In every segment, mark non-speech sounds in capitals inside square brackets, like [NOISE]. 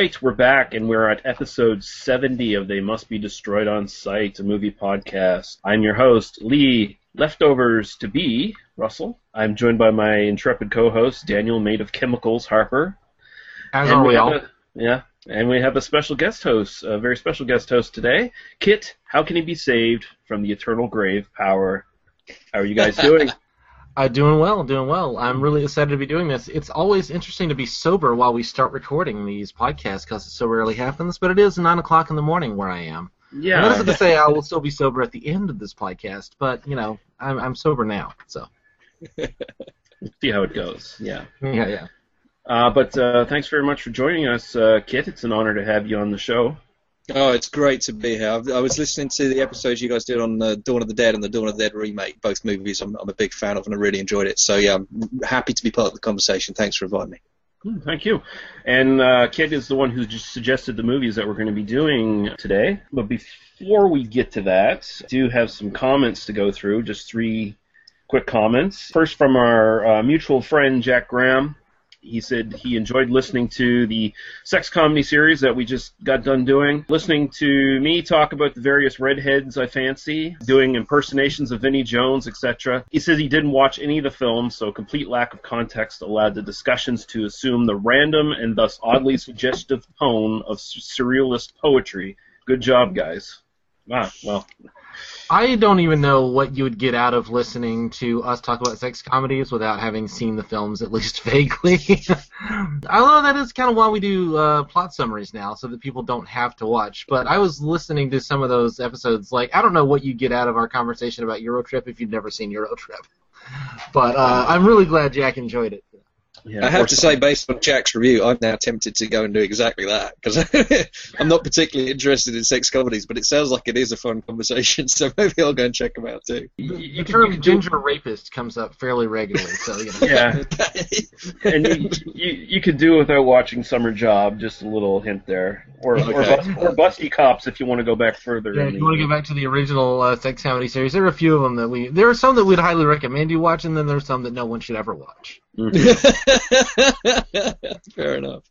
Right, we're back, and we're at episode 70 of They Must Be Destroyed on Sight, a movie podcast. I'm your host, Lee Leftovers to Be, Russell. I'm joined by my intrepid co host, Daniel, made of chemicals, Harper. As And are we have all. a- yeah, and we have a special guest host, a very special guest host today. Kit, how can he be saved from the eternal grave power? How are you guys [LAUGHS] doing? Uh, doing well, doing well. I'm really excited to be doing this. It's always interesting to be sober while we start recording these podcasts because it so rarely happens. But it is nine o'clock in the morning where I am. And that yeah, isn't to say I will still be sober at the end of this podcast, but you know, I'm, I'm sober now. So see how it goes. Yeah. yeah, yeah. Uh, but uh, thanks very much for joining us, uh, Kit. It's an honor to have you on the show. Oh, it's great to be here. I've- was listening to the episodes you guys did on the Dawn of the Dead and the Dawn of the Dead remake, both movies. I'm, I'm a big fan of, and I really enjoyed it. So yeah, I'm happy to be part of the conversation. Thanks for inviting me. Hmm, Thank you. And uh, Kit is the one who just suggested the movies that we're going to be doing today. But before we get to that, I do have some comments to go through. Just three quick comments. First, from our uh, mutual friend Jack Graham. He said he enjoyed listening to the sex comedy series that we just got done doing, listening to me talk about the various redheads I fancy, doing impersonations of Vinnie Jones, etc. He says he didn't watch any of the films, so complete lack of context allowed the discussions to assume the random and thus oddly suggestive tone of surrealist poetry. Good job, guys. Ah, well, I don't even know what you would get out of listening to us talk about sex comedies without having seen the films at least [LAUGHS] vaguely. Although that is kind of why we do uh, plot summaries now, so that people don't have to watch. But I was listening to some of those episodes. Like, I don't know what you get out of our conversation about Eurotrip if you've never seen Eurotrip. But uh, I'm really glad Jack enjoyed it. Yeah, I have or to say, based on Jack's review, I'm now tempted to go and do exactly that because [LAUGHS] I'm not particularly interested in sex comedies, but it sounds like it is a fun conversation. [LAUGHS] So maybe I'll go and check them out too. You, The you, can, term you can do ginger rapist comes up fairly regularly, so you know. Yeah, [LAUGHS] and you, you you could do it without watching Summer Job. Just a little hint there, or or, bus, or Busty Cops if you want to go back further. Yeah, if you want to go back to the original uh, sex comedy series, there are a few of them that we. There are some that we'd highly recommend you watch, and then there are some that no one should ever watch. [LAUGHS] Fair enough.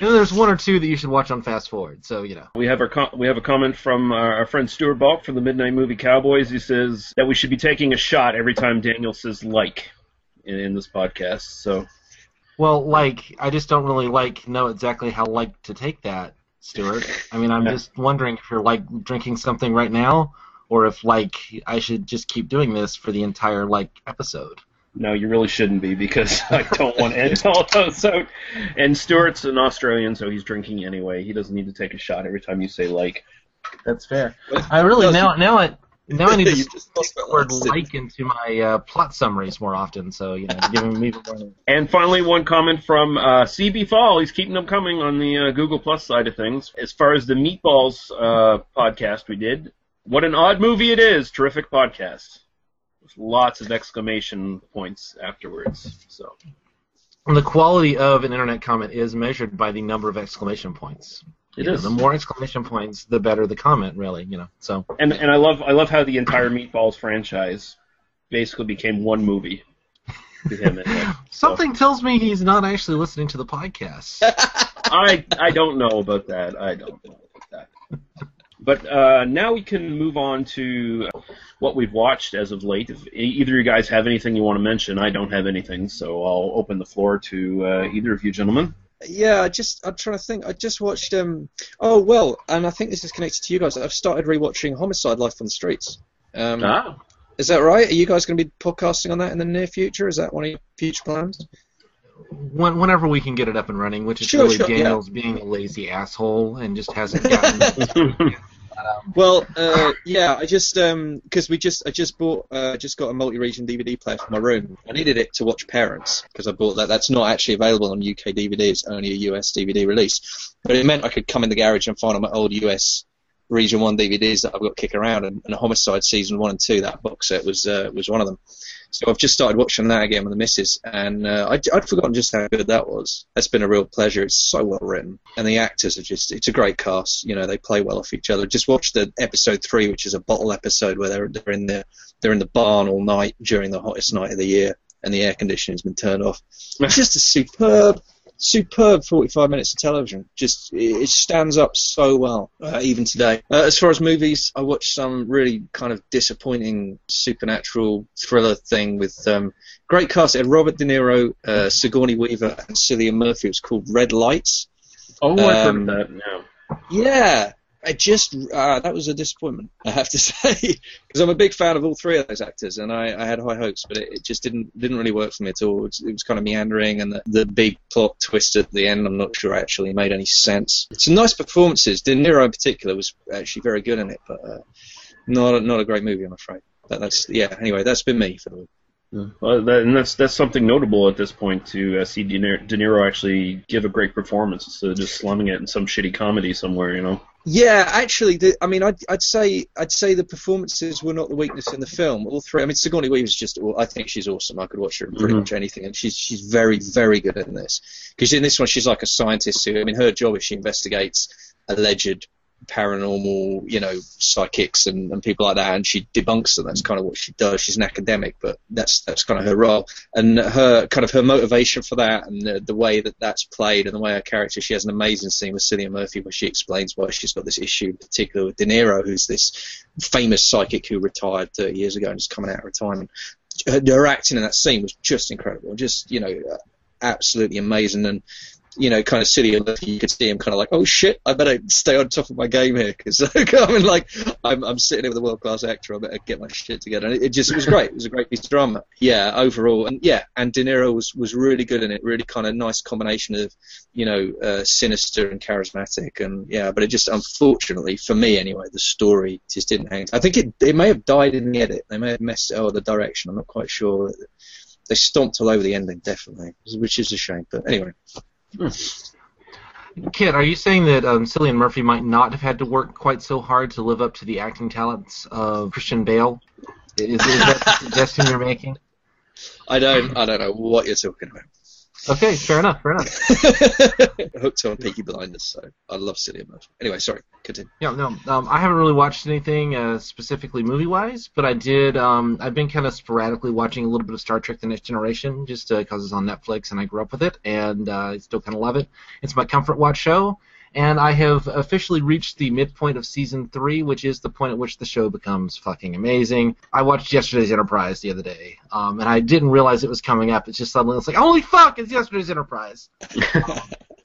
And then there's one or two that you should watch on fast forward. So you know. We have our com- we have a comment from our, our friend Stuart Balk from the Midnight Movie Cowboys. He says that we should be taking a shot every time Daniel says like in, in this podcast. So Well, like I just don't really like know exactly how like to take that, Stuart. I mean, I'm Yeah. just wondering if you're like drinking something right now, or if like I should just keep doing this for the entire like episode. No, you really shouldn't be because [LAUGHS] I don't want to end all those out. And Stuart's an Australian, so he's drinking anyway. He doesn't need to take a shot every time you say like. That's fair. I really now now I now I [LAUGHS] need to You stick just lost the word last like into my uh, plot summaries more often. So you know, giving me more. And finally, one comment from uh, CB Fall. He's keeping them coming on the uh, Google Plus side of things. As far as the Meatballs uh, podcast we did, what an odd movie it is! Terrific podcast. Lots of exclamation points afterwards. So the quality of an internet comment is measured by the number of exclamation points. it You know, the more exclamation points, the better the comment. Really, you know. So And and I love I love how the entire Meatballs franchise basically became one movie. Anyway. [LAUGHS] So, something tells me he's not actually listening to the podcast. [LAUGHS] I I don't know about that. I don't know. But uh, now we can move on to what we've watched as of late. If e- either of you guys have anything you want to mention, I don't have anything, so I'll open the floor to uh, either of you gentlemen. Yeah, I just I'm trying to think. I just watched um oh well, and I think this is connected to you guys. I've started rewatching Homicide: Life on the Streets. Um, Ah, Is that right? Are you guys going to be podcasting on that in the near future? Is that one of your future plans? when, whenever we can get it up and running, which is Sure, really sure, yeah. Daniel's being a lazy asshole and just hasn't gotten. [LAUGHS] [LAUGHS] Well, uh, yeah, I just because we just I just bought uh, just got a multi-region DVD player for my room. I needed it to watch Parents because I bought that. That's not actually available on UK DVD. It's only a US DVD release. But it meant I could come in the garage and find all my old US Region One DVDs that I've got kicking around, and, and Homicide Season One and Two. That box set was uh, was one of them. So I've just started watching that again with the missus, and uh, I'd, I'd forgotten just how good that was. That's been a real pleasure. It's so well written, and the actors are just—it's a great cast. You know, they play well off each other. Just watch the episode three, which is a bottle episode where they're they're in the they're in the barn all night during the hottest night of the year, and the air conditioning's been turned off. It's just a superb superb 45 minutes of television. Just it stands up so well, uh, even today. Uh, as far as movies, I watched some really kind of disappointing supernatural thriller thing with um, great cast. It had Robert De Niro, uh, Sigourney Weaver, and Cillian Murphy. It was called Red Lights. Oh, I've Um, heard of that. Yeah. Yeah, I just uh, that was a disappointment, I have to [LAUGHS] say, because I'm a big fan of all three of those actors, and I, I had high hopes, but it, it just didn't didn't really work for me at all. It was, it was kind of meandering, and the, the big plot twist at the end, I'm not sure actually made any sense. Some nice performances. De Niro in particular was actually very good in it, but uh, not a, not a great movie, I'm afraid. But that's yeah. Anyway, that's been me for the week. Well, that, and that's that's something notable at this point to uh, see De Niro, De Niro actually give a great performance instead of just slumming it in some shitty comedy somewhere, you know. Yeah, actually, the, I mean, I'd, I'd say I'd say the performances were not the weakness in the film. All three. I mean, Sigourney Weaver's just. I think she's awesome. I could watch her in pretty Mhm. much anything, and she's she's very very good in this. Because in this one, she's like a scientist who. I mean, her job is she investigates alleged paranormal, you know, psychics and, and people like that, and she debunks them. That's kind of what she does. She's an academic, but that's that's kind of her role. And her kind of her motivation for that, and the, the way that that's played, and the way her character. She has an amazing scene with Cillian Murphy where she explains why she's got this issue, in particular with De Niro, who's this famous psychic who retired 30 years ago and is coming out of retirement. Her, her acting in that scene was just incredible, just you know, absolutely amazing, and you know, kind of silly. You could see him kind of like, oh shit, I better stay on top of my game here because [LAUGHS] I mean, like, I'm, I'm sitting here with a world class actor. I better get my shit together. And it, it just it was great. It was a great piece of drama. Yeah, overall, and yeah, and De Niro was was really good in it. Really kind of nice combination of, you know, uh, sinister and charismatic, and yeah. But it just unfortunately for me anyway, the story just didn't hang. I think it it may have died in the edit. They may have messed oh the direction. I'm not quite sure. They stomped all over the ending, definitely, which is a shame. But anyway. Kit, are you saying that um, Cillian Murphy might not have had to work quite so hard to live up to the acting talents of Christian Bale? Is, is that the suggestion you're making? [LAUGHS] I don't I don't know what you're talking about. Okay, fair enough, fair enough. [LAUGHS] Hooked on Peaky Blinders, so I love Cillian Murphy. Anyway, sorry, continue. Yeah, no, um, I haven't really watched anything uh, specifically movie-wise, but I did. Um, I've been kind of sporadically watching a little bit of Star Trek: The Next Generation, just because it's on Netflix and I grew up with it, and uh, I still kind of love it. It's my comfort watch show, and I have officially reached the midpoint of season three, which is the point at which the show becomes fucking amazing. I watched yesterday's Enterprise the other day, um, and I didn't realize it was coming up. It's just suddenly it's like, holy fuck, it's yesterday's Enterprise. [LAUGHS]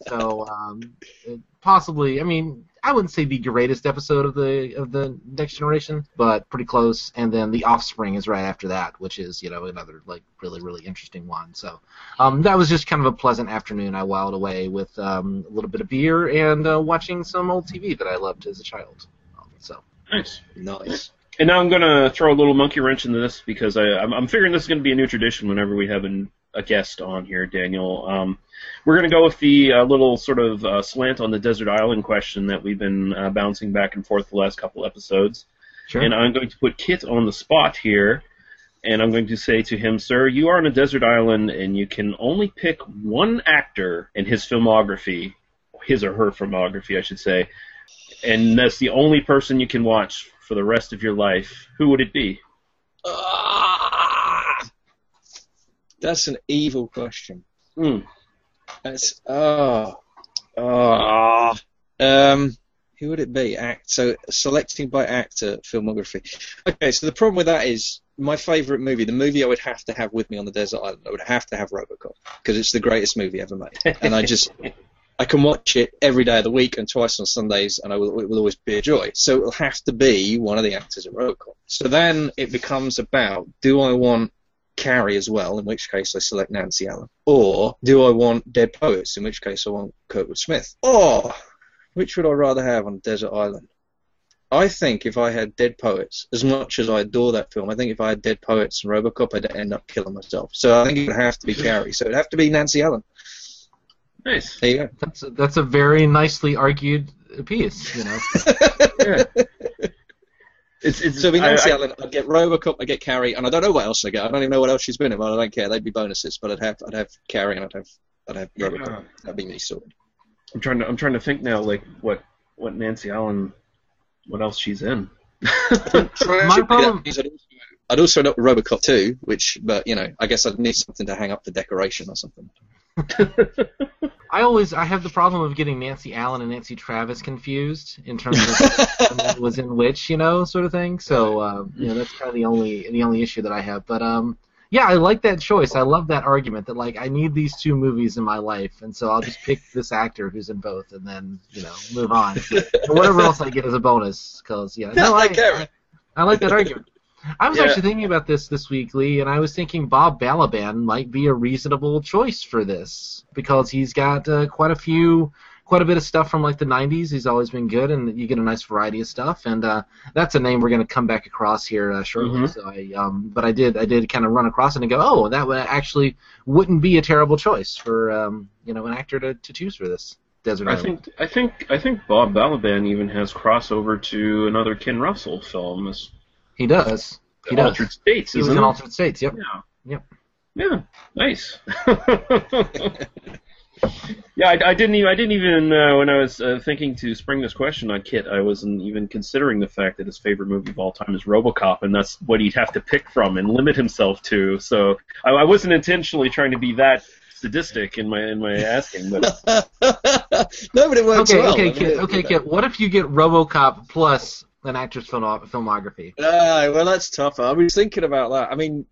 So um, it possibly, I mean, I wouldn't say the greatest episode of the of the Next Generation, but pretty close. And then the Offspring is right after that, which is you know another like really really interesting one. So um, that was just kind of a pleasant afternoon. I whiled away with um, a little bit of beer and uh, watching some old TV that I loved as a child. Um, so Nice. Nice. And now I'm gonna throw a little monkey wrench into this because I, I'm, I'm figuring this is gonna be a new tradition whenever we have an, a guest on here, Daniel. Um, we're gonna go with the uh, little sort of uh, slant on the desert island question that we've been uh, bouncing back and forth the last couple episodes. sure. And I'm going to put Kit on the spot here, and I'm going to say to him, Sir, you are on a desert island, and you can only pick one actor in his filmography, his or her filmography, I should say, and that's the only person you can watch for the rest of your life. Who would it be? Ah, that's an evil question. Hmm. That's oh, oh. Um, who would it be? Act. So selecting by actor filmography. Okay, so the problem with that is my favourite movie, the movie I would have to have with me on the desert island, I would have to have RoboCop because it's the greatest movie ever made, and I just. I can watch it every day of the week and twice on Sundays, and I will, it will always be a joy. So it'll have to be one of the actors in RoboCop. So then it becomes about: do I want Carrie as well, in which case I select Nancy Allen, or do I want Dead Poets, in which case I want Kurtwood Smith, or which would I rather have on a desert island? I think if I had Dead Poets, as much as I adore that film, I think if I had Dead Poets and RoboCop, I'd end up killing myself. So I think it would have to be Carrie. So it'd have to be Nancy Allen. Nice. There you go. That's a, that's a very nicely argued piece. You know. [LAUGHS] Yeah. It's it's So it'd be I- Nancy I- Allen. I'd get RoboCop. I'd get Carrie, and I don't know what else I get. I don't even know what else she's been in. But I don't care. They'd be bonuses. But I'd have I'd have Carrie, and I'd have I'd have Yeah. RoboCop. That'd be me sorted. I'm trying to I'm trying to think now like what what Nancy Allen what else she's in. [LAUGHS] [LAUGHS] My problem- I'd also, I'd also know RoboCop 2, which, but you know, I guess I'd need something to hang up for decoration or something. [LAUGHS] I always I have the problem of getting Nancy Allen and Nancy Travis confused in terms of [LAUGHS] was in which, you know, sort of thing. So um, you know that's kind of the only the only issue that I have. But um, yeah, I like that choice. I love that argument that like I need these two movies in my life, and so I'll just pick this actor who's in both, and then you know move on. and [LAUGHS] whatever else I get as a bonus, because yeah, no, I I. I, I like that argument. I was Yeah. actually thinking about this this week, Lee, and I was thinking Bob Balaban might be a reasonable choice for this because he's got uh, quite a few, quite a bit of stuff from like the '90s. He's always been good, and you get a nice variety of stuff. And uh, that's a name we're going to come back across here uh, shortly. Mhm. So I, um, but I did, I did kind of run across it and go, oh, that would actually wouldn't be a terrible choice for um, you know an actor to, to choose for this Desert I Island. think I think I think Bob Balaban even has crossover to another Ken Russell film. This he does. He does. Altered States, He was in it? Altered States. Yep. Yeah. Yep. Yeah. Nice. [LAUGHS] yeah, I, I didn't even I didn't even uh, when I was uh, thinking to spring this question on Kit, I wasn't even considering the fact that his favorite movie of all time is RoboCop, and that's what he'd have to pick from and limit himself to. So I, I wasn't intentionally trying to be that sadistic in my in my asking, but [LAUGHS] no, but it works Okay, well. okay, I mean, Kit. Okay, you know. Kit. What if you get RoboCop plus an actor's film- filmography? Ah, well, that's tougher. I was thinking about that. I mean,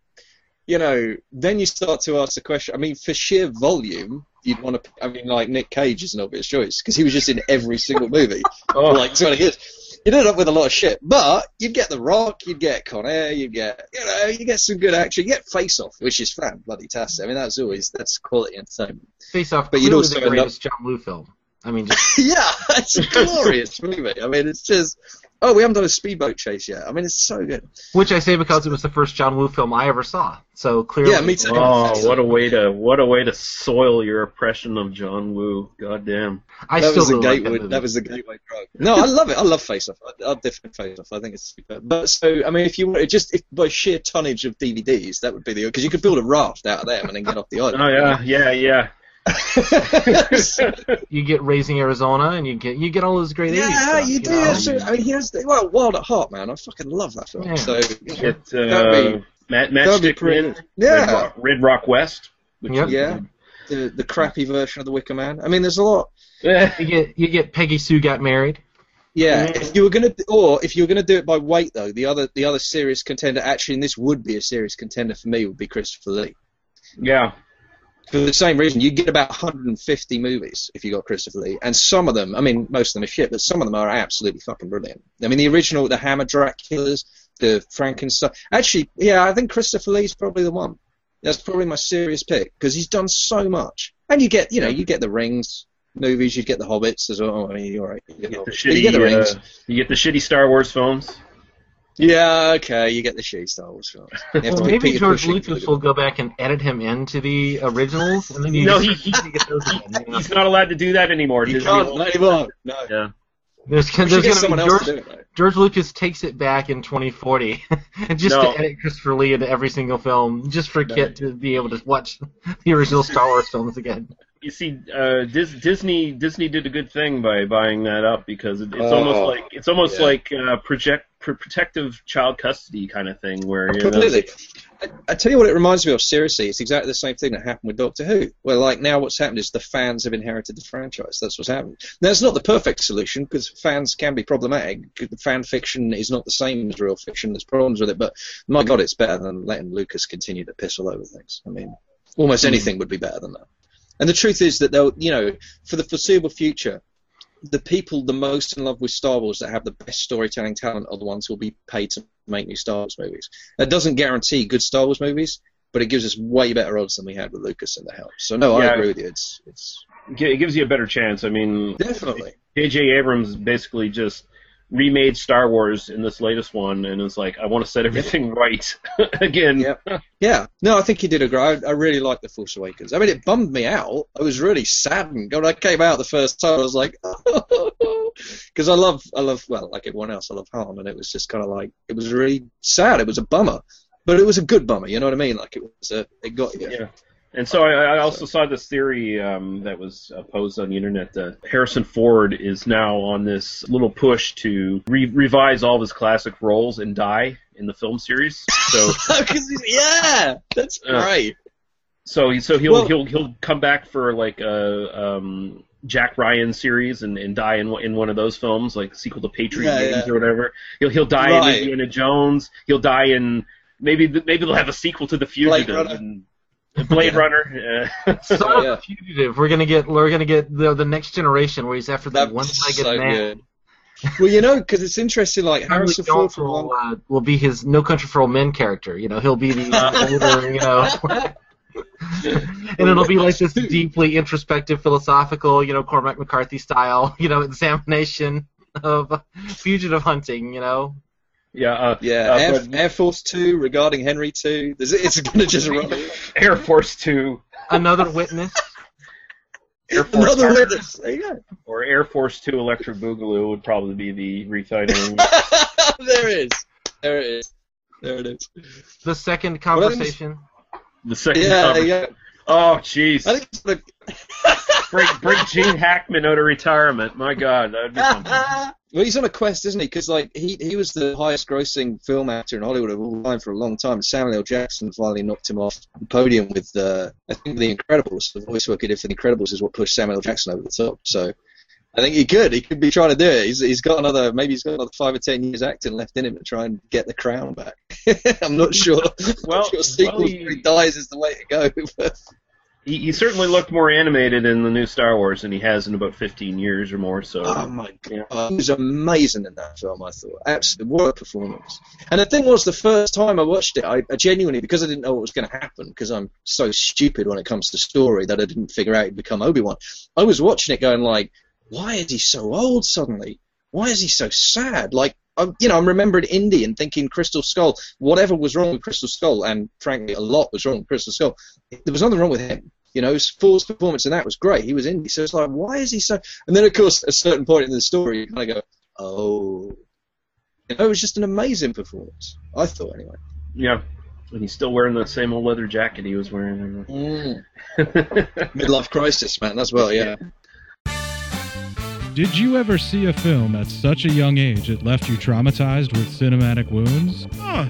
you know, then you start to ask the question. I mean, for sheer volume, you'd want to. I mean, like Nick Cage is an obvious choice because he was just in every single movie [LAUGHS] oh, for like 20 years. You'd end up with a lot of shit, but you'd get The Rock, you'd get Con Air, you'd get, you know, you get some good action. You get Face Off, which is fan bloody tastic. I mean, that's always that's quality entertainment. Face Off, But you'd also the end up- John Woo film. I mean, just, [LAUGHS] yeah, it's a glorious movie. I mean, it's just. Oh, we haven't done a speedboat chase yet. I mean, it's so good. which I say because it was the first John Woo film I ever saw. So clearly, Yeah, me too. oh, what a way to what a way to soil your impression of John Woo. God damn. I that still was the really like that. That was the gateway drug. No, I love it. I love Face Off. I, I definitely Face Off. I think it's super. But so, I mean, if you want, just if by sheer tonnage of DVDs, that would be the because you could build a raft out of them and then get off the island. Oh yeah, yeah, yeah. [LAUGHS] You get Raising Arizona, and you get you get all those great 80s yeah, stuff, you do. know? So, I mean, he has the, well, Wild at Heart, man. I fucking love that film. Yeah. So, you know, Get That'd uh, be- Matt, that'd Matchstick pretty- Yeah. Red Rock, Red Rock West. Which Yep. yeah, the the crappy version of the Wicker Man. I mean, there's a lot. You get you get Peggy Sue got married. Yeah, Mhm. if you were gonna, or if you were gonna do it by weight, though, the other the other serious contender, actually, and this would be a serious contender for me, would be Christopher Lee. yeah. For the same reason, you get about 150 movies if you got Christopher Lee, and some of them, I mean, most of them are shit, but some of them are absolutely fucking brilliant. I mean, the original, the Hammer Draculas, the Frankenstein. Actually, yeah, I think Christopher Lee's probably the one. That's probably my serious pick because he's done so much, and you get, you know, you get the Rings movies, you get the Hobbits as well. I mean, you're right. You You get, get the. But you get the shitty. Rings. Uh, you get the shitty Star Wars films. Yeah, okay, you get the shitty Star Wars films. You have to Well, be maybe George Lucas will go back and edit him into the originals, and then you No, he- he- get those again, you know? He's not allowed to do that anymore. You Disney can't, won't- anymore. No. Yeah. There's, there's gonna someone be else George, to do it. George Lucas takes it back in 2040, and [LAUGHS] just No. to edit Christopher Lee into every single film, just for Kit to be able to watch [LAUGHS] the original Star Wars films again. You see, uh, Dis- Disney Disney did a good thing by buying that up because it, it's Oh, almost like it's almost yeah. like uh, project pr- protective child custody kind of thing where you know, Completely. I, I tell you what it reminds me of, seriously, it's exactly the same thing that happened with Doctor Who. Where, like, now what's happened is the fans have inherited the franchise. That's what's happened. Now, it's not the perfect solution because fans can be problematic. Fan fiction is not the same as real fiction. There's problems with it, but my God, it's better than letting Lucas continue to piss all over things. I mean, almost hmm. anything would be better than that. And the truth is that they'll, you know, for the foreseeable future, the people the most in love with Star Wars that have the best storytelling talent are the ones who will be paid to make new Star Wars movies. That doesn't guarantee good Star Wars movies, but it gives us way better odds than we had with Lucas in the helm. So no, I agree with you. It's it's it gives you a better chance. I mean, definitely J.J. Abrams basically just remade Star Wars in this latest one, and it's like I want to set everything [LAUGHS] right [LAUGHS] again. Yep. Yeah. No, I think he did a great. I, I really liked the Force Awakens. I mean, it bummed me out. I was really saddened when I came out the first time. I was like, [LAUGHS] because I love, I love, well, like everyone else, I love Han, and it was just kind of like, it was really sad. It was a bummer, but it was a good bummer. You know what I mean? Like it was, a, it got you. Yeah. And so I, I also saw this theory um, that was posed on the internet that Harrison Ford is now on this little push to re- revise all of his classic roles and die in the film series. So, [LAUGHS] yeah, that's Uh, great. so he so he'll Well- he'll he'll come back for like a um, Jack Ryan series and, and die in one- in one of those films, like sequel to Patriot Yeah, Games yeah. or whatever. He'll he'll die Right. in Indiana Jones. He'll die in maybe maybe they'll have a sequel to The Fugitive Runner. and [LAUGHS] Blade Runner. uh, Son of Yeah. [LAUGHS] a fugitive. We're gonna get we're gonna get the the next generation where he's after That'd one-legged so man. good. [LAUGHS] Well, you know, because it's interesting. Like Henry Harrison Ford, for Johnson one. will, uh, will be his No Country for Old Men character. You know, he'll be the older, you know, and it'll be like this deeply introspective, philosophical, you know, Cormac McCarthy style, you know, examination of fugitive hunting. You know, yeah, uh, Yeah, uh, Air, but Air Force Two regarding Henry Two. There's- It's going to just run. Air Force Two. another witness. Air Force Another Two- witness. There you go. or Air Force Two Electric Boogaloo would probably be the retitling. [LAUGHS] there it is. There it is. There it is. The second Well, that is- conversation. the second Yeah, cover. yeah. Oh, jeez. I think it's the, [LAUGHS] Bring, bring Gene Hackman out of retirement. My God, that'd be something. [LAUGHS] well, he's on a quest, isn't he? Because like he he was the highest-grossing film actor in Hollywood of all time for a long time. Samuel L. Jackson finally knocked him off the podium with uh, I think The Incredibles. The voice work he did for The Incredibles is what pushed Samuel L. Jackson over the top. So I think he could. He could be trying to do it. He's he's got another maybe he's got another five or ten years acting left in him to try and get the crown back. [LAUGHS] I'm not sure. Well- I'm sure sequels well, he dies is the way to go. He, he certainly looked more animated in the new Star Wars than he has in about 15 years or more. So, Oh my god, he was amazing in that film. I thought, absolutely, what a performance! And the thing was, the first time I watched it, I, I genuinely, because I didn't know what was going to happen, because I'm so stupid when it comes to story that I didn't figure out he'd become Obi Wan. I was watching it, going like, why is he so old suddenly? Why is he so sad? Like, I'm, you know, I'm remembering Indy and thinking Crystal Skull. Whatever was wrong with Crystal Skull, and frankly, a lot was wrong with Crystal Skull. There was nothing wrong with him. You know, Ford's performance in that was great. He was Indy, so it's like, why is he so? And then, of course, at a certain point in the story, you kind of go, oh, you know, it was just an amazing performance. I thought, anyway. yeah. And he's still wearing the same old leather jacket he was wearing. [LAUGHS] Midlife crisis, man, as well. Yeah. Did you ever see a film at such a young age it left you traumatized with cinematic wounds? Ah,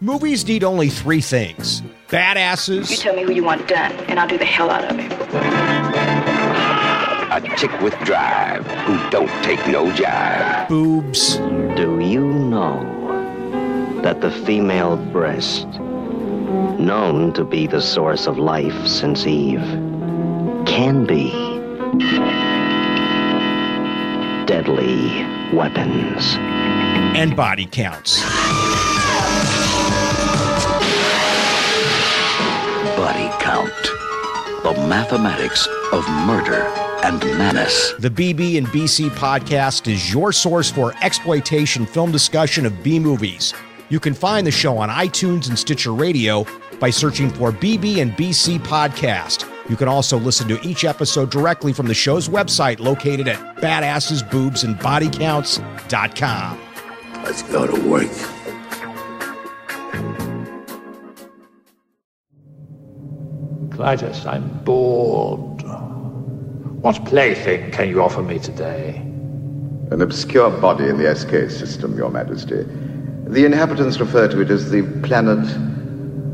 Movies need only three things badasses. You tell me who you want done, and I'll do the hell out of it. A chick with drive who don't take no jive. boobs, Do you know that the female breast, known to be the source of life since Eve, can be deadly weapons? and body counts. Count. The mathematics of murder and menace. The BB and BC podcast is your source for exploitation film discussion of B movies. You can find the show on iTunes and Stitcher Radio by searching for BB and BC podcast. You can also listen to each episode directly from the show's website located at badassesboobsandbodycounts.com. Let's go to work. Klytus, I'm bored. What plaything can you offer me today? An obscure body in the SK system, Your Majesty. The inhabitants refer to it as the planet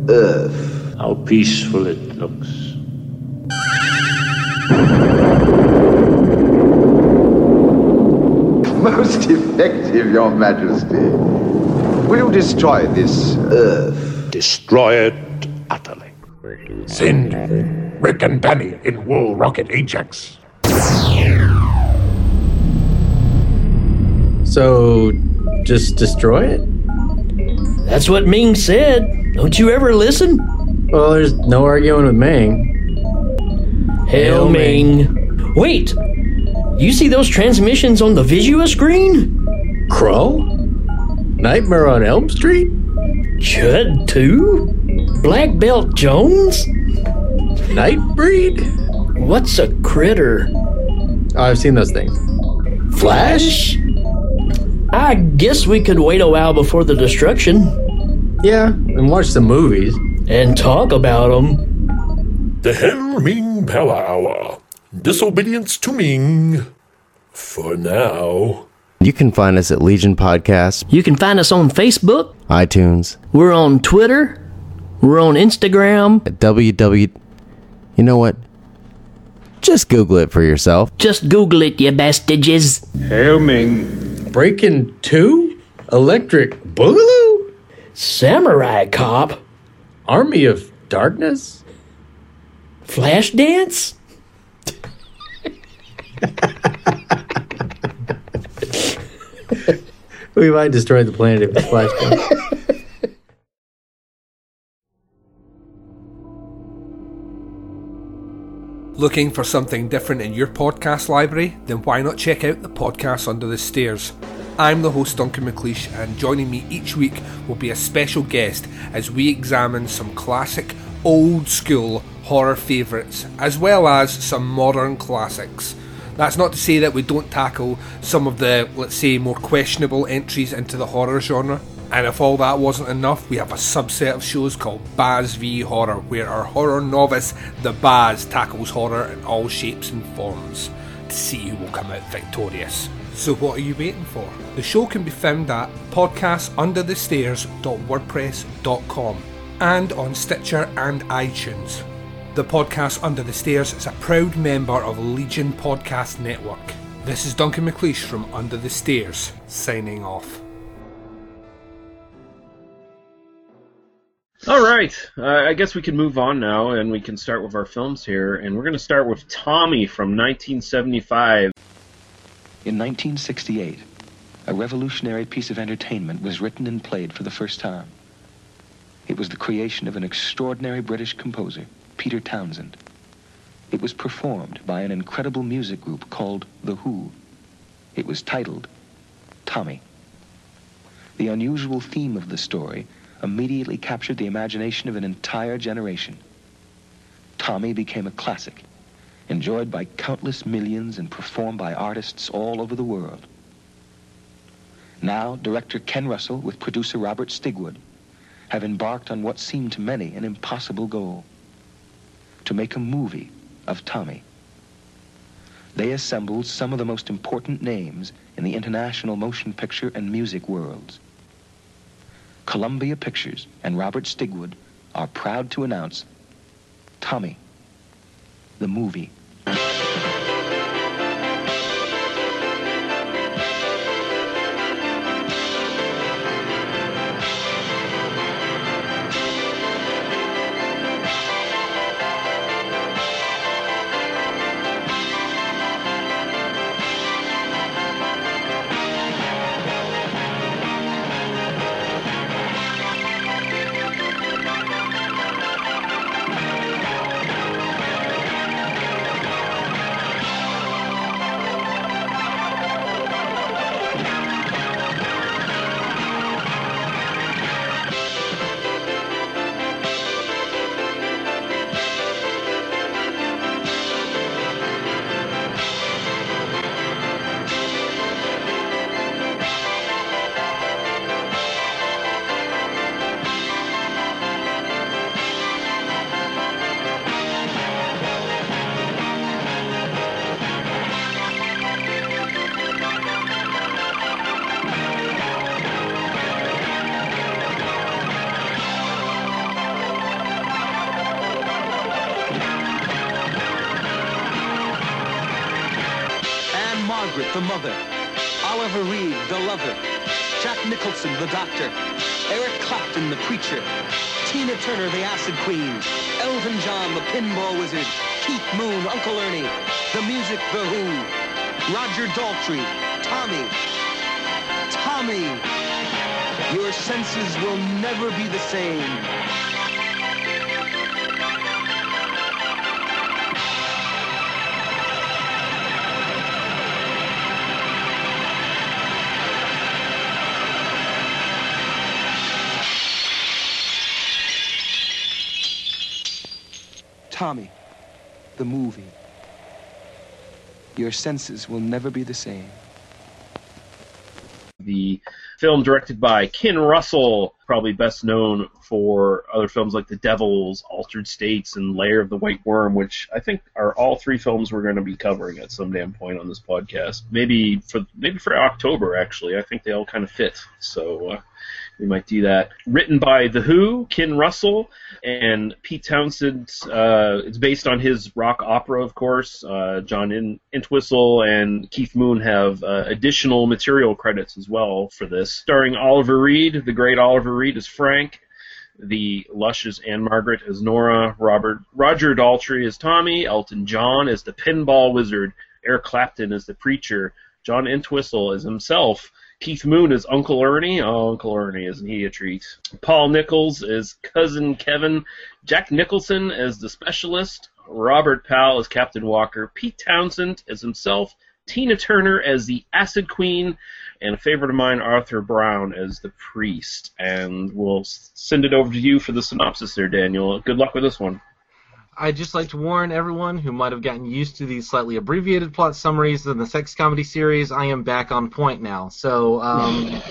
Earth. How peaceful it looks. [LAUGHS] Most effective, Your Majesty. Will you destroy this Earth? Destroy it utterly. Send Rick and Danny in War Rocket Ajax. So, just destroy it? That's what Ming said. Don't you ever listen? Well, there's no arguing with Ming. Hail Ming. Wait! You see those transmissions on the Visua screen? Crow? Nightmare on Elm Street? Chud 2? Black Belt Jones? Nightbreed? What's a critter? Oh, I've seen those things. Flash? I guess we could wait a while before the destruction. Yeah, and watch the movies. And talk about them. The Hail Ming Power Hour. Disobedience to Ming. For now. You can find us at Legion Podcast, You can find us on Facebook. iTunes, We're on Twitter. We're on Instagram. at www. You know what? Just Google it for yourself. Just Google it, you bastages. Hail Ming. Breaking 2? Electric Boogaloo? Samurai Cop. Army of Darkness? Flash Dance? [LAUGHS] We might destroy the planet if it's flash [LAUGHS] Looking for something different in your podcast library? Then why not check out the podcast Under the Stairs? I'm the host Duncan McLeish, and joining me each week will be a special guest as we examine some classic, old school horror favourites, as well as some modern classics. That's not to say that we don't tackle some of the, let's say, more questionable entries into the horror genre. And if all that wasn't enough, we have a subset of shows called Baz v Horror, where our horror novice, the Baz, tackles horror in all shapes and forms to see who will come out victorious. So what are you waiting for? The show can be found at podcastunderthestairs.wordpress.com and on Stitcher and iTunes. The podcast Under the Stairs is a proud member of Legion Podcast Network. This is Duncan McLeish from Under the Stairs, signing off. All right, uh, I guess we can move on now, and we can start with our films here. And we're going to start with Tommy from 1975. In 1968, a revolutionary piece of entertainment was written and played for the first time. It was the creation of an extraordinary British composer, Peter Townshend. It was performed by an incredible music group called The Who. It was titled Tommy. The unusual theme of the story immediately captured the imagination of an entire generation. Tommy became a classic, enjoyed by countless millions and performed by artists all over the world. Now, director Ken Russell with producer Robert Stigwood have embarked on what seemed to many an impossible goal to make a movie of Tommy. They assembled some of the most important names in the international motion picture and music worlds. Columbia Pictures and Robert Stigwood are proud to announce Tommy, the movie. Tommy, the movie. Your senses will never be the same. The film directed by Ken Russell, probably best known for other films like The Devils, Altered States, and Lair of the White Worm, which I think are all three films we're going to be covering at some damn point on this podcast. Maybe for maybe for October actually. I think they all kind of fit. So uh, we might do that. Written by The Who, Ken Russell, and Pete Townshend. Uh, it's based on his rock opera, of course. Uh, John In- Entwistle and Keith Moon have uh, additional material credits as well for this. Starring Oliver Reed, the great Oliver Reed as Frank. The Lush as Ann-Margret as Nora, Robert Roger Daltrey as Tommy, Elton John as the Pinball Wizard, Eric Clapton as the Preacher, John Entwistle as himself, Keith Moon as Uncle Ernie. Oh, Uncle Ernie, isn't he a treat? Paul Nicholas as Cousin Kevin. Jack Nicholson as the Specialist. Robert Powell as Captain Walker. Pete Townshend as himself. Tina Turner as the Acid Queen. And a favorite of mine, Arthur Brown as the Priest. And we'll send it over to you for the synopsis there, Daniel. Good luck with this one. I'd just like to warn everyone who might have gotten used to these slightly abbreviated plot summaries in the sex comedy series. I am back on point now, so um,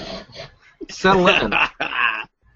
[LAUGHS] settle in.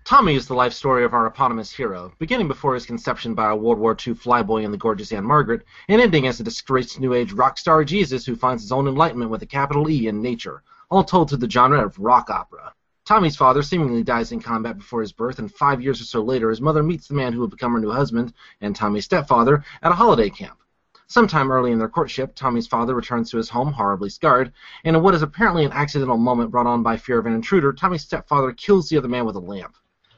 Tommy is the life story of our eponymous hero, beginning before his conception by a World War II flyboy and the gorgeous Ann-Margret, and ending as a disgraced New Age rock star Jesus who finds his own enlightenment with a capital E in nature, all told through the genre of rock opera. Tommy's father seemingly dies in combat before his birth, and five years or so later, his mother meets the man who will become her new husband and Tommy's stepfather at a holiday camp. Sometime early in their courtship, Tommy's father returns to his home horribly scarred, and in what is apparently an accidental moment brought on by fear of an intruder, Tommy's stepfather kills the other man with a lamp.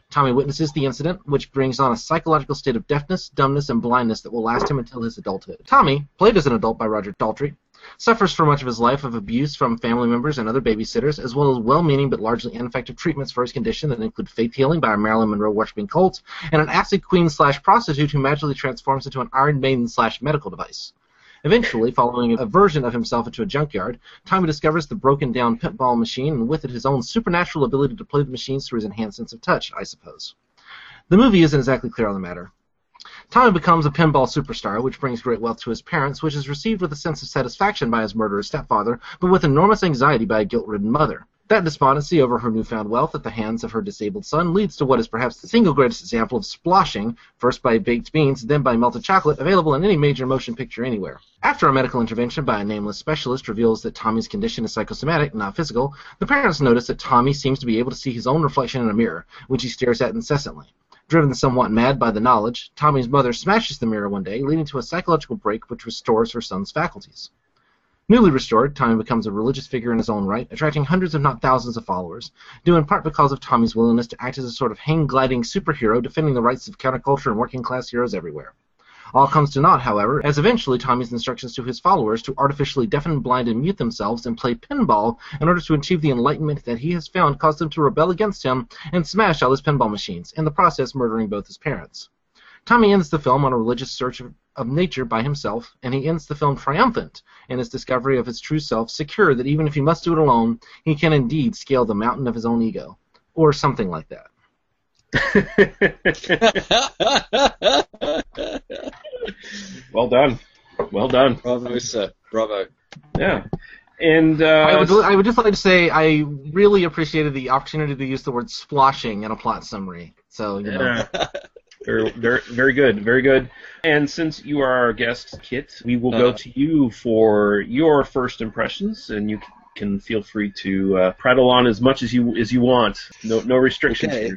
Tommy witnesses the incident, which brings on a psychological state of deafness, dumbness, and blindness that will last him until his adulthood. Tommy, played as an adult by Roger Daltrey, suffers for much of his life of abuse from family members and other babysitters, as well as well-meaning but largely ineffective treatments for his condition that include faith healing by a Marilyn Monroe worshipping cult, and an acid queen slash prostitute who magically transforms into an Iron Maiden slash medical device. Eventually, following a version of himself into a junkyard, Tommy discovers the broken down pinball machine and with it his own supernatural ability to play the machines through his enhanced sense of touch, I suppose. The movie isn't exactly clear on the matter. Tommy becomes a pinball superstar, which brings great wealth to his parents, which is received with a sense of satisfaction by his murderous stepfather, but with enormous anxiety by a guilt-ridden mother. That despondency over her newfound wealth at the hands of her disabled son leads to what is perhaps the single greatest example of sploshing, first by baked beans, then by melted chocolate, available in any major motion picture anywhere. After a medical intervention by a nameless specialist reveals that Tommy's condition is psychosomatic, not physical, the parents notice that Tommy seems to be able to see his own reflection in a mirror, which he stares at incessantly. Driven somewhat mad by the knowledge, Tommy's mother smashes the mirror one day, leading to a psychological break which restores her son's faculties. Newly restored, Tommy becomes a religious figure in his own right, attracting hundreds if not thousands of followers, due in part because of Tommy's willingness to act as a sort of hang-gliding superhero defending the rights of counterculture and working-class heroes everywhere. All comes to naught, however, as eventually Tommy's instructions to his followers to artificially deafen, blind, and mute themselves and play pinball in order to achieve the enlightenment that he has found cause them to rebel against him and smash all his pinball machines, in the process murdering both his parents. Tommy ends the film on a religious search of, of nature by himself, and he ends the film triumphant in his discovery of his true self, secure that even if he must do it alone, he can indeed scale the mountain of his own ego. Or something like that. [LAUGHS] Well done. Well done. Bravo, sir. Bravo. Yeah. And uh, I, would, I would just like to say I really appreciated the opportunity to use the word sploshing in a plot summary. So, you know. Yeah. very, very, very good, very good. And since you are our guest, Kit, we will go Uh. to you for your first impressions, and you can feel free to uh, prattle on as much as you as you want. No, no restrictions Okay.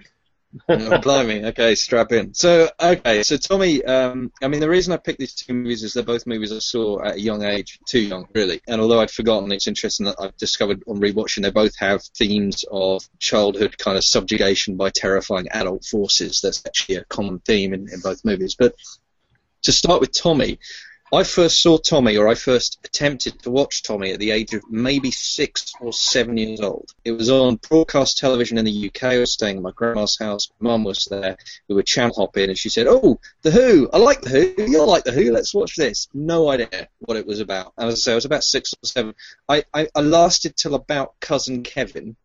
Oh, blimey. Okay, strap in. So, okay, so Tommy, um, I mean, the reason I picked these two movies is they're both movies I saw at a young age, too young, really. And although I'd forgotten, it's interesting that I've discovered on rewatching they both have themes of childhood kind of subjugation by terrifying adult forces. That's actually a common theme in, in both movies. But to start with Tommy, I first saw Tommy, or I first attempted to watch Tommy at the age of maybe six or seven years old. It was on broadcast television in the UK. I was staying at my grandma's house. Mum was there. We were channel hopping, and she said, "Oh, The Who! I like The Who. You'll like The Who. Let's watch this." No idea what it was about. And as I say, I was about six or seven. I, I, I lasted till about cousin Kevin,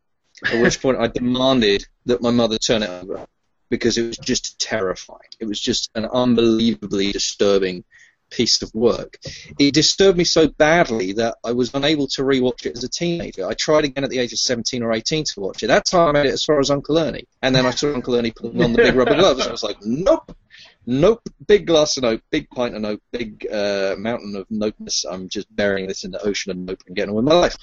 at which point I demanded that my mother turn it over because it was just terrifying. It was just an unbelievably disturbing piece of work. It disturbed me so badly that I was unable to rewatch it as a teenager. I tried again at the age of 17 or 18 to watch it. That time I made it as far as Uncle Ernie. And then I saw Uncle Ernie putting on the big rubber gloves. And I was like, nope. Nope, big glass of nope, big pint of nope, big uh, mountain of nopeness. I'm just burying this in the ocean of nope and getting on with my life.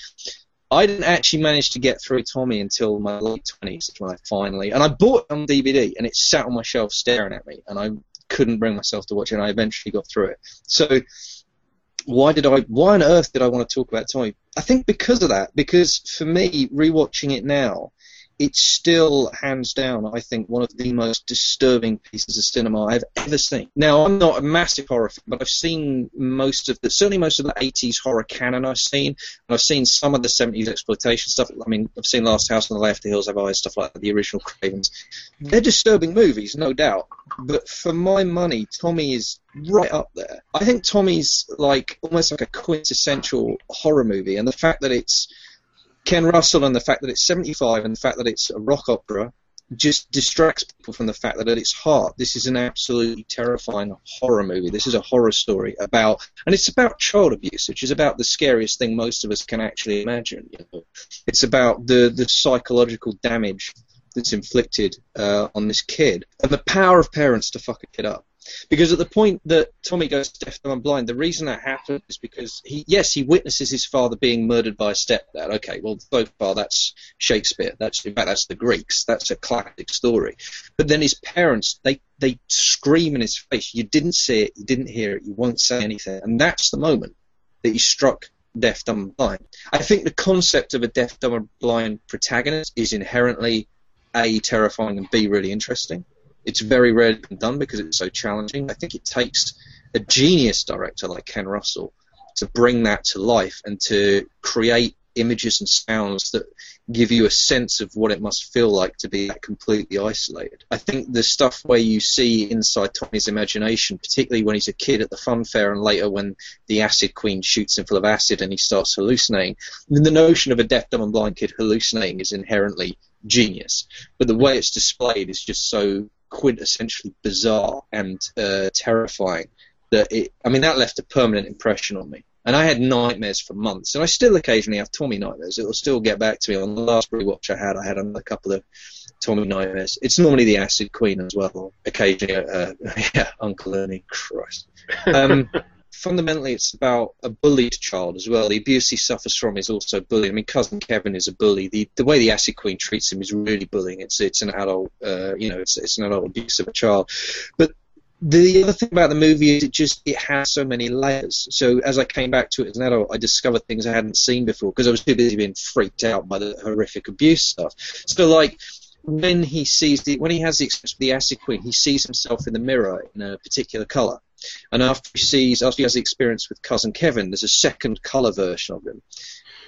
I didn't actually manage to get through Tommy until my late twenties, when I finally and I bought it on DVD and it sat on my shelf staring at me, and I couldn't bring myself to watch it. and I eventually got through it. So why did I? Why on earth did I want to talk about Tommy? I think because of that. Because for me, rewatching it now, it's still hands down, I think, one of the most disturbing pieces of cinema I've ever seen. Now, I'm not a massive horror fan, but I've seen most of the, certainly most of the 80s horror canon I've seen, and I've seen some of the 70s exploitation stuff. I mean, I've seen Last House on the Left, The Hills Have Eyes, stuff like that, the original Cravens. They're disturbing movies, no doubt, but for my money, Tommy is right up there. I think Tommy's like almost like a quintessential horror movie, and the fact that it's Ken Russell and the fact that it's 75 and the fact that it's a rock opera just distracts people from the fact that at its heart, this is an absolutely terrifying horror movie. This is a horror story about, and it's about child abuse, which is about the scariest thing most of us can actually imagine. You know? It's about the, the psychological damage that's inflicted uh, on this kid and the power of parents to fuck a kid up. Because at the point that Tommy goes deaf, and blind, the reason that happens is because he, yes, he witnesses his father being murdered by a stepdad. Okay, well, so far that's Shakespeare. That's in fact that's the Greeks. That's a classic story. But then his parents, they they scream in his face. You didn't see it. You didn't hear it. You won't say anything. And that's the moment that he struck deaf, dumb, and blind. I think the concept of a deaf, dumb, and blind protagonist is inherently a terrifying and b really interesting. It's very rarely done because it's so challenging. I think it takes a genius director like Ken Russell to bring that to life and to create images and sounds that give you a sense of what it must feel like to be completely isolated. I think the stuff where you see inside Tommy's imagination, particularly when he's a kid at the fun fair and later when the acid queen shoots him full of acid and he starts hallucinating, the notion of a deaf, dumb, and blind kid hallucinating is inherently genius. But the way it's displayed is just so quintessentially bizarre and uh, terrifying that it. I mean, that left a permanent impression on me. And I had nightmares for months, and I still occasionally have Tommy nightmares. It will still get back to me. On the last rewatch I had, I had another couple of Tommy nightmares. It's normally the Acid Queen as well. Occasionally, uh, [LAUGHS] yeah, Uncle Ernie. Christ. Um, [LAUGHS] fundamentally, it's about a bullied child as well. The abuse he suffers from is also bullying. I mean, cousin Kevin is a bully. The the way the Acid Queen treats him is really bullying. It's it's an adult, uh, you know, it's it's an adult abuse of a child. But the other thing about the movie is it just it has so many layers. So as I came back to it as an adult, I discovered things I hadn't seen before because I was too busy being freaked out by the horrific abuse stuff. So like when he sees the when he has the experience with the acid queen, he sees himself in the mirror in a particular color. And after he sees, after he has the experience with cousin Kevin, there's a second color version of him.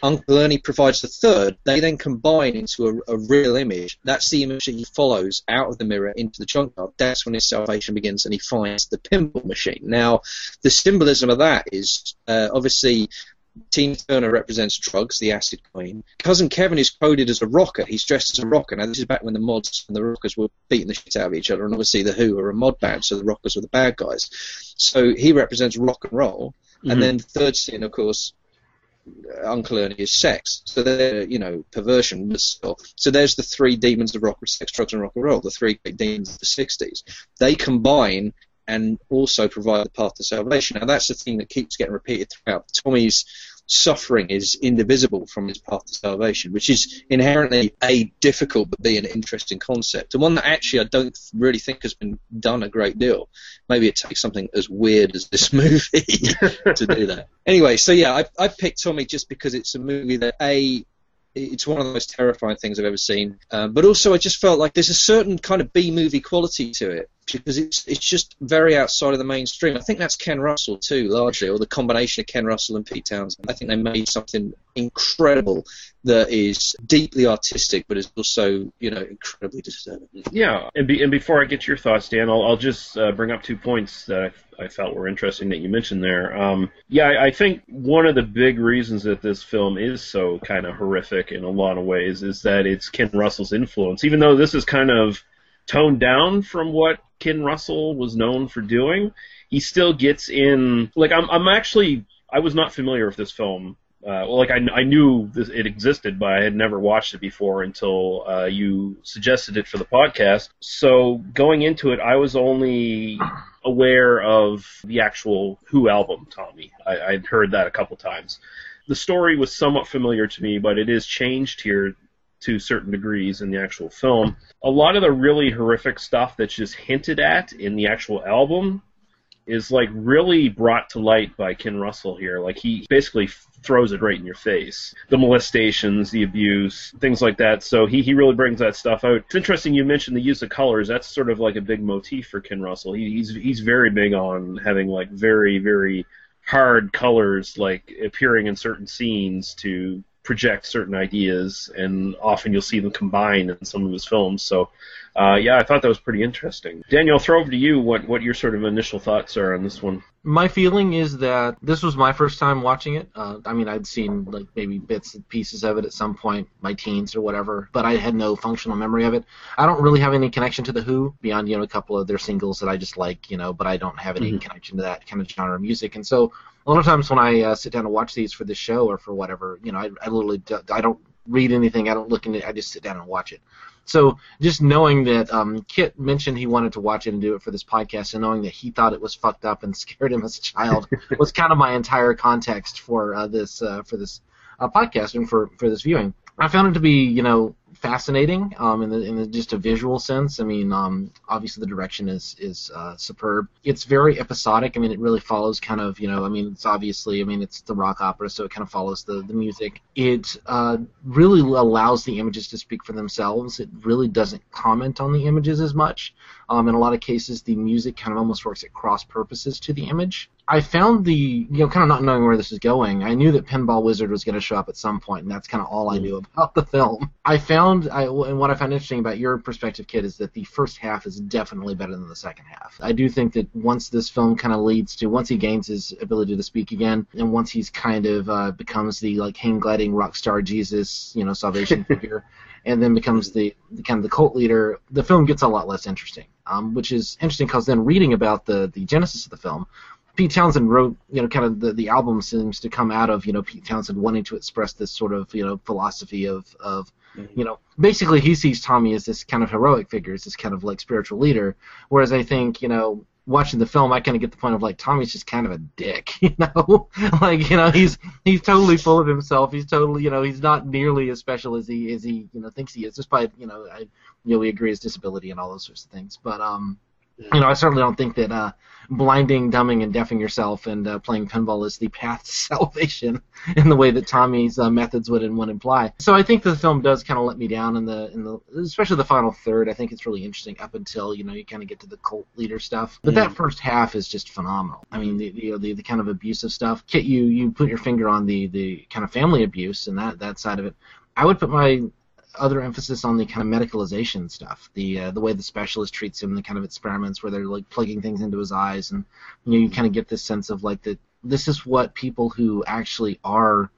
Uncle Ernie provides the third. They then combine into a, a, real image. That's the image that he follows out of the mirror into the junkyard. That's when his salvation begins, and he finds the pinball machine. Now, the symbolism of that is uh, obviously Tina Turner represents drugs, the acid queen. Cousin Kevin is coded as a rocker. He's dressed as a rocker. Now, this is back when the mods and the rockers were beating the shit out of each other, and obviously the Who are a mod band, so the rockers were the bad guys. So he represents rock and roll. Mm-hmm. And then the third scene, of course, Uncle Ernie is sex. So they're, you know, perversion. So there's the three demons of rock, sex, drugs, and rock and roll, the three great demons of the 60s. They combine and also provide the path to salvation. Now that's the thing that keeps getting repeated throughout. Tommy's suffering is indivisible from his path to salvation, which is inherently a difficult but b an interesting concept, and one that actually I don't really think has been done a great deal. Maybe it takes something as weird as this [LAUGHS] movie [LAUGHS] to do that. Anyway, so yeah, I, I picked Tommy just because it's a movie that a it's one of the most terrifying things I've ever seen. Um, but also, I just felt like there's a certain kind of B movie quality to it because it's it's just very outside of the mainstream. I think that's Ken Russell too, largely, or the combination of Ken Russell and Pete Townshend. I think they made something incredible that is deeply artistic, but is also you know incredibly disturbing. Yeah, and, be, and before I get your thoughts, Dan, I'll, I'll just uh, bring up two points that I, I felt were interesting that you mentioned there. Um, yeah, I, I think one of the big reasons that this film is so kind of horrific in a lot of ways is that it's Ken Russell's influence. Even though this is kind of toned down from what Ken Russell was known for doing, he still gets in. Like I'm, I'm actually, I was not familiar with this film. Uh, well, like I, I knew this, it existed, but I had never watched it before until uh, you suggested it for the podcast. So going into it, I was only aware of the actual Who album, Tommy. I'd heard that a couple times. The story was somewhat familiar to me, but it is changed here to certain degrees in the actual film. A lot of the really horrific stuff that's just hinted at in the actual album is like really brought to light by Ken Russell here. Like he basically throws it right in your face. The molestations, the abuse, things like that. So he, he really brings that stuff out. It's interesting you mentioned the use of colors. That's sort of like a big motif for Ken Russell. He, he's he's very big on having like very very hard colors like appearing in certain scenes to project certain ideas, and often you'll see them combined in some of his films. So, uh, yeah, I thought that was pretty interesting. Daniel, I'll throw over to you what, what your sort of initial thoughts are on this one. My feeling is that this was my first time watching it. Uh, I mean, I'd seen like maybe bits and pieces of it at some point, my teens or whatever, but I had no functional memory of it. I don't really have any connection to the Who beyond you know a couple of their singles that I just like, you know, but I don't have any Mm-hmm. Mhm. connection to that kind of genre of music. And so a lot of times when I uh, sit down to watch these for the show or for whatever, you know, I, I literally do, I don't read anything, I don't look into it, I just sit down and watch it. So just knowing that um, Kit mentioned he wanted to watch it and do it for this podcast, and knowing that he thought it was fucked up and [LAUGHS] scared him as a child [LAUGHS] was kind of my entire context for uh, this uh, for this uh, podcast and for for this viewing. I found it to be you know fascinating um, in the in the, just a visual sense. I mean, um, obviously the direction is is uh, superb. It's very episodic. I mean, it really follows kind of you know. I mean, it's obviously I mean it's the rock opera, so it kind of follows the the music. It uh, really allows the images to speak for themselves. It really doesn't comment on the images as much. Um, in a lot of cases, the music kind of almost works at cross purposes to the image. I found the, you know, kind of not knowing where this is going. I knew that Pinball Wizard was going to show up at some point, and that's kind of all I knew about the film. I found, I, and what I found interesting about your perspective, Kit, is that the first half is definitely better than the second half. I do think that once this film kind of leads to, once he gains his ability to speak again, and once he's kind of uh, becomes the like hang gliding rock star Jesus, you know, salvation [LAUGHS] figure and then becomes the, the kind of the cult leader, the film gets a lot less interesting. Um, which is interesting because then reading about the the genesis of the film, Pete Townshend wrote, you know, kind of the, the album seems to come out of, you know, Pete Townshend wanting to express this sort of, you know, philosophy of, of you know, basically he sees Tommy as this kind of heroic figure, as this kind of like spiritual leader. Whereas I think, you know, watching the film, I kind of get the point of like Tommy's just kind of a dick, [LAUGHS] you know, [LAUGHS] like you know he's he's totally full of himself. He's totally, you know, he's not nearly as special as he as he you know thinks he is, despite you know I you know we agree his disability and all those sorts of things. But um, you know, I certainly don't think that uh, blinding, dumbing, and deafing yourself and uh, playing pinball is the [LAUGHS] path to salvation in the way that Tommy's uh, methods would and would imply. So I think the film does kind of let me down in the in the especially the final third. I think it's really interesting up until you know you kind of get to the cult leader stuff. But that first half is just phenomenal. I mean, the the, the, the kind of abusive stuff. Kit, you you put your finger on the the kind of family abuse and that that side of it. I would put my other emphasis on the kind of medicalization stuff, the uh, the way the specialist treats him, the kind of experiments where they're like plugging things into his eyes, and you know you kind of get this sense of like that this is what people who actually are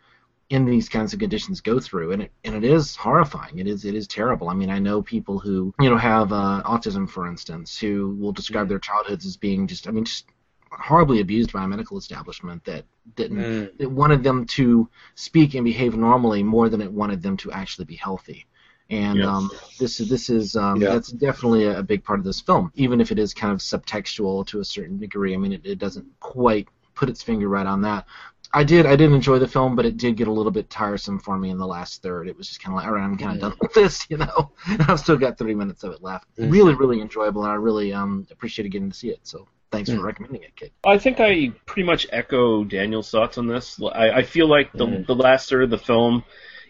in these kinds of conditions go through, and it and it is horrifying. It is it is terrible. I mean, I know people who you know have uh, autism, for instance, who will describe their childhoods as being just I mean just horribly abused by a medical establishment that didn't Mm. it wanted them to speak and behave normally more than it wanted them to actually be healthy. And Yes. um, this is this is um, Yeah. that's definitely a, big part of this film, even if it is kind of subtextual to a certain degree. I mean, it, it doesn't quite put its finger right on that. I did. I did enjoy the film, but it did get a little bit tiresome for me in the last third. It was just kind of like, all right, I'm kind of done with this, [LAUGHS] you know. I've still got 30 minutes of it left. Mhm. Really, really enjoyable, and I really um, appreciated getting to see it. So thanks Mm. for recommending it, Kit. I think I pretty much echo Daniel's thoughts on this. I, I feel like the Mm. the last third of the film,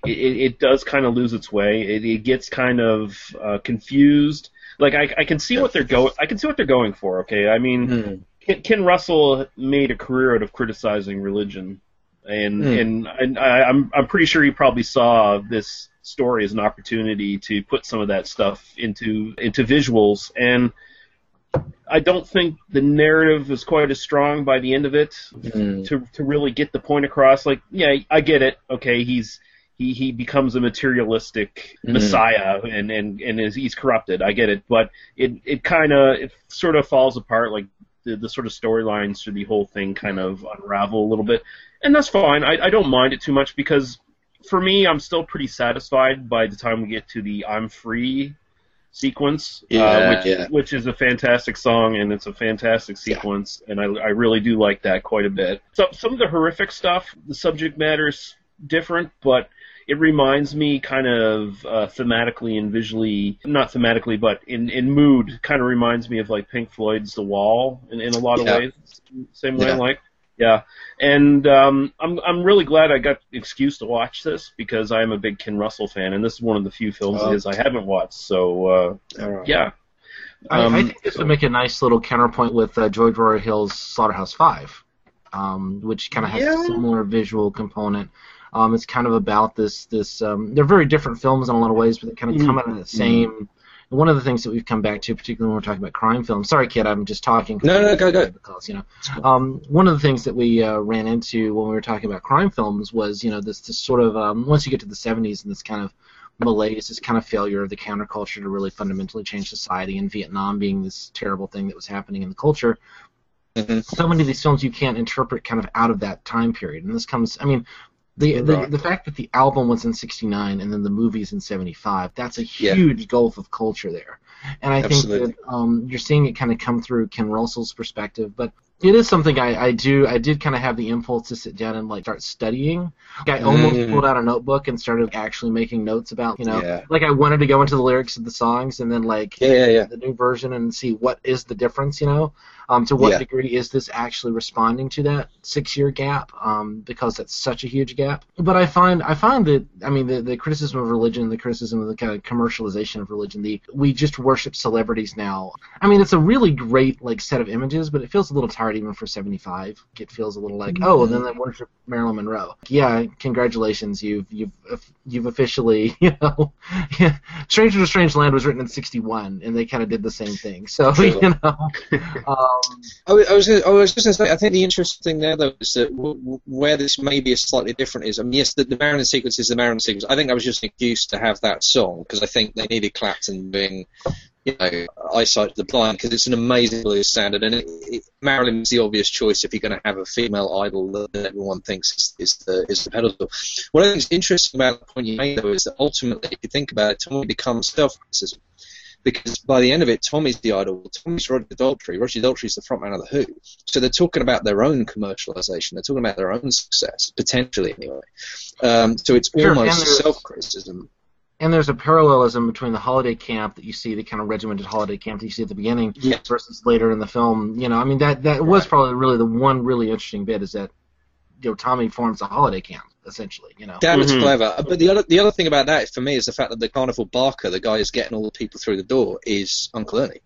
it, it, it does kind of lose its way. It, it gets kind of uh, confused. Like I, I can see what they're going. I can see what they're going for. Okay, I mean, Ken, Ken Russell made a career out of criticizing religion, and Mm. and, and I, I'm I'm pretty sure he probably saw this story as an opportunity to put some of that stuff into into visuals and. I don't think the narrative is quite as strong by the end of it to to really get the point across. Like, yeah, I get it. Okay, he's he, he becomes a materialistic Mhm. messiah and and and is he's corrupted. I get it, but it it kind of it sort of falls apart. Like the the sort of storylines through the whole thing kind of unravel a little bit, and that's fine. I I don't mind it too much because for me, I'm still pretty satisfied by the time we get to the "I'm free" sequence, Yeah, uh, which, yeah. which is a fantastic song and it's a fantastic sequence, and I, I really do like that quite a bit. So some of the horrific stuff, the subject matter is different, but it reminds me kind of uh, thematically and visually, not thematically, but in, in mood, kind of reminds me of like Pink Floyd's The Wall in, in a lot of ways. Same way, Yeah. like. Yeah, and um, I'm I'm really glad I got the excuse to watch this because I am a big Ken Russell fan, and this is one of the few films of Oh. his I haven't watched. So uh, yeah, I, I Um, think this would make a nice little counterpoint with uh, George Roy Hill's Slaughterhouse Five, um, which kind of has Yeah. a similar visual component. Um, it's kind of about this this. Um, they're very different films in a lot of ways, but they kind of come out of the same. And one of the things that we've come back to, particularly when we're talking about crime films. Sorry, Kit, I'm just talking. No, no, go, go. Because you know, um, one of the things that we uh, ran into when we were talking about crime films was you know this this sort of um, once you get to the 70s and this kind of malaise, this kind of failure of the counterculture to really fundamentally change society, and Vietnam being this terrible thing that was happening in the culture. So many of these films you can't interpret kind of out of that time period, and this comes. I mean, the the, the fact that the album was in '69 and then the movie's in '75, that's a Yeah. huge gulf of culture there. And I Absolutely. think that um, you're seeing it kind of come through Ken Russell's perspective, but it is something I, I do. I did kind of have the impulse to sit down and like start studying. Like, I almost Mm. pulled out a notebook and started actually making notes about, you know, Yeah. like I wanted to go into the lyrics of the songs and then like Yeah, yeah, yeah. the new version and see what is the difference, you know, um, to what Yeah. degree is this actually responding to that six-year gap? Um, because that's such a huge gap. But I find I find that I mean the, the criticism of religion, the criticism of the kind of commercialization of religion, the we just worship celebrities now. I mean it's a really great like set of images, but it feels a little tired even for '75. It feels a little like oh, and then they worship Marilyn Monroe. Yeah, congratulations, you've you've you've officially [LAUGHS] you know, [LAUGHS] Stranger to Strange Land was written in '61, and they kind of did the same thing. So [LAUGHS] Sure. you know. Um, I was, I was, gonna- I was just going to say, I think the interesting there, though, is that w- w- where this may be slightly different is, I mean, yes, the, the Marilyn sequence is the Marilyn sequence. I think I was just an excuse to have that song because I think they needed Clapton being, you know, eyesight to the blind because it's an amazing blues standard, and it, it, Marilyn is the obvious choice if you're going to have a female idol that everyone thinks is, is the is the pedestal. What I think is interesting about the point you made, though, is that ultimately, if you think about it, Tommy becomes self-criticism because by the end of it, Tommy's the idol. Tommy's Roger Daltrey. Roger Daltrey's the frontman of the Who. So they're talking about their own commercialization. They're talking about their own success, potentially anyway. Um, so it's almost self-criticism. And there's a parallelism between the holiday camp that you see, the kind of regimented holiday camp that you see at the beginning, versus later in the film. You know, I mean that that was probably really the one really interesting bit is that you know Tommy forms a holiday camp essentially. You know, Damn, it's mm-hmm. clever. Uh, but the other the other thing about that for me is the fact that the Carnival Barker, the guy who's getting all the people through the door, is Uncle Ernie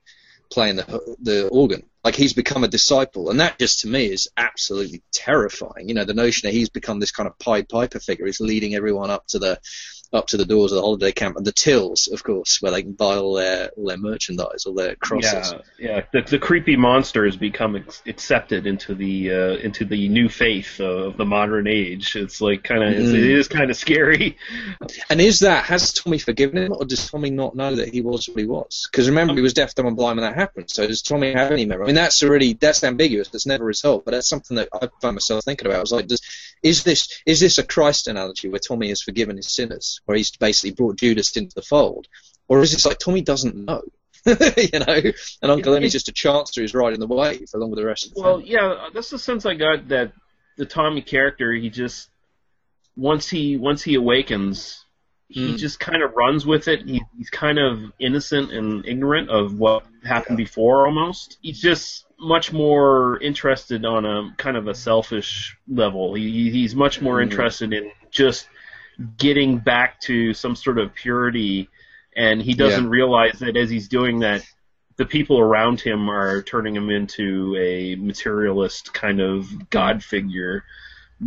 playing the the organ. Like he's become a disciple, and that just to me is absolutely terrifying. You know, the notion that he's become this kind of Pied Piper figure, is leading everyone up to the up to the doors of the holiday camp and the tills, of course, where they can buy all their all their merchandise, all their crosses. Yeah, yeah. The, the creepy monster has become ex- accepted into the uh, into the new faith of the modern age. It's like kind of Mm. it is kind of scary. And is that has Tommy forgiven him, or does Tommy not know that he was what he was? Because remember, he was deaf, dumb, and blind when that happened. So does Tommy have any memory? I mean, that's already that's ambiguous. That's never resolved. But that's something that I find myself thinking about. I was like, does is this is this a Christ analogy where Tommy has forgiven his sinners, where he's basically brought Judas into the fold, or is it like Tommy doesn't know? [LAUGHS] you know, and Uncle Ernie's just a chance chancer who's riding the wave along with the rest of the Well, family. yeah, that's the sense I got that the Tommy character, he just once he once he awakens, he Mm. just kind of runs with it. He, he's kind of innocent and ignorant of what happened before. Almost, he's just much more interested on a kind of a selfish level. He, he- he's much more Mm. interested in just getting back to some sort of purity, and he doesn't Yeah. realize that as he's doing that, the people around him are turning him into a materialist kind of god figure,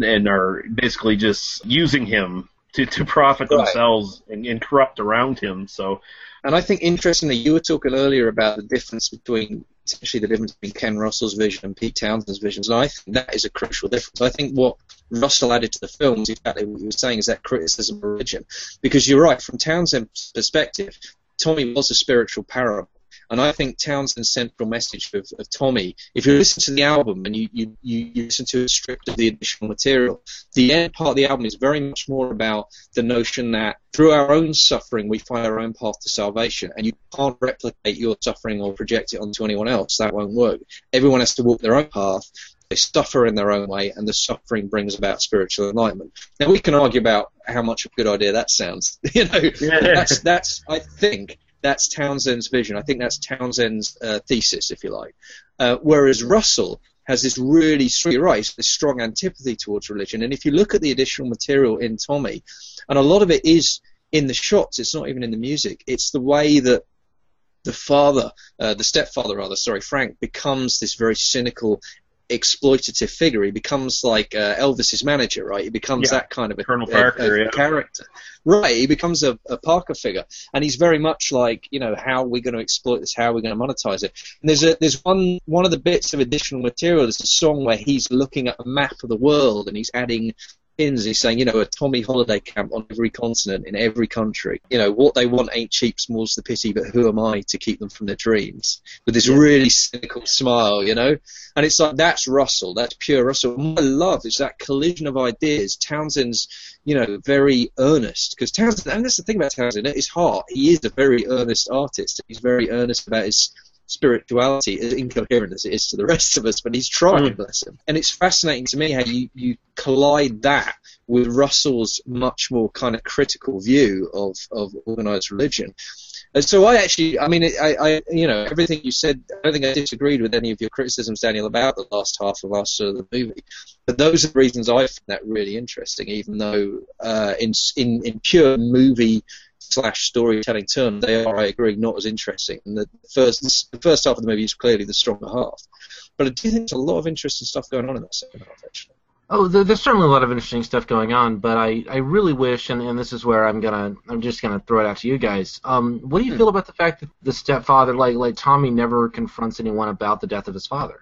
and are basically just using him to, to profit Right. themselves and, and corrupt around him. So And I think interestingly, you were talking earlier about the difference between essentially the difference between Ken Russell's vision and Pete Townshend's visions, and I think that is a crucial difference. I think what Russell added to the film is exactly what you were saying is that criticism of religion, because you're right from Townshend's perspective, Tommy was a spiritual parable. And I think Townshend's central message of, of Tommy, if you listen to the album and you, you, you listen to it stripped of the additional material, the end part of the album is very much more about the notion that through our own suffering we find our own path to salvation, and you can't replicate your suffering or project it onto anyone else. That won't work. Everyone has to walk their own path. They suffer in their own way, and the suffering brings about spiritual enlightenment. Now we can argue about how much of a good idea that sounds. [LAUGHS] You know, Yeah. that's that's I think that's Townshend's vision. I think that's Townshend's uh, thesis, if you like. Uh, whereas Russell has this really, you're right, this strong antipathy towards religion. And if you look at the additional material in Tommy, and a lot of it is in the shots, it's not even in the music. It's the way that the father, uh, the stepfather rather, sorry, Frank, becomes this very cynical, exploitative figure. He becomes like uh, Elvis's manager, right? He becomes Yeah. that kind of a, Colonel a- Parker, a yeah. character. Right, he becomes a, a Parker figure, and he's very much like, you know, how are we going to exploit this? How are we going to monetize it? And there's a there's one one of the bits of additional material. There's a song where he's looking at a map of the world and he's adding pins. He's saying, you know, a Tommy holiday camp on every continent in every country. You know, what they want ain't cheap, small's the pity, but who am I to keep them from their dreams? With this really cynical smile, you know. And it's like that's Russell, that's pure Russell. I love is that collision of ideas. Townshend's, you know, very earnest because Townshend, and that's the thing about Townshend, at his heart, he is a very earnest artist. He's very earnest about his spirituality, as incoherent as it is to the rest of us, but he's trying, bless him. And it's fascinating to me how you, you collide that with Russell's much more kind of critical view of, of organized religion. And so I actually, I mean, I, I, you know, everything you said, I don't think I disagreed with any of your criticisms, Daniel, about the last half of us of the movie. But those are the reasons I find that really interesting, even though uh, in, in in pure movie slash storytelling terms, they are, I agree, not as interesting. And the first the first half of the movie is clearly the stronger half. But I do think there's a lot of interesting stuff going on in that second half, actually. Oh, there's certainly a lot of interesting stuff going on, but I, I really wish, and, and this is where I'm gonna I'm just gonna throw it out to you guys. Um, what do you feel about the fact that the stepfather, like like Tommy, never confronts anyone about the death of his father?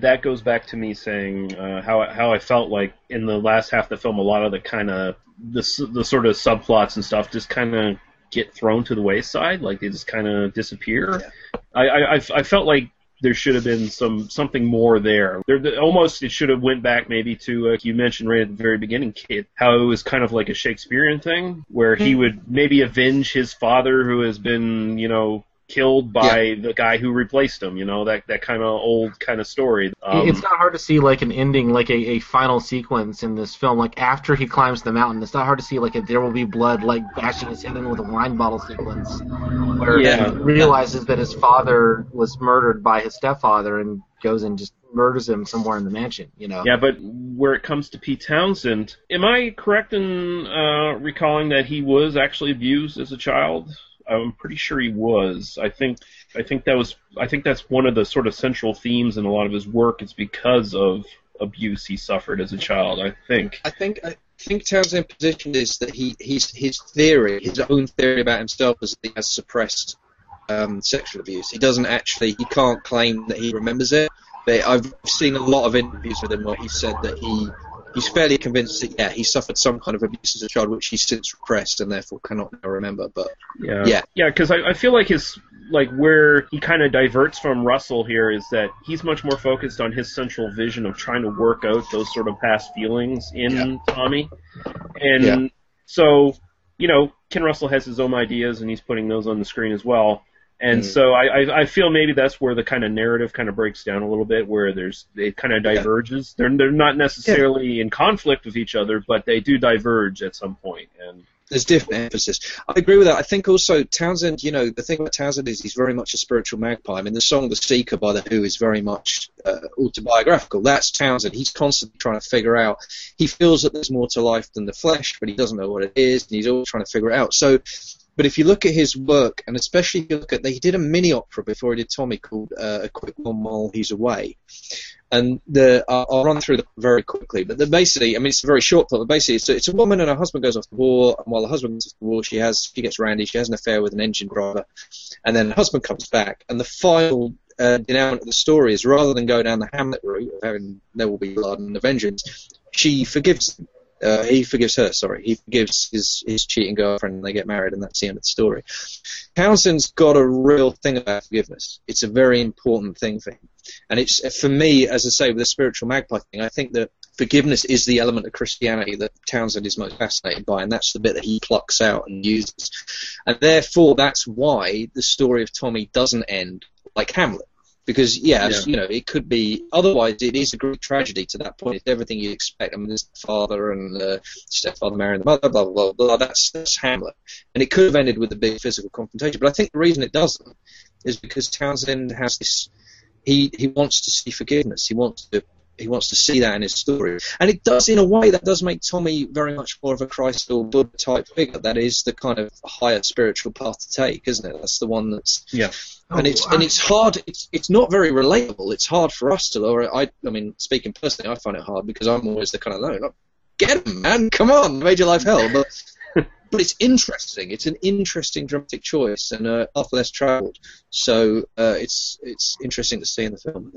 that goes back to me saying uh, how how I felt like in the last half of the film, a lot of the kind of the the sort of subplots and stuff just kind of get thrown to the wayside, like they just kind of disappear. I I I felt like there should have been some something more there. There almost it should have went back maybe to uh, you mentioned right at the very beginning, Kit, how it was kind of like a Shakespearean thing where he would maybe avenge his father who has been you know killed by the guy who replaced him. You know that that kind of old kind of story. Um, it's not hard to see like an ending, like a, a final sequence in this film. Like after he climbs the mountain, it's not hard to see like a there will be blood, like bashing his head in with a wine bottle sequence, where Yeah. he realizes that his father was murdered by his stepfather and goes and just murders him somewhere in the mansion. You know. Yeah, but where it comes to Pete Townshend, am I correct in uh, recalling that he was actually abused as a child? I'm pretty sure he was. I think I think that was I think that's one of the sort of central themes in a lot of his work. It's because of abuse he suffered as a child. I think. I think I think Townshend's position is that he he's, his theory, his own theory about himself, is that he has suppressed um, sexual abuse. He doesn't actually, he can't claim that he remembers it. But I've seen a lot of interviews with him where he said that he he's fairly convinced that yeah he suffered some kind of abuse as a child, which he's since repressed and therefore cannot now remember. But Yeah. yeah, Yeah, because I, I feel like his like where he kind of diverts from Russell here is that he's much more focused on his central vision of trying to work out those sort of past feelings in Tommy, and Yeah. so you know Ken Russell has his own ideas and he's putting those on the screen as well. And Mm. so I, I I feel maybe that's where the kind of narrative kind of breaks down a little bit, where there's it kind of diverges. They're they're not necessarily in conflict with each other, but they do diverge at some point. And There's different emphasis. I agree with that. I think also Townshend, you know, the thing about Townshend is he's very much a spiritual magpie. I mean, the song "The Seeker" by the Who is very much uh, autobiographical. That's Townshend. He's constantly trying to figure out. He feels that there's more to life than the flesh, but he doesn't know what it is, and he's always trying to figure it out. So. But if you look at his work, and especially if you look at, he did a mini opera before he did Tommy called uh, "A Quick One While He's Away," and the uh, I'll run through them very quickly. But the basically, I mean, it's a very short plot. But basically, it's, it's a woman and her husband goes off to war, and while the husband goes off to war, she has she gets randy, she has an affair with an engine driver, and then her husband comes back, and the final uh, denouement of the story is rather than go down the Hamlet route of having there will be blood and a vengeance, she forgives him. Uh, he forgives her, sorry. He forgives his, his cheating girlfriend and they get married, and that's the end of the story. Townshend's got a real thing about forgiveness. It's a very important thing for him. And it's, for me, as I say, with the spiritual magpie thing, I think that forgiveness is the element of Christianity that Townshend is most fascinated by, and that's the bit that he plucks out and uses. And therefore, that's why the story of Tommy doesn't end like Hamlet. Because yes, Yeah. you know, it could be. Otherwise, it is a Greek tragedy to that point. It's everything you expect. I mean, there's the father and the stepfather marrying the mother, blah blah blah blah. That's that's Hamlet, and it could have ended with a big physical confrontation. But I think the reason it doesn't is because Townshend has this. He he wants to see forgiveness. He wants to he wants to see that in his story, and it does in a way that does make Tommy very much more of a Christ or Buddha type figure. That is the kind of higher spiritual path to take, isn't it? That's the one that's yeah. and it's and it's hard. It's it's not very relatable. It's hard for us to. Or I I mean, speaking personally, I find it hard because I'm always the kind of no, no get him, man, come on, made your life hell. But [LAUGHS] but it's interesting. It's an interesting dramatic choice and uh, far less travelled. So uh, it's it's interesting to see in the film.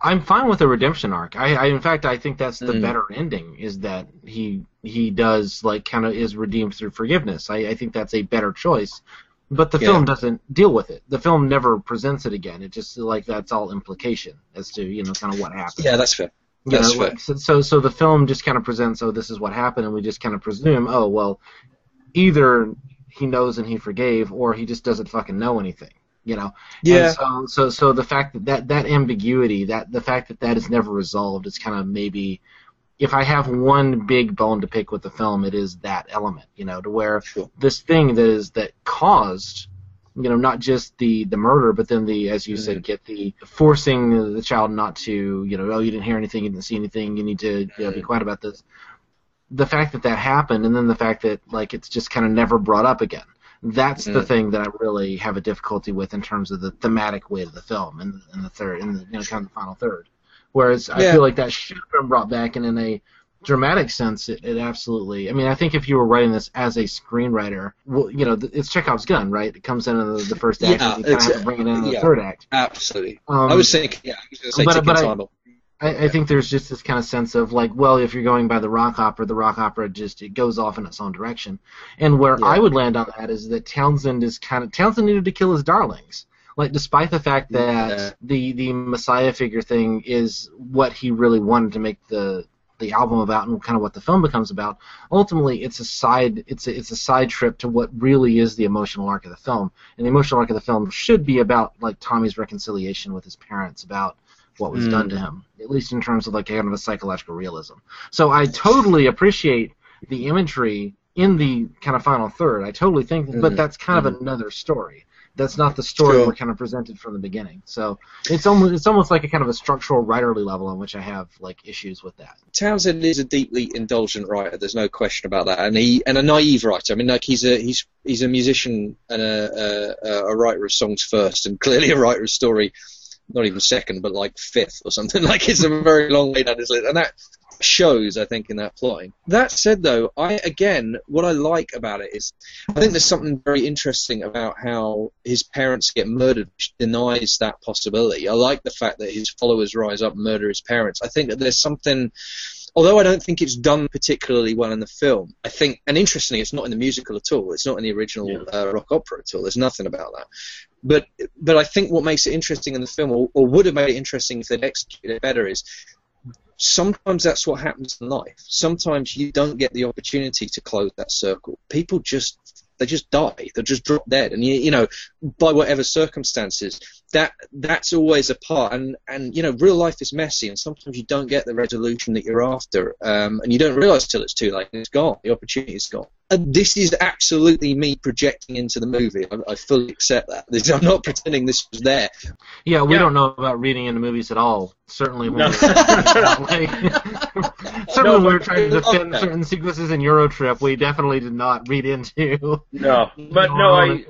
I'm fine with a redemption arc. I, I in fact, I think that's the Mm. better ending. Is that he he does like kind of is redeemed through forgiveness. I, I think that's a better choice. But the Yeah. film doesn't deal with it. The film never presents it again. It just like that's all implication as to you know kind of what happened. Yeah, that's fair. You That's know, fair. like, so, so so the film just kind of presents, oh, this is what happened, and we just kind of presume, oh, well, either he knows and he forgave, or he just doesn't fucking know anything, you know. Yeah. And so so so the fact that that, that ambiguity, that the fact that that is never resolved, is kind of maybe. If I have one big bone to pick with the film, it is that element, you know, to where this thing that is that caused you know, not just the the murder, but then the, as you said, mm-hmm. get the forcing the child not to, you know, oh, you didn't hear anything, you didn't see anything, you need to you know, be mm-hmm. quiet about this. The fact that that happened, and then the fact that like it's just kind of never brought up again. That's the Mhm. thing that I really have a difficulty with in terms of the thematic weight of the film in, in the third, in the you know, kind of the final third. Whereas I feel like that should have been brought back, and in a dramatic sense, it, it absolutely. I mean, I think if you were writing this as a screenwriter, well, you know, it's Chekhov's gun, right? It comes in in the, the first act, Yeah, and you kind of have to bring it in in the third act. Absolutely. Um, I was thinking, yeah, I was going to say but- but I- time. bomb. I, I think there's just this kind of sense of like, well, if you're going by the rock opera, the rock opera just it goes off in its own direction. And where I would land on that is that Townshend is kind of Townshend needed to kill his darlings. Like, despite the fact that Yeah. the the Messiah figure thing is what he really wanted to make the the album about and kind of what the film becomes about. Ultimately, it's a side it's a, it's a side trip to what really is the emotional arc of the film. And the emotional arc of the film should be about like Tommy's reconciliation with his parents, about what was Mm. done to him, at least in terms of like kind of a psychological realism. So I totally appreciate the imagery in the kind of final third. I totally think, but Mhm. that's kind of another story. That's not the story we're kind of presented from the beginning. So it's almost it's almost like a kind of a structural writerly level on which I have like issues with that. Townshend is a deeply indulgent writer. There's no question about that, and he and a naive writer. I mean, like he's a he's he's a musician and a a, a writer of songs first, and clearly a writer of story, not even second, but like fifth or something. [LAUGHS] Like it's a very long way down his list, and that shows, I think, in that plotting. That said, though, I again, what I like about it is, I think there's something very interesting about how his parents get murdered, which denies that possibility. I like the fact that his followers rise up and murder his parents. I think that there's something although I don't think it's done particularly well in the film, I think, and interestingly, it's not in the musical at all. It's not in the original uh, rock opera at all. There's nothing about that. But but I think what makes it interesting in the film, or, or would have made it interesting if they'd executed it better, is sometimes that's what happens in life. Sometimes you don't get the opportunity to close that circle. People just they just die. They just drop dead, and you, you know, by whatever circumstances, that that's always a part. And and you know, real life is messy, and sometimes you don't get the resolution that you're after, um, and you don't realise till it's too late. It's gone. The opportunity is gone. And this is absolutely me projecting into the movie. I, I fully accept that. This, [LAUGHS] I'm not pretending this was there. Yeah, we Yeah. don't know about reading into movies at all. Certainly when No. [LAUGHS] [LAUGHS] certainly when we we're trying to defend certain sequences in Eurotrip, we definitely did not read into. No, but no, I,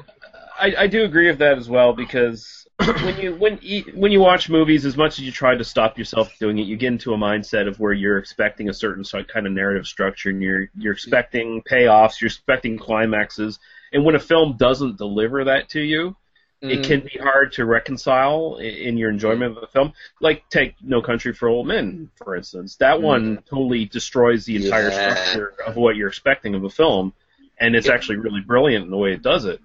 I I do agree with that as well because [CLEARS THROAT] when you when you, when you watch movies, as much as you try to stop yourself doing it, you get into a mindset of where you're expecting a certain sort kind of narrative structure, and you're you're expecting payoffs, you're expecting climaxes, and when a film doesn't deliver that to you, it Mm. can be hard to reconcile in your enjoyment of a film. Like take No Country for Old Men, for instance. That one totally destroys the entire Yeah. structure of what you're expecting of a film, and it's actually really brilliant in the way it does it.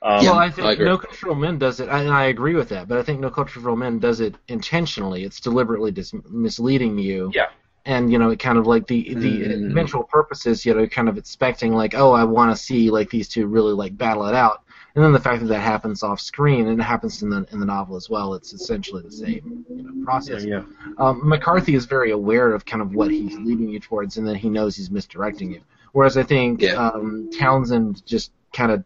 Um, well, I think No Country for Old Men does it, and I agree with that. But I think No Country for Old Men does it intentionally. It's deliberately dis- misleading you. Yeah. And you know, it kind of like the the Mm. eventual purpose is you know kind of expecting like, oh, I want to see like these two really like battle it out, and then the fact that that happens off screen and it happens in the in the novel as well. It's essentially the same you know, process. Yeah, Um, McCarthy is very aware of kind of what he's leading you towards, and then he knows he's misdirecting you. Whereas I think um, Townshend just kind of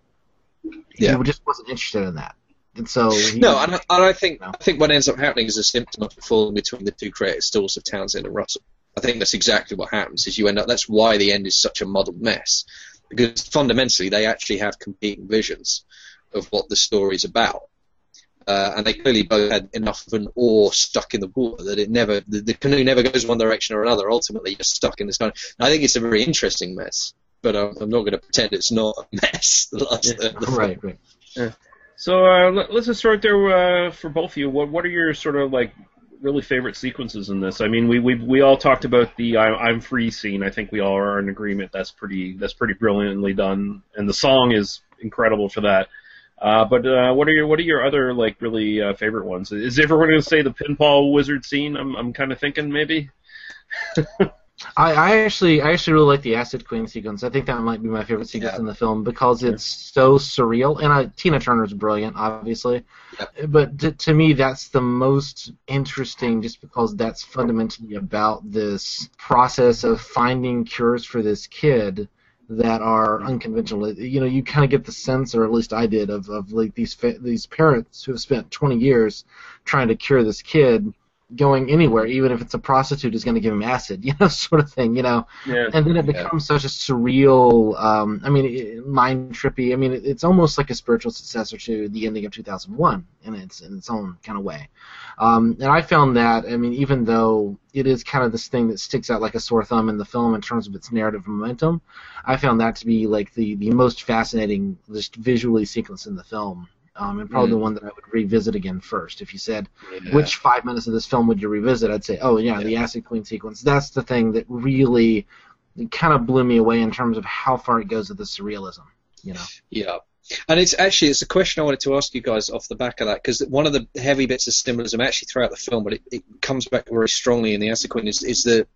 Yeah. he just wasn't interested in that, and so he, No, and I, and I think I think what ends up happening is a symptom of the falling between the two creative stools of Townshend and Russell. I think that's exactly what happens. Is you end up. That's why the end is such a muddled mess, because fundamentally they actually have competing visions of what the story's about, uh, and they clearly both had enough of an oar stuck in the water that it never the, the canoe never goes one direction or another. Ultimately, you're stuck in this kind. Of, I think it's a very interesting mess, but I'm, I'm not going to pretend it's not a mess. [LAUGHS] The last, the, the right, right. Yeah. So uh, let, let's just start there uh, for both of you. What what are your sort of like really favorite sequences in this? I mean, we we we all talked about the I, I'm free scene. I think we all are in agreement. That's pretty that's pretty brilliantly done, and the song is incredible for that. Uh, but uh, what are your what are your other like really uh, favorite ones? Is everyone going to say the pinball wizard scene? I'm I'm kind of thinking maybe. [LAUGHS] I, I actually I actually really like the Acid Queen sequence. I think that might be my favorite sequence in the film because it's so surreal. And I, Tina Turner's brilliant, obviously, but to, to me that's the most interesting, just because that's fundamentally about this process of finding cures for this kid that are unconventional. You know, you kind of get the sense, or at least I did, of, of like these fa- these parents who have spent 20 years trying to cure this kid going anywhere, even if it's a prostitute is going to give him acid, [LAUGHS] you know, sort of thing, you know. Yeah. And then it Yeah. becomes such a surreal, um, I mean, mind trippy. I mean, it's almost like a spiritual successor to the ending of 2001 in its in its own kind of way. Um, and I found that, I mean, even though it is kind of this thing that sticks out like a sore thumb in the film in terms of its narrative momentum, I found that to be like the the most fascinating, just visually sequence in the film. Um, and probably Mm. the one that I would revisit again first. If you said Yeah. which five minutes of this film would you revisit, I'd say, oh yeah, the Acid Queen sequence. That's the thing that really kind of blew me away in terms of how far it goes with the surrealism. You know. Yeah. And it's actually it's a question I wanted to ask you guys off the back of that because one of the heavy bits of symbolism actually throughout the film, but it, it comes back very strongly in the Acid is, is the,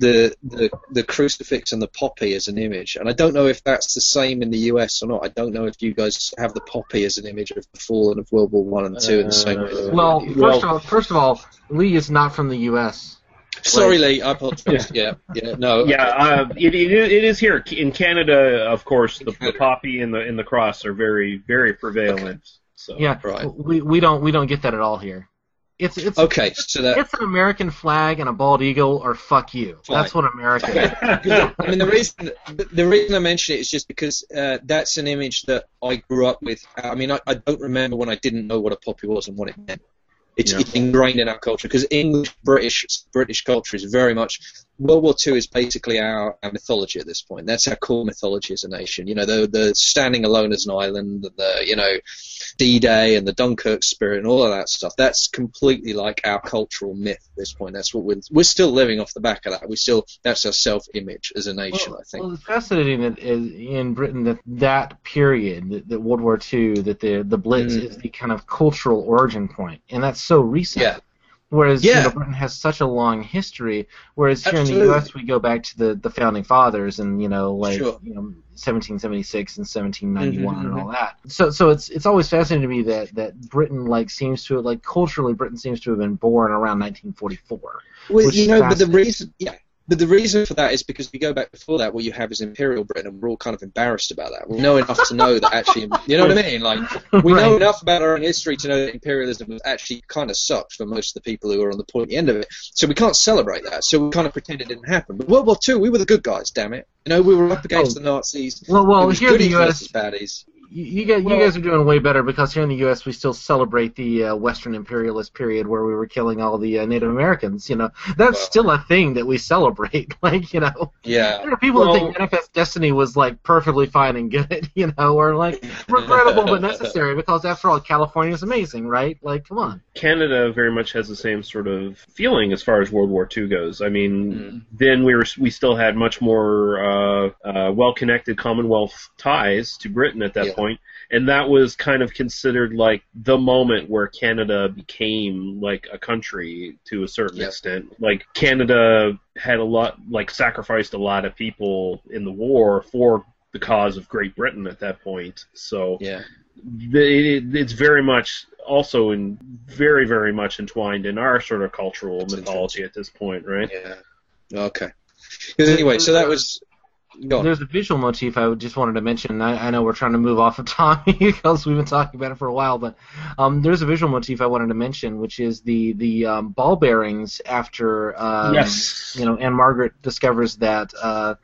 the the the crucifix and the poppy as an image. And I don't know if that's the same in the US or not. I don't know if you guys have the poppy as an image of the fallen of World War One and Two in the same way. Well, first of all, first of all, Lee is not from the U.S. Sorry, Lee. I apologize. [LAUGHS] Yeah, yeah, no. Yeah, uh, it, it, it is here in Canada. Of course, the, the poppy and the and the cross are very very prevalent. So Yeah, we we don't we don't get that at all here. It's it's Okay, so that it's an American flag and a bald eagle, or fuck you. That's what America is. I mean, the reason the- the reason I mention it is just because uh, that's an image that I grew up with. I mean, I, I don't remember when I didn't know what a poppy was and what it meant. It's, it's ingrained in our culture because English British British culture is very much World War Two is basically our, our mythology at this point. That's our core mythology as a nation. You know, the the standing alone as an island, the you know, D-Day and the Dunkirk spirit and all of that stuff. That's completely like our cultural myth at this point. That's what we're we're still living off the back of that. We still that's our self-image as a nation. I think. Well, it's fascinating that is in Britain that that period, that, that World War II, that the the Blitz Mm. is the kind of cultural origin point. point, and that's so recent. Yeah. Whereas you know, Britain has such a long history. Whereas here in the U.S. we go back to the, the founding fathers and you know like Sure. you know 1776 and 1791 Mhm, and all mhm. that. So so it's it's always fascinating to me that that Britain like seems to like culturally Britain seems to have been born around 1944. Well, you know, but the reason, yeah, but the reason for that is because you go back before that, what you have is Imperial Britain, and we're all kind of embarrassed about that. We know enough to know that actually, you know what I mean? Like, we know Right. enough about our own history to know that imperialism actually kind of sucked for most of the people who are on the pointy end of it. So we can't celebrate that. So we kind of pretend it didn't happen. But World War Two, we were the good guys, damn it. You know, we were up against Oh. the Nazis. Well, well, here the US baddies. You, you guys, you guys are doing way better because here in the U.S. we still celebrate the uh, Western imperialist period where we were killing all the uh, Native Americans. You know, that's still a thing that we celebrate. [LAUGHS] like, you know, Yeah. there are people that think Manifest Destiny was like perfectly fine and good. [LAUGHS] You know, or like regrettable but necessary because after all, California is amazing, right? Like, come on. Canada very much has the same sort of feeling as far as World War II goes. I mean, Mm. then we were we still had much more uh, uh, well-connected Commonwealth ties to Britain at that Yeah. point, and that was kind of considered like the moment where Canada became like a country to a certain Yeah. extent. Like Canada had a lot, like sacrificed a lot of people in the war for the cause of Great Britain at that point. So Yeah. The, it, it's very much also in very very much entwined in our sort of cultural mythology at this point, right? Yeah. Okay. 'Cause anyway, so that was. There's a visual motif I just wanted to mention. I, I know we're trying to move off of [LAUGHS] Tommy because we've been talking about it for a while, but um, there's a visual motif I wanted to mention, which is the the um, ball bearings after um, Yes. you know Ann-Margret discovers that uh,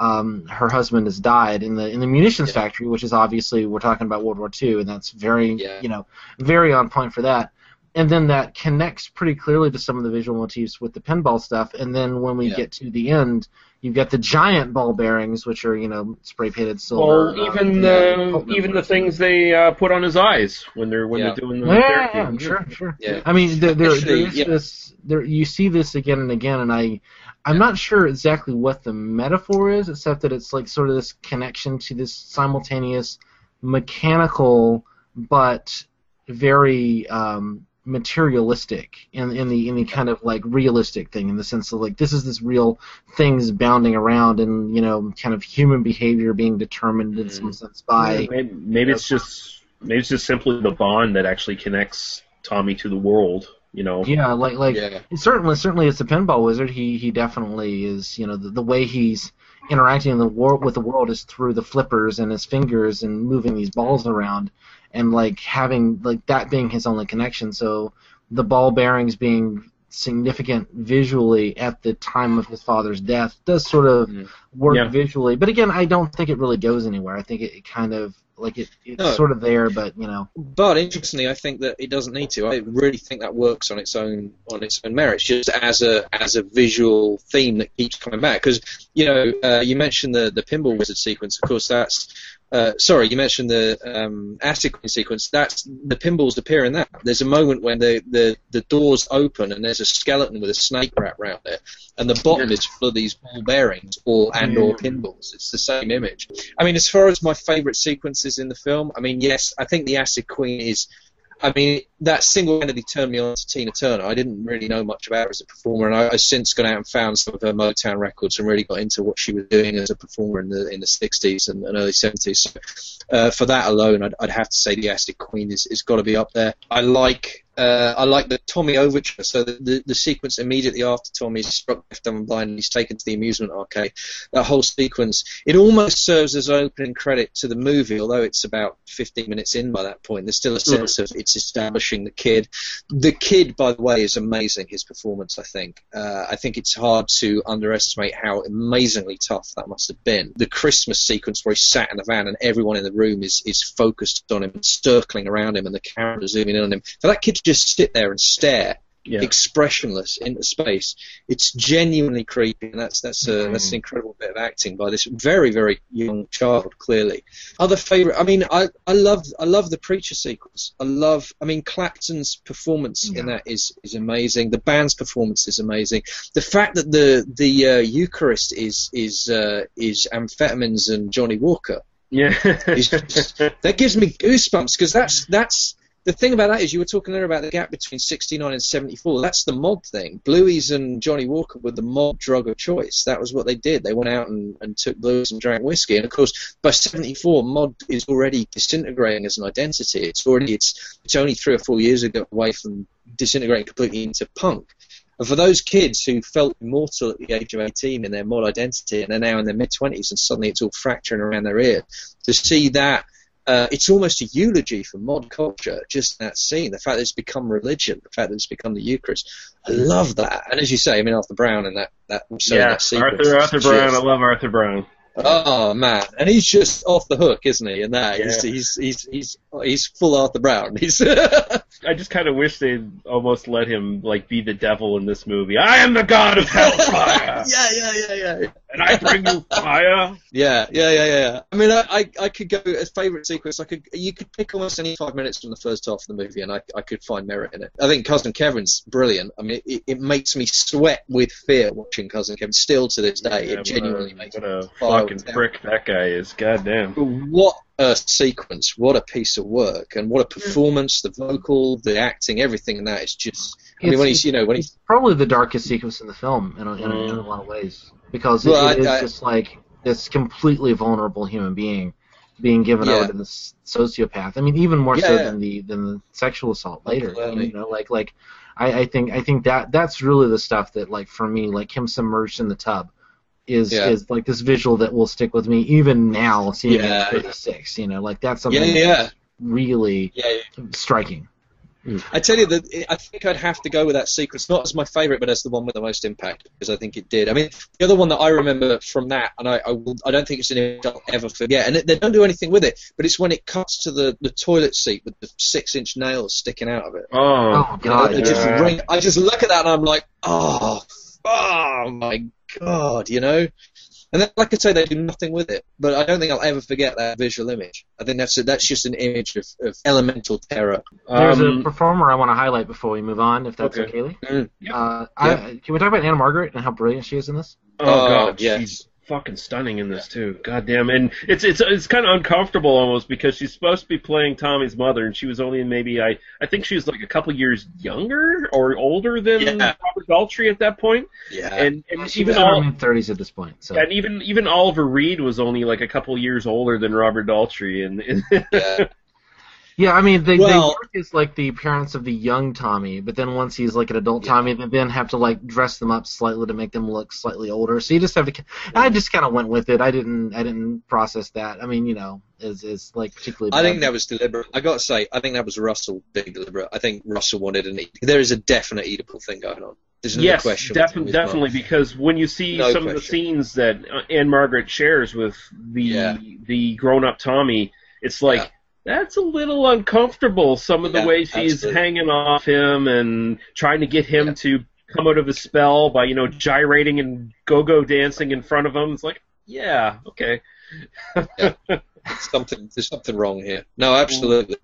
um, her husband has died in the in the munitions factory, which is obviously we're talking about World War II, and that's very you know very on point for that. And then that connects pretty clearly to some of the visual motifs with the pinball stuff. And then when we Yeah. get to the end, you've got the giant ball bearings, which are you know spray painted silver. Well, uh, even yeah. uh, even the things they uh, put on his eyes when they're when Yeah. they're doing the Yeah, therapy. yeah, sure, sure. Yeah. I mean, there, there, Actually, there is yeah. this. There, you see this again and again, and I, I'm not sure exactly what the metaphor is, except that it's like sort of this connection to this simultaneous mechanical but very um, materialistic in in the in the kind of like realistic thing in the sense of like this is this real things bounding around and you know kind of human behavior being determined in some sense by maybe, maybe it's just maybe it's just simply the bond that actually connects Tommy to the world. You know. Yeah, like like Yeah. certainly certainly as a pinball wizard, he he definitely is. You know, the, the way he's interacting in the world with the world is through the flippers and his fingers and moving these balls around, and like having like that being his only connection. So the ball bearings being significant visually at the time of his father's death does sort of work Yeah. visually. But again, I don't think it really goes anywhere. I think it, it kind of like it it's No. sort of there, but you know. But interestingly, I think that it doesn't need to. I really think that works on its own on its own merits, just as a as a visual theme that keeps coming back. Because you know, uh, you mentioned the the pinball wizard sequence. Of course, that's uh, sorry, you mentioned the um, acid queen sequence. That's the pinballs appear in that. There's a moment when the, the, the doors open and there's a skeleton with a snake wrapped around it, and the bottom is full of these ball bearings or and or pinballs. It's the same image. I mean, as far as my favourite sequences in the film, I mean, yes, I think the acid queen is. I mean, that single-handedly turned me on to Tina Turner. I didn't really know much about her as a performer, and I, I've since gone out and found some of her Motown records and really got into what she was doing as a performer in the in the 60s and, and early 70s. So, uh, for that alone, I'd, I'd have to say the Acid Queen is, is got to be up there. I like uh, I like the Tommy overture. So the, the the sequence immediately after Tommy's struck left dumb and blind and he's taken to the amusement arcade. That whole sequence it almost serves as opening credit to the movie, although it's about 15 minutes in by that point. There's still a sense of it's establishing the kid. The kid, by the way, is amazing. His performance, I think. Uh, I think it's hard to underestimate how amazingly tough that must have been. The Christmas sequence where he sat in the van and everyone in the room is is focused on him and circling around him and the camera zooming in on him. For that kid to just sit there and stare. Yeah. Expressionless into space. It's genuinely creepy, and that's that's a, that's an incredible bit of acting by this very very young child. Clearly, other favorite. I mean, I I love I love the preacher sequence. I love. I mean, Clapton's performance in that is is amazing. The band's performance is amazing. The fact that the the uh, Eucharist is is uh, is amphetamines and Johnnie Walker. Yeah. just, that gives me goosebumps because that's that's the thing about that is you were talking earlier about the gap between 69 and 74. That's the mod thing. Blueies and Johnnie Walker were the mod drug of choice. That was what they did. They went out and, and took blues and drank whiskey. And of course, by 74, mod is already disintegrating as an identity. It's already it's it's only three or four years ago away from disintegrating completely into punk. And for those kids who felt immortal at the age of 18 in their mod identity and they're now in their mid 20s and suddenly it's all fracturing around their ear, to see that uh, it's almost a eulogy for mod culture, just that scene. The fact that it's become religion, the fact that it's become the Eucharist. I love that. And as you say, I mean, Arthur Brown and that, that, yeah, that Arthur Arthur Brown. I love Arthur Brown. Oh man, and he's just off the hook, isn't he? In that, he's, Yeah. he's he's he's he's full Arthur Brown. [LAUGHS] He's I just kind of wish they'd almost let him like be the devil in this movie. I am the god of hellfire, [LAUGHS] yeah, yeah, yeah, yeah. and I bring you fire. Yeah, yeah, yeah, yeah. I mean, I, I, I could go as favorite sequence. I could, you could pick almost any five minutes from the first half of the movie, and I, I could find merit in it. I think Cousin Kevin's brilliant. I mean, it, it makes me sweat with fear watching Cousin Kevin. Still to this day, Yeah, it genuinely a, makes me a fire fucking with prick that guy is. Goddamn. What a sequence! What a piece of work, and what a mm. performance! The vocal, the acting, everything in that is just. I mean, It's- when he's, you know, when he's probably the darkest sequence in the film in a, in a, in a mm. lot of ways because it, Well, it is I- I- just like this completely vulnerable human being being given Yeah. over to this sociopath. I mean, even more so Yeah, yeah. than the than the sexual assault later. Absolutely. You know, like like I, I think I think that that's really the stuff that like for me like him submerged in the tub is Yeah. is like this visual that will stick with me even now seeing Yeah. it at 36. You know, like that's something yeah, yeah. that's really Yeah, striking. Mm. I tell you that I think I'd have to go with that sequence, not as my favourite, but as the one with the most impact, because I think it did. I mean, the other one that I remember from that, and I, I, will, I don't think it's an image I'll ever forget, and it, they don't do anything with it, but it's when it cuts to the, the toilet seat with the six-inch nails sticking out of it. Oh, Oh, You know, God, just ring, I just look at that and I'm like, oh, oh my god, you know. And then, like I say, they do nothing with it, but I don't think I'll ever forget that visual image. I think that's that's just an image of, of elemental terror. There's Um, a performer I want to highlight before we move on, if that's Okay. okay, Lee. Mm. Uh, I, can we talk about Ann-Margret and how brilliant she is in this? Oh, Oh, god, yes. she's fucking stunning in this too. God damn, and it's it's it's kind of uncomfortable almost because she's supposed to be playing Tommy's mother, and she was only maybe I I think she was like a couple years younger or older than Yeah. Robert Daltrey at that point, Yeah. and and She even was in her all. thirties at this point. So And even even Oliver Reed was only like a couple years older than Robert Daltrey, and, and yeah. [LAUGHS] yeah, I mean they, Well- they work as like the appearance of the young Tommy, but then once he's like an adult Tommy, they then have to like dress them up slightly to make them look slightly older. So you just have to. and I just kind of went with it. I didn't I didn't process that. I mean, you know, is is like particularly. I think that was deliberate. I got to say, I think that was Russell being deliberate. I think Russell wanted an. There is a definite Oedipal thing going on. There's no yes, question. defi- with- with definitely, because when you see No some of the scenes that uh, Ann-Margret shares with the Yeah. the grown up Tommy, it's like. Yeah. That's a little uncomfortable. Some of the Yeah, way she's absolutely. hanging off him and trying to get him Yeah. to come out of his spell by, you know, gyrating and go-go dancing in front of him. It's like, yeah, okay. something. There's something wrong here. No, absolutely.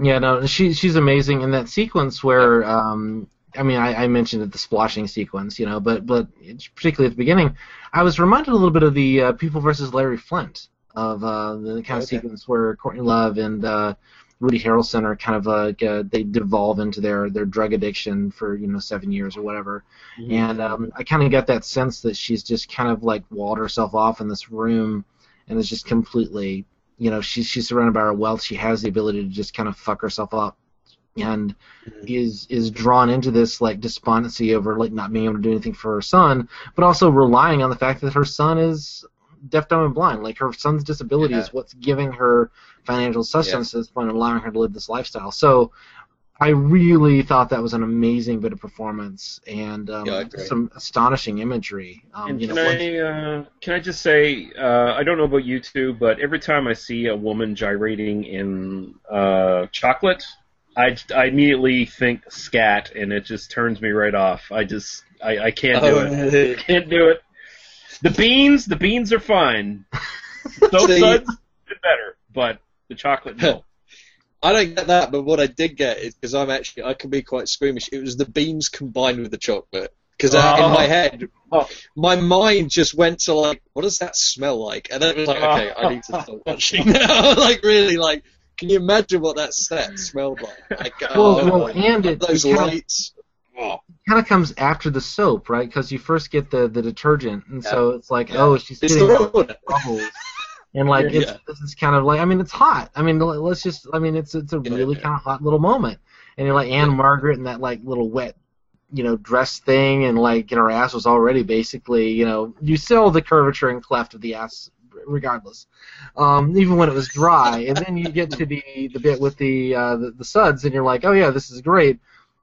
Yeah, no, she she's amazing in that sequence where um I mean I, I mentioned it the splashing sequence, you know, but but particularly at the beginning, I was reminded a little bit of the uh, People versus Larry Flynt of uh, the kind of Okay. sequence where Courtney Love and uh, Woody Harrelson are kind of like uh, they devolve into their their drug addiction for you know seven years or whatever, and um, I kind of get that sense that she's just kind of like walled herself off in this room, and is just completely you know she's she's surrounded by her wealth. She has the ability to just kind of fuck herself up, and is is drawn into this like despondency over like not being able to do anything for her son, but also relying on the fact that her son is deaf, dumb, and blind. Like her son's disability Yeah. is what's giving her financial sustenance at this point and allowing her to live this lifestyle. So. I really thought that was an amazing bit of performance and um, Yeah, some astonishing imagery. Um, you can know, once- I uh, can I just say uh, I don't know about you two, but every time I see a woman gyrating in uh, chocolate, I, I immediately think scat, and it just turns me right off. I just I, I can't do Oh, it. really? Can't do it. The beans, the beans are fine. [LAUGHS] Soap See- suds is better, but the chocolate no. [LAUGHS] I don't get that, but what I did get is because I'm actually I can be quite squeamish. It was the beans combined with the chocolate. Because uh, in Oh. my head, Oh. my mind just went to like, what does that smell like? And then it was like, okay, I need to stop [LAUGHS] watching now. like really, like Can you imagine what that set smelled like? like Well, oh, well, and it- those it kinda- lights. Kind of comes after the soap, right? Because you first get the the detergent, and so it's like, Yeah. oh, she's It's getting the all road. the bubbles, and like it's Yeah. this is kind of like, I mean, it's hot. I mean, let's just, I mean, it's it's a really kind of hot little moment, and you're like Ann-Margret and that like little wet, you know, dress thing, and like, know, her ass was already basically, you know, you sell the curvature and cleft of the ass regardless, um, even when it was dry, and then you get to the the bit with the uh, the, the suds, and you're like, oh yeah, this is great.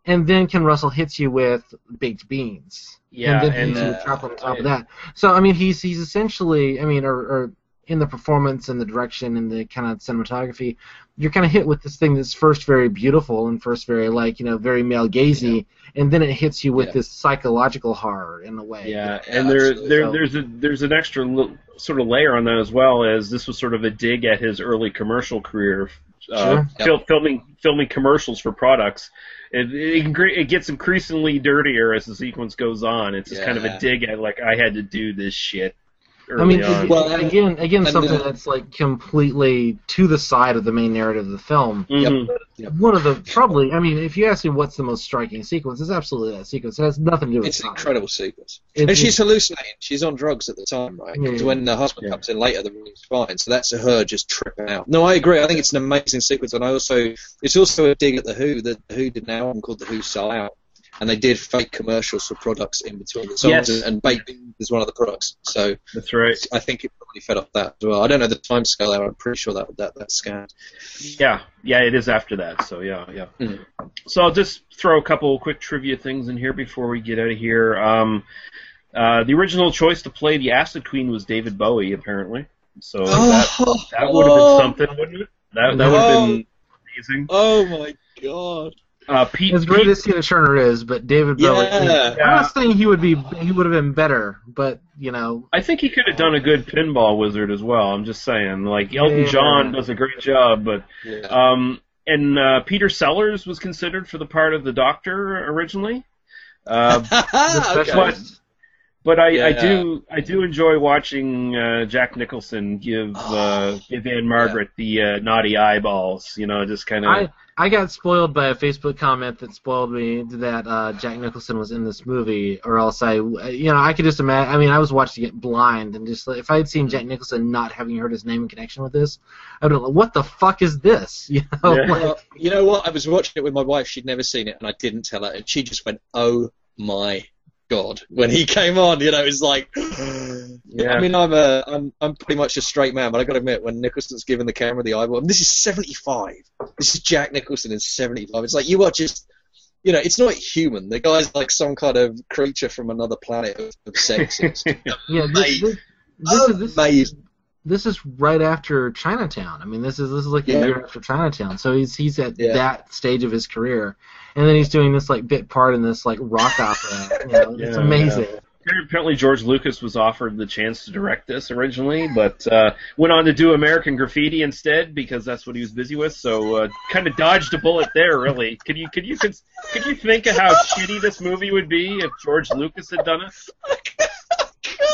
And then Ken Russell hits you with baked beans. Yeah, and then and, hits you with uh, chocolate on top of that. So I mean, he's he's essentially, I mean, or, or in the performance and the direction and the kind of cinematography, you're kind of hit with this thing that's first very beautiful and first very like you know very male gazy, and then it hits you with this psychological horror in a way. Yeah, and there, there, there's a there's an extra sort of layer on that as well as this was sort of a dig at his early commercial career, uh, Sure. fil- filming filming commercials for products. It, it it gets increasingly dirtier as the sequence goes on. It's just kind of a dig at like I had to do this shit. Early I mean, on. well, again, again, and something then- that's like completely to the side of the main narrative of the film. Mhm. One of the probably, I mean, if you ask me what's the most striking sequence, it's absolutely that sequence. It has nothing to do with It's an incredible sequence. It- and she's hallucinating. She's on drugs at the time, right? Because Yeah. when the husband comes in later, the room's fine. So that's her just tripping out. No, I agree. I think it's an amazing sequence, and I also it's also a dig at the Who. The Who did an album called The Who Sell Out, and they did fake commercials for products in between the songs, Yes. and, and baked beans is one of the products. So that's right. I think it probably fed off that as well. I don't know the time scale there. I'm pretty sure that that that scanned. Yeah, yeah, it is after that. So yeah, yeah. Mhm. So I'll just throw a couple quick trivia things in here before we get out of here. Um, uh, the original choice to play the Acid Queen was David Bowie, apparently. So that, that would have been something, wouldn't it? That that would have been amazing. Oh my god. Uh, Pete, As great as Tina Turner is, but David Bowie. Yeah. I'm not saying he would be, he would have been better, but you know, I think he could have done a good pinball wizard as well. I'm just saying, like Elton Yeah. John does a great job, but um, and uh, Peter Sellers was considered for the part of the Doctor originally. Uh, [LAUGHS] the but but I, I Yeah. do I do enjoy watching uh, Jack Nicholson give uh, [SIGHS] give Ann-Margret the uh, naughty eyeballs. You know, just kind of. I I got spoiled by a Facebook comment that spoiled me that uh, Jack Nicholson was in this movie, or else I, you know, I could just imagine. I mean, I was watching it blind, and just like, if I had seen Jack Nicholson not having heard his name in connection with this, I'd be like, "What the fuck is this?" [LAUGHS] You know, like, Well, you know what? I was watching it with my wife. She'd never seen it, and I didn't tell her, and she just went, "Oh my god!" When he came on, you know, it's like, [GASPS] Yeah. I mean, I'm a, I'm, I'm pretty much a straight man, but I got to admit, when Nicholson's giving the camera the eyeball, and this is 75. This is Jack Nicholson in 75. It's like you are just. You know, it's not human. The guy's like some kind of creature from another planet of, of sexes. [LAUGHS] [LAUGHS] yeah, this, this, this is this, Amazing. this is right after Chinatown. I mean, this is this is like a year after Chinatown, so he's he's at Yeah. that stage of his career, and then he's doing this like bit part in this like rock opera. You know, it's amazing. yeah. Apparently, George Lucas was offered the chance to direct this originally, but uh, went on to do American Graffiti instead because that's what he was busy with. So, uh, kind of dodged a bullet there. Really, could you could you could, could you think of how shitty this movie would be if George Lucas had done it? [LAUGHS]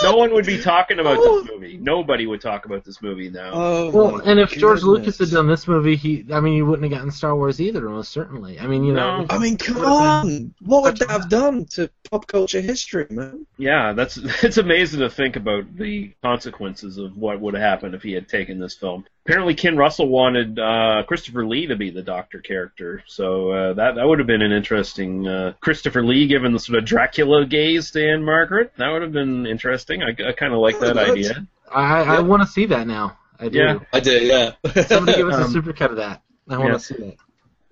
No one would be talking about this oh. movie. Nobody would talk about this movie now. Oh, Well, and if George. Lucas had done this movie, he, I mean, you wouldn't have gotten Star Wars either, most certainly. I mean, you know, No. I mean, come on. What would that have done to pop culture history, man? Yeah, that's [LAUGHS] it's amazing to think about the consequences of what would have happened if he had taken this film. Apparently, Ken Russell wanted uh, Christopher Lee to be the Doctor character, so uh, that that would have been an interesting uh, Christopher Lee given the sort of Dracula gaze to Ann-Margret. That would have been interesting. I, I kind of like that idea. I, I want to see that now. I do. Yeah. I do, yeah. Somebody give us [LAUGHS] Um, a supercut of that. I want to yeah. see that.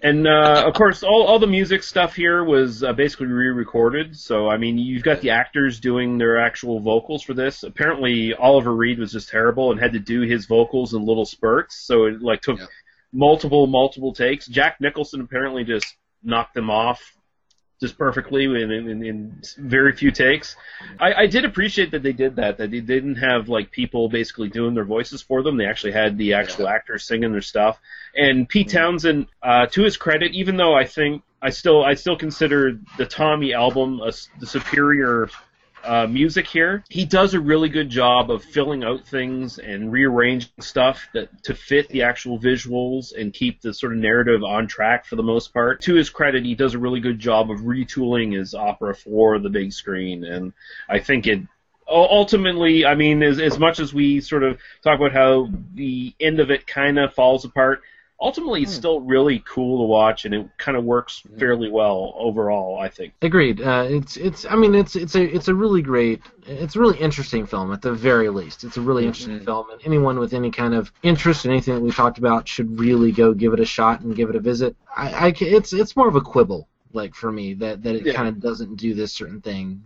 And uh, of course, all, all the music stuff here was uh, basically re-recorded. So I mean, you've got the actors doing their actual vocals for this. Apparently, Oliver Reed was just terrible and had to do his vocals in little spurts. So it like took multiple multiple takes. Jack Nicholson apparently just knocked them off just perfectly in, in, in, very few takes. I, I did appreciate that they did that. That they didn't have like people basically doing their voices for them. They actually had the actual actors singing their stuff. And Pete Townshend, uh, to his credit, even though I think I still I still consider the Tommy album a the superior uh, music here. He does a really good job of filling out things and rearranging stuff that to fit the actual visuals and keep the sort of narrative on track for the most part. To his credit, he does a really good job of retooling his opera for the big screen, and I think it ultimately, I mean, as, as much as we sort of talk about how the end of it kind of falls apart, ultimately it's hmm. still really cool to watch, and it kind of works hmm. fairly well overall. I think. Agreed. Uh, it's it's. I mean, it's it's a it's a really great. It's a really interesting film at the very least. It's a really mm-hmm. interesting film, and anyone with any kind of interest in anything that we talked about should really go give it a shot and give it a visit. I, I it's it's more of a quibble like for me that that it Yeah. kind of doesn't do this certain thing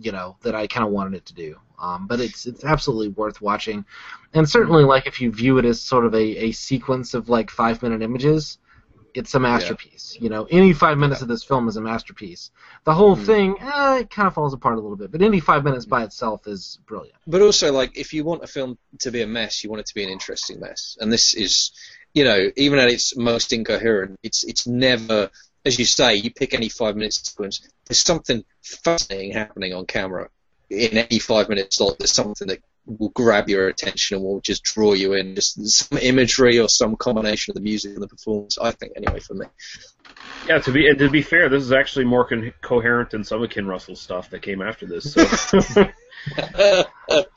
you know that I kind of wanted it to do um, but it's it's absolutely worth watching. And certainly like if you view it as sort of a, a sequence of like five minute images it's a masterpiece. You know any five minutes of this film is a masterpiece. The whole thing eh, it kind of falls apart a little bit but any five minutes by itself is brilliant. But also, like, if you want a film to be a mess, you want it to be an interesting mess. And this is, you know, even at its most incoherent, it's it's never, as you say, you pick any five minute sequence. There's something fascinating happening on camera in any five minute slot. There's something that will grab your attention and will just draw you in. Just some imagery or some combination of the music and the performance. I think, anyway, for me. Yeah, to be and to be fair, this is actually more con- coherent than some of Ken Russell's stuff that came after this. So. [LAUGHS]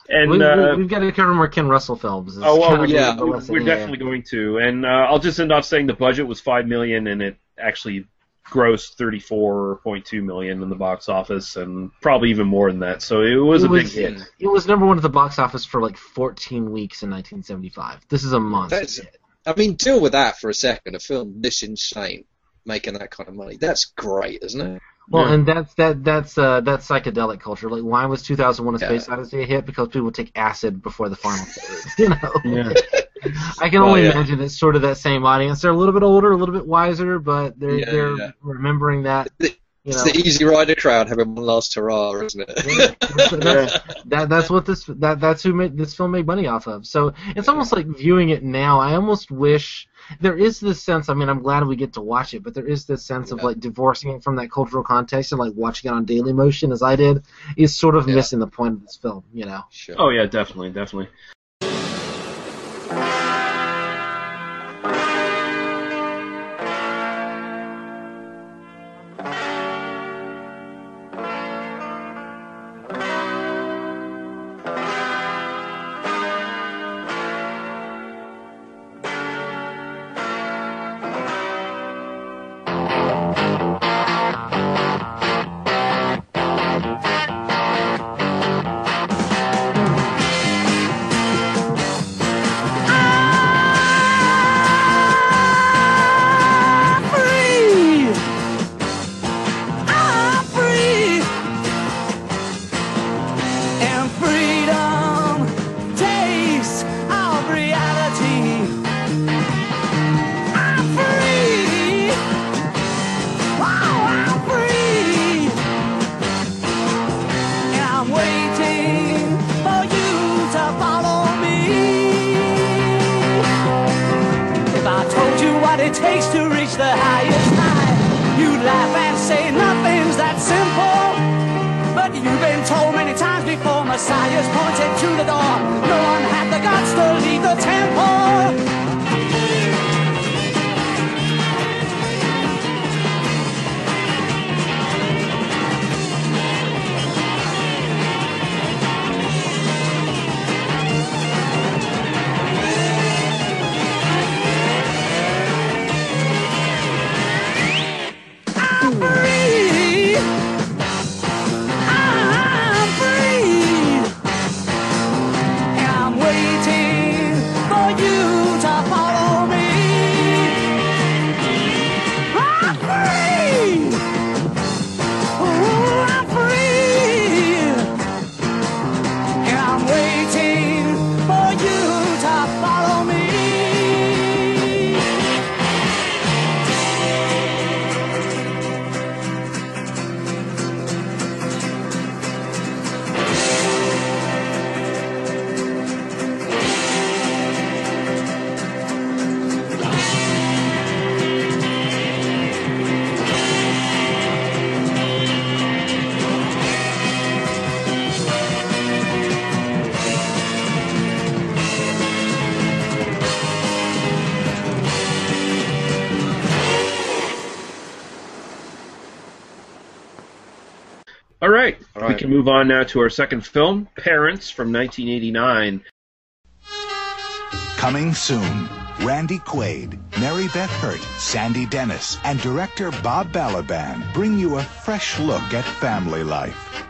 and we, uh, we, have got to cover more Ken Russell films It's Oh well, we- a- we- a lesson, we're definitely going to. And uh, I'll just end off saying the budget was five million, and it actually grossed thirty-four point two million in the box office, and probably even more than that. So it was it a was, big hit. It was number one at the box office for like 14 weeks in 1975. This is a monster. That's, I mean, deal with that for a second. A film this insane, making that kind of money. That's great, isn't it? Well, and that's that that's uh, that's psychedelic culture. Like, why was 2001: A Yeah. Space Odyssey a hit? Because people would take acid before the final [LAUGHS] third. You know. Yeah. [LAUGHS] I can Well, only oh, yeah. imagine it's sort of that same audience. They're a little bit older, a little bit wiser, but they're Yeah, they're yeah. remembering that. You It's know, the Easy Rider crowd having one last hurrah, isn't it? that's, [LAUGHS] that that's what this that that's who made this film made money off of. So it's almost like viewing it now. I almost wish there is this sense. I mean, I'm glad we get to watch it, but there is this sense of like divorcing it from that cultural context and like watching it on Dailymotion as I did is sort of missing the point of this film. You know. Oh yeah, definitely, definitely. Move on now to our second film, Parents, from 1989. Coming soon, Randy Quaid, Mary Beth Hurt, Sandy Dennis, and director Bob Balaban bring you a fresh look at family life.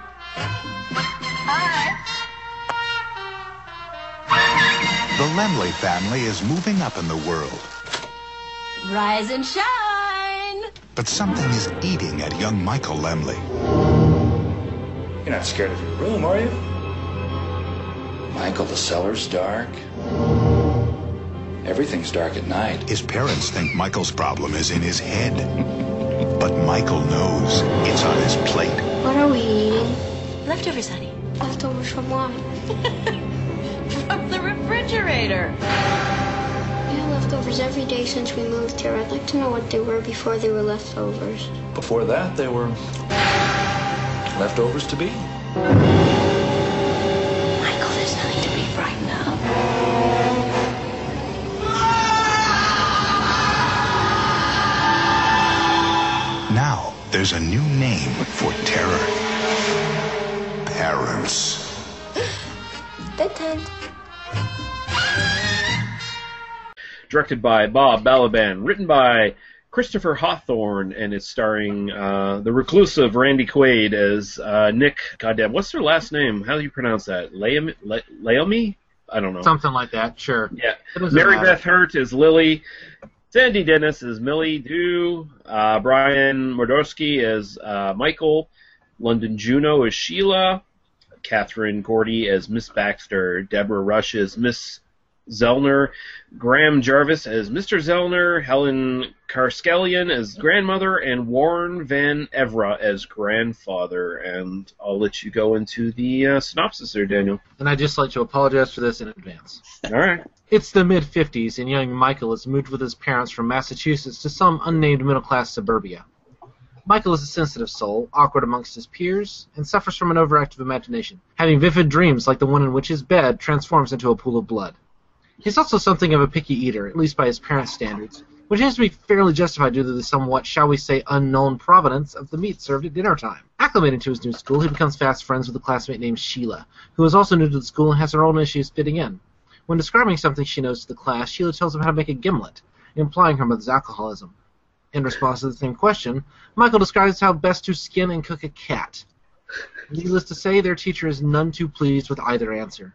The Lemley family is moving up in the world, Rise and shine! but something is eating at young Michael Lemley. You're not scared of your room, are you? Michael, the cellar's dark. Everything's dark at night. His parents think Michael's problem is in his head, but Michael knows it's on his plate. What are we eating? Leftovers, honey. Leftovers from what? [LAUGHS] from the refrigerator. We had leftovers every day since we moved here. I'd like to know what they were before they were leftovers. Before that, they were leftovers to be. Michael, there's nothing to be frightened of. Now, there's a new name for terror. Parents. Bedtime. Directed by Bob Balaban, written by Christopher Hawthorne, and it's starring uh, the reclusive Randy Quaid as uh, Nick. Goddamn, what's their last name? How do you pronounce that? Laomi? La- Laomi? I don't know. Something like that, sure. Yeah. Mary matter. Beth Hurt is Lily. Sandy Dennis is Millie Dew. Uh, Bryan Madorsky is uh, Michael. London Juno is Sheila. Kathryn Grody as Miss Baxter. Deborah Rush is Miss Zellner. Graham Jarvis as Mr. Zellner. Helen Carscallen as grandmother. And Warren Van Evera as grandfather. And I'll let you go into the uh, synopsis there, Daniel. And I'd just like to apologize for this in advance. All right. It's the mid 50s, and young Michael has moved with his parents from Massachusetts to some unnamed middle class suburbia. Michael is a sensitive soul, awkward amongst his peers, and suffers from an overactive imagination, having vivid dreams like the one in which his bed transforms into a pool of blood. He's also something of a picky eater, at least by his parents' standards, which has to be fairly justified due to the somewhat, shall we say, unknown provenance of the meat served at dinner time. Acclimated to his new school, he becomes fast friends with a classmate named Sheila, who is also new to the school and has her own issues fitting in. When describing something she knows to the class, Sheila tells him how to make a gimlet, implying her mother's alcoholism. In response to the same question, Michael describes how best to skin and cook a cat. Needless to say, their teacher is none too pleased with either answer.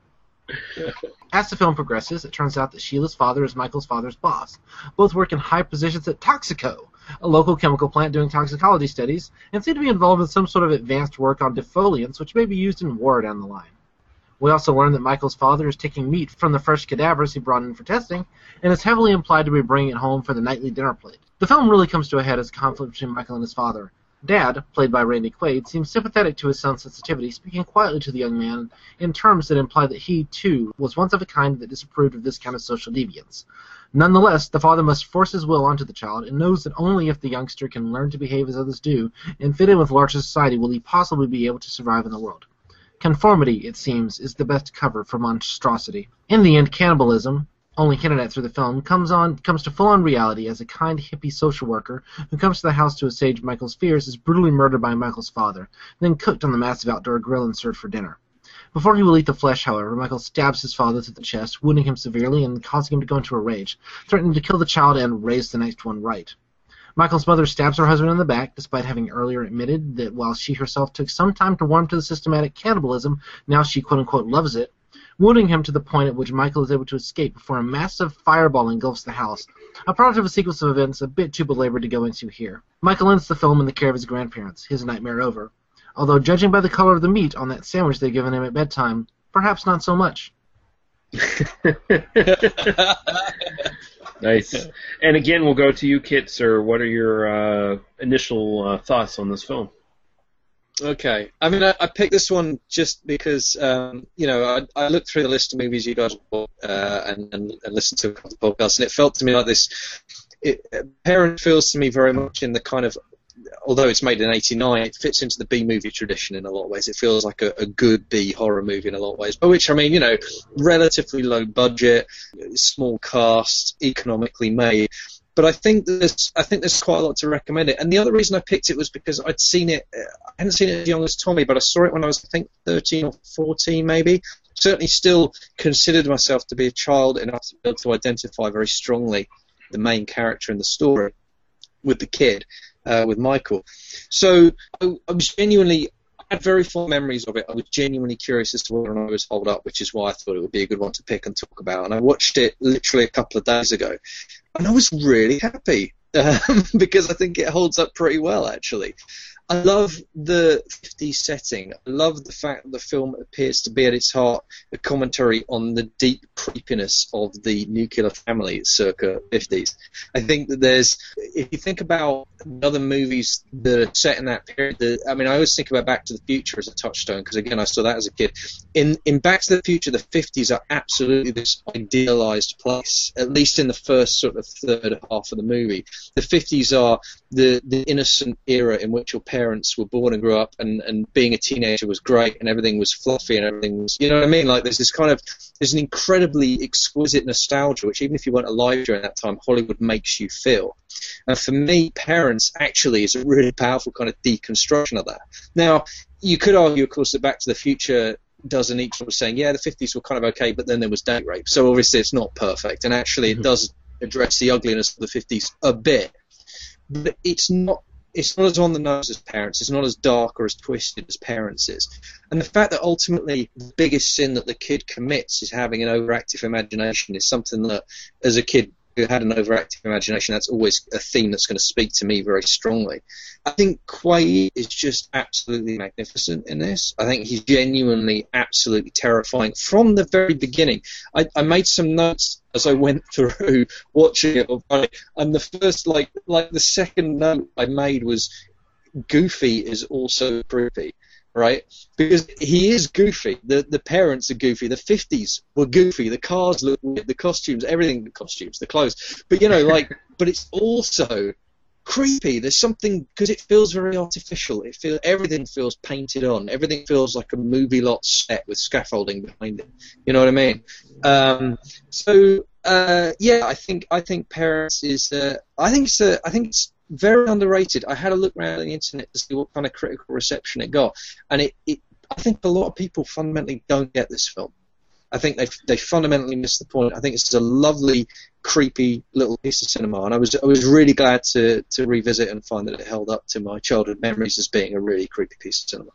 As the film progresses, it turns out that Sheila's father is Michael's father's boss. Both work in high positions at Toxico, a local chemical plant doing toxicology studies, and seem to be involved in some sort of advanced work on defoliants, which may be used in war down the line. We also learn that Michael's father is taking meat from the fresh cadavers he brought in for testing, and is heavily implied to be bringing it home for the nightly dinner plate. The film really comes to a head as a conflict between Michael and his father. Dad, played by Randy Quaid, seems sympathetic to his son's sensitivity, speaking quietly to the young man in terms that imply that he, too, was once of a kind that disapproved of this kind of social deviance. Nonetheless, the father must force his will onto the child and knows that only if the youngster can learn to behave as others do and fit in with larger society will he possibly be able to survive in the world. Conformity, it seems, is the best cover for monstrosity. In the end, cannibalism, only at through the film, comes on comes to full on reality as a kind hippie social worker who comes to the house to assuage Michael's fears is brutally murdered by Michael's father, then cooked on the massive outdoor grill and served for dinner. Before he will eat the flesh, however, Michael stabs his father through the chest, wounding him severely and causing him to go into a rage, threatening to kill the child and raise the next one right. Michael's mother stabs her husband in the back, despite having earlier admitted that while she herself took some time to warm to the systematic cannibalism, now she quote unquote loves it, wounding him to the point at which Michael is able to escape before a massive fireball engulfs the house, a product of a sequence of events a bit too belabored to go into here. Michael ends the film in the care of his grandparents, his nightmare over. Although, judging by the color of the meat on that sandwich they've given him at bedtime, perhaps not so much. [LAUGHS] Nice. And again, we'll go to you, Kit, sir. What are your uh, initial uh, thoughts on this film? Okay. I mean, I, I picked this one just because, um, you know, I, I looked through the list of movies you guys bought, uh, and, and, and listened to a couple of podcasts, and it felt to me like this. It, Parent feels to me very much in the kind of, although it's made in '89, it fits into the B movie tradition in a lot of ways. It feels like a, a good B horror movie in a lot of ways. By which I mean, you know, relatively low budget, small cast, economically made, But I think there's I think there's quite a lot to recommend it. And the other reason I picked it was because I'd seen it. uh, I hadn't seen it as young as Tommy, but I saw it when I was I think 13 or 14 maybe. Certainly, still considered myself to be a child enough to be able to identify very strongly the main character in the story with the kid, uh, with Michael. So I, I was genuinely. Had very fond memories of it. I was genuinely curious as to whether or not it was hold up, which is why I thought it would be a good one to pick and talk about. And I watched it literally a couple of days ago, and I was really happy [LAUGHS] um, because I think it holds up pretty well, actually. I love the 50s setting. I love the fact that the film appears to be at its heart a commentary on the deep creepiness of the nuclear family circa 50s. I think that there's, if you think about other movies that are set in that period, the, I mean, I always think about Back to the Future as a touchstone because, again, I saw that as a kid. In, in Back to the Future, the 50s are absolutely this idealized place, at least in the first sort of third half of the movie. The 50s are the, the innocent era in which your parents were born and grew up, and, and being a teenager was great, and everything was fluffy, and everything was, you know what I mean? Like there's this kind of, there's an incredibly exquisite nostalgia, which even if you weren't alive during that time, Hollywood makes you feel. And for me, Parents actually is a really powerful kind of deconstruction of that. Now, you could argue, of course, that Back to the Future does an equal saying, yeah, the 50s were kind of okay, but then there was date rape. So obviously it's not perfect, and actually it mm-hmm. does address the ugliness of the 50s a bit but it's not it's not as on the nose as parents. It's not as dark or as twisted as parents is. And the fact that ultimately the biggest sin that the kid commits is having an overactive imagination is something that, as a kid had an overactive imagination, that's always a theme that's going to speak to me very strongly. I think Quaid is just absolutely magnificent in this. I think he's genuinely absolutely terrifying from the very beginning. I, I made some notes as I went [LAUGHS] through watching it, and the first, like, like the second note I made was Goofy is also creepy right? Because he is goofy. The the parents are goofy. The fifties were goofy. The cars look weird. The costumes, everything, the costumes, the clothes. But you know, [LAUGHS] like, but it's also creepy. There's something because it feels very artificial. It feel everything feels painted on. Everything feels like a movie lot set with scaffolding behind it. You know what I mean? Um, so uh, yeah, I think I think Parents is uh, I think it's uh, I think it's very underrated. I had a look around the internet to see what kind of critical reception it got, and it, it I think a lot of people fundamentally don't get this film. I think they they fundamentally missed the point. I think it's a lovely, creepy little piece of cinema, and I was I was really glad to to revisit and find that it held up to my childhood memories as being a really creepy piece of cinema.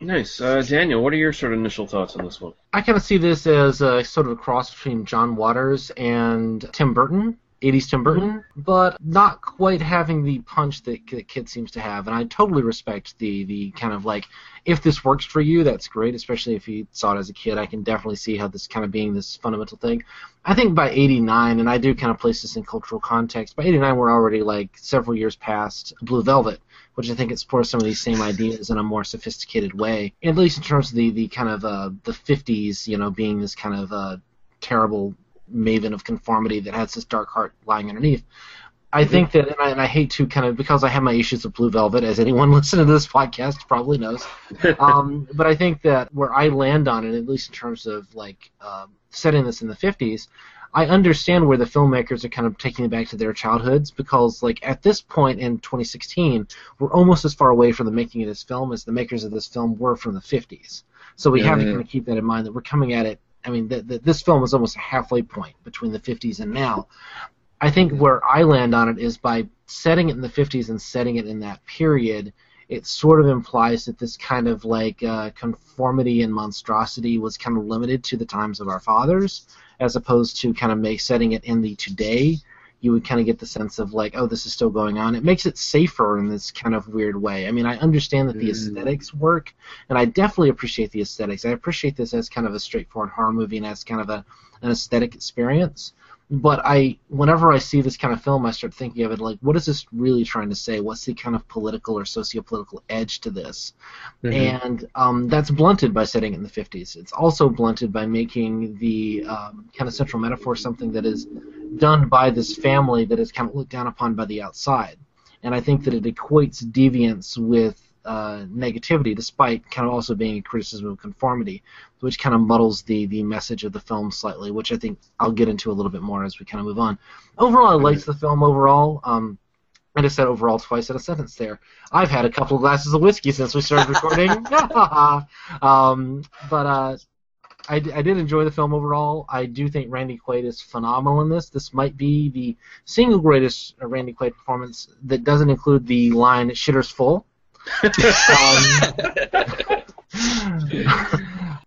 Nice, uh, Daniel. What are your sort of initial thoughts on this one? I kind of see this as a sort of a cross between John Waters and Tim Burton. 80s Tim Burton, but not quite having the punch that, that Kid seems to have. And I totally respect the the kind of like, if this works for you, that's great. Especially if you saw it as a kid, I can definitely see how this kind of being this fundamental thing. I think by 89, and I do kind of place this in cultural context. By 89, we're already like several years past Blue Velvet, which I think explores some of these same ideas in a more sophisticated way. At least in terms of the the kind of uh, the 50s, you know, being this kind of uh, terrible maven of conformity that has this dark heart lying underneath. I think that, and I, and I hate to kind of because I have my issues with Blue Velvet, as anyone [LAUGHS] listening to this podcast probably knows. um, but I think that where I land on it, at least in terms of like um, setting this in the '50s, I understand where the filmmakers are kind of taking it back to their childhoods because, like, at this point in 2016, we're almost as far away from the making of this film as the makers of this film were from the 50s. So we have to Yeah. kind of keep that in mind that we're coming at it. I mean, th- th- this film is almost a halfway point between the 50s and now. I think where I land on it is by setting it in the 50s and setting it in that period, it sort of implies that this kind of like uh, conformity and monstrosity was kind of limited to the times of our fathers, as opposed to kind of make setting it in the today. You would kind of get the sense of like, oh, this is still going on. It makes it safer in this kind of weird way. I mean, I understand that the mm. aesthetics work, and I definitely appreciate the aesthetics. I appreciate this as kind of a straightforward horror movie and as kind of a an aesthetic experience but I whenever I see this kind of film, I start thinking of it like, what is this really trying to say? What's the kind of political or socio-political edge to this? Mhm. And um, that's blunted by setting it in the 50s. It's also blunted by making the um, kind of central metaphor something that is done by this family that is kind of looked down upon by the outside. And I think that it equates deviance with uh, negativity, despite kind of also being a criticism of conformity, which kind of muddles the the message of the film slightly, which I think I'll get into a little bit more as we kind of move on. Overall, I liked the film overall. Um, I just said overall twice in a sentence there. I've had a couple of glasses of whiskey since we started recording. [LAUGHS] [LAUGHS] um, but uh, I, I did enjoy the film overall. I do think Randy Quaid is phenomenal in this. This might be the single greatest Randy Quaid performance that doesn't include the line "shitter's full." Um,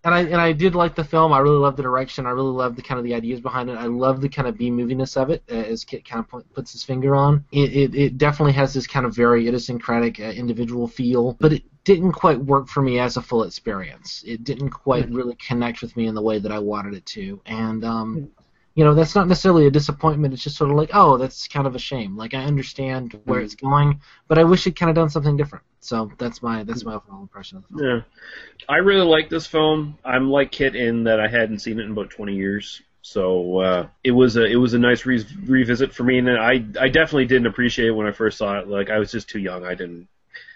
and I and I did like the film. I really loved the direction. I really loved the kind of the ideas behind it. I love the kind of B moviness of it, uh, as Kit kind of puts his finger on. It, it, it definitely has this kind of very idiosyncratic uh, individual feel, but it didn't quite work for me as a full experience. It didn't quite really connect with me in the way that I wanted it to, and um, you know that's not necessarily a disappointment. It's just sort of like, oh, that's kind of a shame. Like I understand where it's going, but I wish it kind of done something different. So that's my that's my overall impression of the film. Yeah, I really like this film. I'm like Kit in that I hadn't seen it in about 20 years, so uh, it was a it was a nice re- revisit for me, and I I definitely didn't appreciate it when I first saw it. Like I was just too young. I didn't.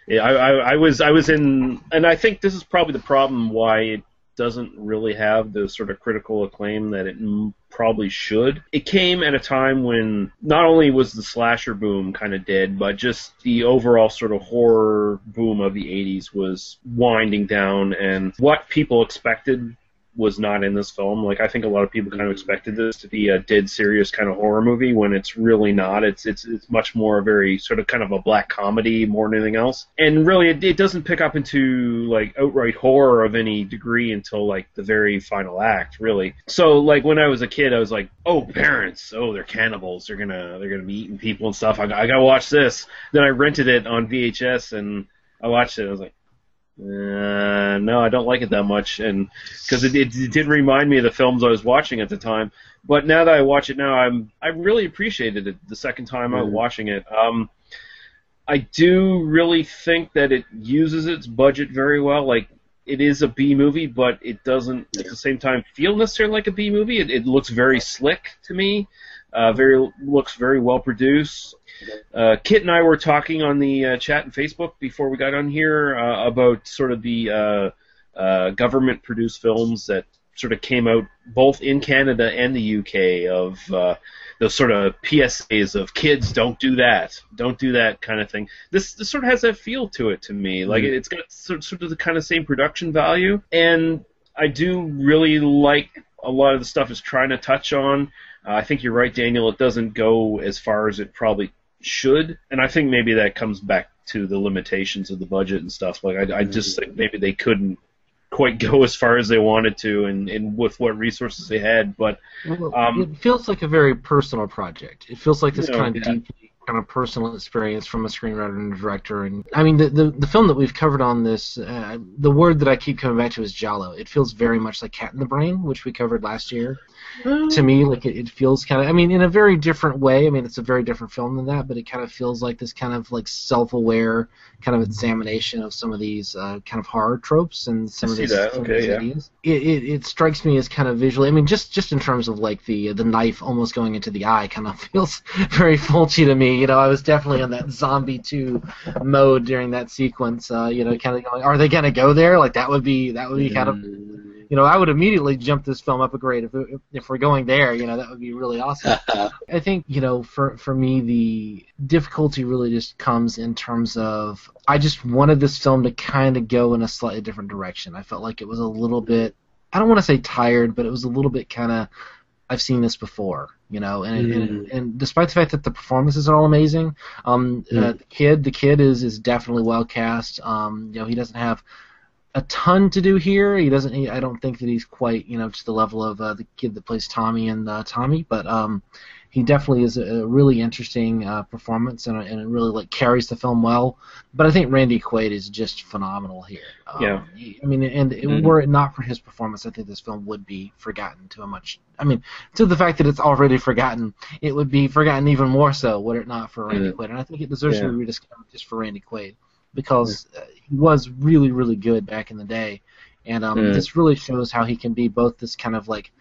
I, I, I was I was in, and I think this is probably the problem why it doesn't really have the sort of critical acclaim that it m- probably should. It came at a time when not only was the slasher boom kind of dead, but just the overall sort of horror boom of the 80s was winding down, and what people expected was not in this film. Like I think a lot of people kind of expected this to be a dead serious kind of horror movie when it's really not. It's it's it's much more a very sort of kind of a black comedy more than anything else. And really it, it doesn't pick up into like outright horror of any degree until like the very final act, really. So like when I was a kid I was like, "Oh, parents, oh, they're cannibals. They're to they're to be eating people and stuff. I, I got to watch this." Then I rented it on VHS and I watched it. I was like, uh, no, I don't like it that much, and because it, it, it did remind me of the films I was watching at the time. But now that I watch it now, I'm I really appreciated it the second time out Mhm. watching it. Um, I do really think that it uses its budget very well. Like it is a B movie, but it doesn't at the same time feel necessarily like a B movie. It, it looks very slick to me. Uh, very looks very well produced. Uh, Kit and I were talking on the uh, chat and Facebook before we got on here uh, about sort of the uh, uh, government-produced films that sort of came out both in Canada and the UK of uh, those sort of PSAs of kids don't do that, don't do that kind of thing. This this sort of has that feel to it to me. Like Mhm. it's got sort sort of the kind of same production value, and I do really like a lot of the stuff it's trying to touch on. Uh, I think you're right, Daniel. It doesn't go as far as it probably should, and I think maybe that comes back to the limitations of the budget and stuff. Like I, I just think maybe they couldn't quite go as far as they wanted to, and, and with what resources they had. But um, it feels like a very personal project. It feels like this Yeah, kind of yeah. deeply kind of personal experience from a screenwriter and a director. And I mean, the the, the film that we've covered on this, uh, the word that I keep coming back to is giallo. It feels very much like Cat in the Brain, which we covered last year. To me, like it, it feels kind of, I mean, in a very different way. I mean, it's a very different film than that, but it kind of feels like this kind of like self-aware kind of examination of some of these uh, kind of horror tropes and some I of see these, that. Okay, yeah. ideas it, it, it strikes me as kind of visually. I mean, just just in terms of like the the knife almost going into the eye, kind of [LAUGHS] feels very Fulci to me. You know, I was definitely in that zombie two mode during that sequence. Uh, you know, kind of going, are they gonna go there? Like that would be that would be kind of. You know, I would immediately jump this film up a grade if if, if we're going there. You know, that would be really awesome. [LAUGHS] I think you know, for for me, the difficulty really just comes in terms of I just wanted this film to kind of go in a slightly different direction. I felt like it was a little bit I don't want to say tired, but it was a little bit kind of I've seen this before, you know, and, and and despite the fact that the performances are all amazing, um, uh, Mm. the kid the kid is is definitely well cast. Um, you know, he doesn't have a ton to do here. He doesn't. He, I don't think that he's quite, you know, to the level of uh, the kid that plays Tommy and uh, Tommy, but um, he definitely is a, really interesting uh, performance and, and it really like carries the film well. But I think Randy Quaid is just phenomenal here. Um, Yeah. he- I mean, and it, Mhm. were it not for his performance, I think this film would be forgotten to a much. I mean, to the fact that it's already forgotten, it would be forgotten even more so were it not for Randy Mhm. Quaid. And I think it deserves Yeah. to be rediscovered just for Randy Quaid because uh, he was really, really good back in the day. And um, Mm. this really shows how he can be both this kind of like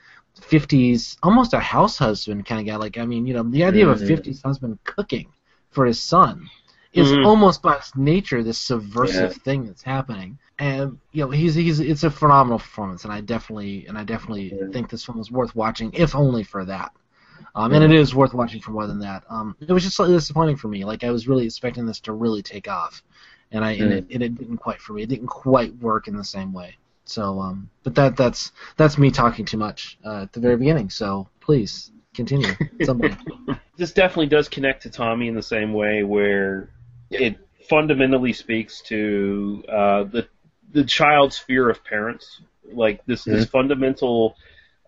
50s, almost a house husband kind of guy. Like, I mean, you know, the idea of a Mhm. 50s husband cooking for his son is Mhm. almost by its nature this subversive Yeah. thing that's happening. And you know, he's he's it's a phenomenal performance, and I definitely and I definitely think this film is worth watching, if only for that. Um, and it is worth watching for more than that. Um, it was just slightly disappointing for me. Like I was really expecting this to really take off, and I and, Mm. it, and it didn't quite for me. It didn't quite work in the same way. So, um, but that that's that's me talking too much uh, at the very beginning. So please continue, [LAUGHS] somebody. this definitely does connect to Tommy in the same way where it fundamentally speaks to uh, the the child's fear of parents, like this this fundamental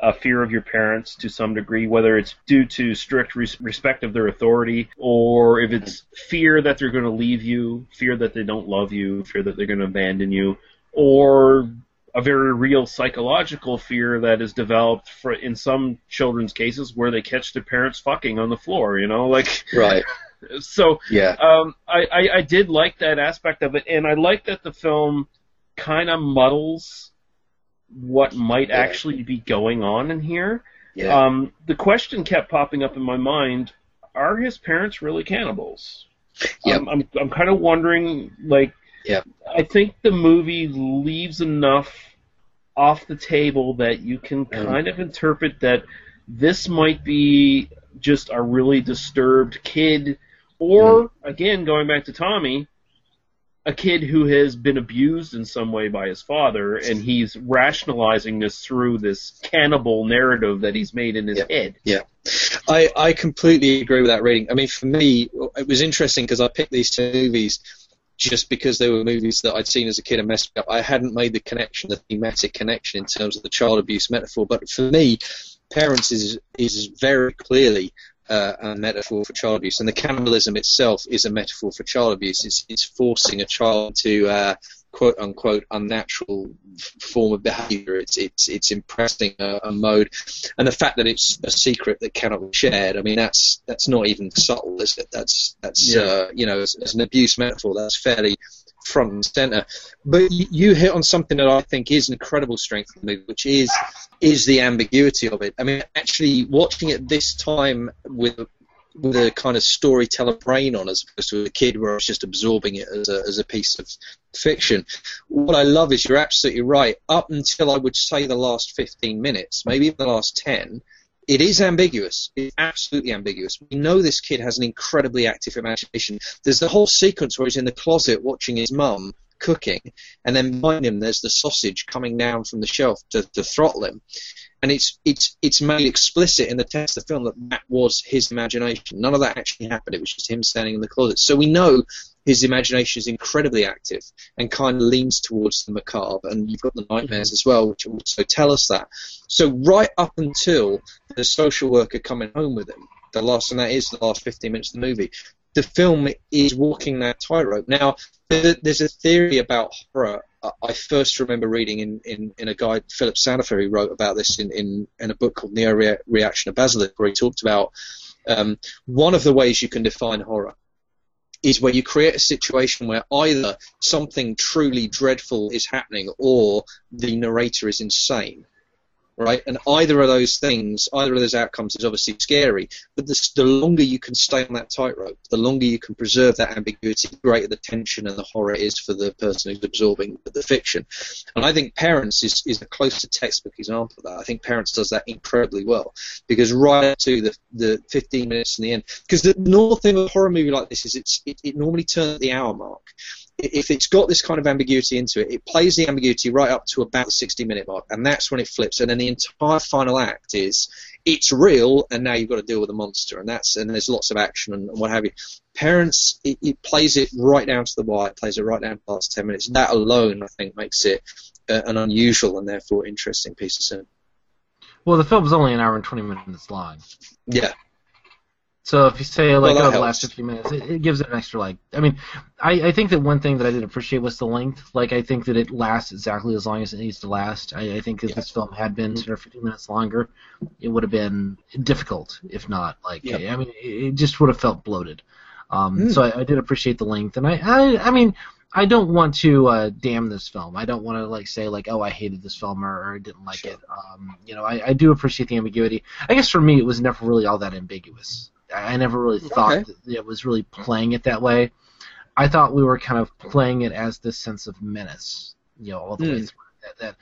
uh, fear of your parents to some degree, whether it's due to strict res- respect of their authority or if it's fear that they're going to leave you, fear that they don't love you, fear that they're going to abandon you, or a very real psychological fear that is developed for in some children's cases where they catch their parents fucking on the floor, you know, like Right. [LAUGHS] so Yeah. um, I, I, I did like that aspect of it, and I like that the film kind of muddles what might actually be going on in here. Yeah. Um, the question kept popping up in my mind: Are his parents really cannibals? Yep. Um, I'm I'm kind of wondering, like, Yeah. I think the movie leaves enough off the table that you can kind of interpret that this might be just a really disturbed kid, or again, going back to Tommy, a kid who has been abused in some way by his father, and he's rationalizing this through this cannibal narrative that he's made in his head. Yeah, I, I completely agree with that reading. I mean, for me, it was interesting because I picked these two movies just because they were movies that I'd seen as a kid and messed up. I hadn't made the connection, the thematic connection in terms of the child abuse metaphor. But for me, Parents is is very clearly uh, a metaphor for child abuse, and the cannibalism itself is a metaphor for child abuse. It's it's forcing a child to uh, quote unquote unnatural form of behaviour. It's it's it's impressing a, a mode, and the fact that it's a secret that cannot be shared. I mean, that's that's not even subtle, is it? That's that's Yeah. uh, you know, as, as an abuse metaphor, that's fairly front and center. But you, you hit on something that I think is an incredible strength of the movie, which is is the ambiguity of it. I mean, actually watching it this time with with a kind of storyteller brain on as opposed to a kid where I was just absorbing it as a, as a piece of fiction. What I love is you're absolutely right. Up until I would say the last 15 minutes, maybe the last 10, it is ambiguous. It's absolutely ambiguous. We know this kid has an incredibly active imagination. There's the whole sequence where he's in the closet watching his mum cooking, and then behind him there's the sausage coming down from the shelf to, to throttle him. And it's it's it's made explicit in the text of the film that that was his imagination. None of that actually happened. It was just him standing in the closet. So we know his imagination is incredibly active and kind of leans towards the macabre. And you've got the nightmares mm-hmm. as well, which also tell us that. So right up until the social worker coming home with him, the last, and that is the last 15 minutes of the movie, the film is walking that tightrope. Now, there's a theory about horror. I- first remember reading in, in, in a guide Philip Sandifer who wrote about this in, in, in a book called Neo Rea- Reaction of Basilisk, where he talked about um, one of the ways you can define horror is where you create a situation where either something truly dreadful is happening or the narrator is insane. Right, and either of those things, either of those outcomes is obviously scary. But the, the longer you can stay on that tightrope, the longer you can preserve that ambiguity, the greater the tension and the horror is for the person who's absorbing the fiction. And I think Parents is, is a close to textbook example of that. I think Parents does that incredibly well because right up to the the 15 minutes in the end, because the normal thing with a horror movie like this is it's it, it normally turns at the hour mark if it's got this kind of ambiguity into it, it plays the ambiguity right up to about the 60 minute mark, and that's when it flips. And then the entire final act is it's real, and now you've got to deal with the monster, and that's and there's lots of action and, and what have you. Parents, it, it plays it right down to the wire, it plays it right down to the last 10 minutes. That alone, I think, makes it uh, an unusual and therefore interesting piece of cinema. Well, the film's only an hour and 20 minutes long. Yeah. So if you say like Well, oh, the last helps. 15 minutes, it, it gives it an extra like. I mean, I, I think that one thing that I did appreciate was the length. Like I think that it lasts exactly as long as it needs to last. I, I think if this film had been 10 or 15 minutes longer, it would have been difficult. If not, like Yeah. I mean, it, it just would have felt bloated. Um, Mm. So I, I did appreciate the length, and I I, I mean. I don't want to uh, damn this film. I don't want to like say like, oh, I hated this film or, or I didn't like it. Um, you know, I, I do appreciate the ambiguity. I guess for me, it was never really all that ambiguous. I, never really thought Okay. that it was really playing it that way. I thought we were kind of playing it as this sense of menace, you know, all the way Mm. through. That, that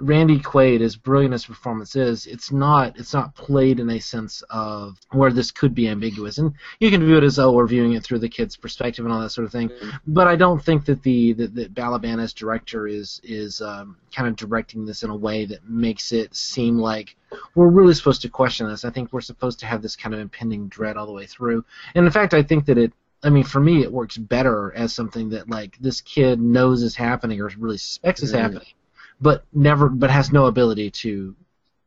Randy Quaid, as brilliant as performance is, it's not it's not played in a sense of where this could be ambiguous, and you can view it as oh we're viewing it through the kid's perspective and all that sort of thing. But I don't think that the that, that Balaban as director is is um, kind of directing this in a way that makes it seem like we're really supposed to question this. I think we're supposed to have this kind of impending dread all the way through. And in fact, I think that it. I mean, for me, it works better as something that like this kid knows is happening or really suspects is Mm. happening, but never, but has no ability to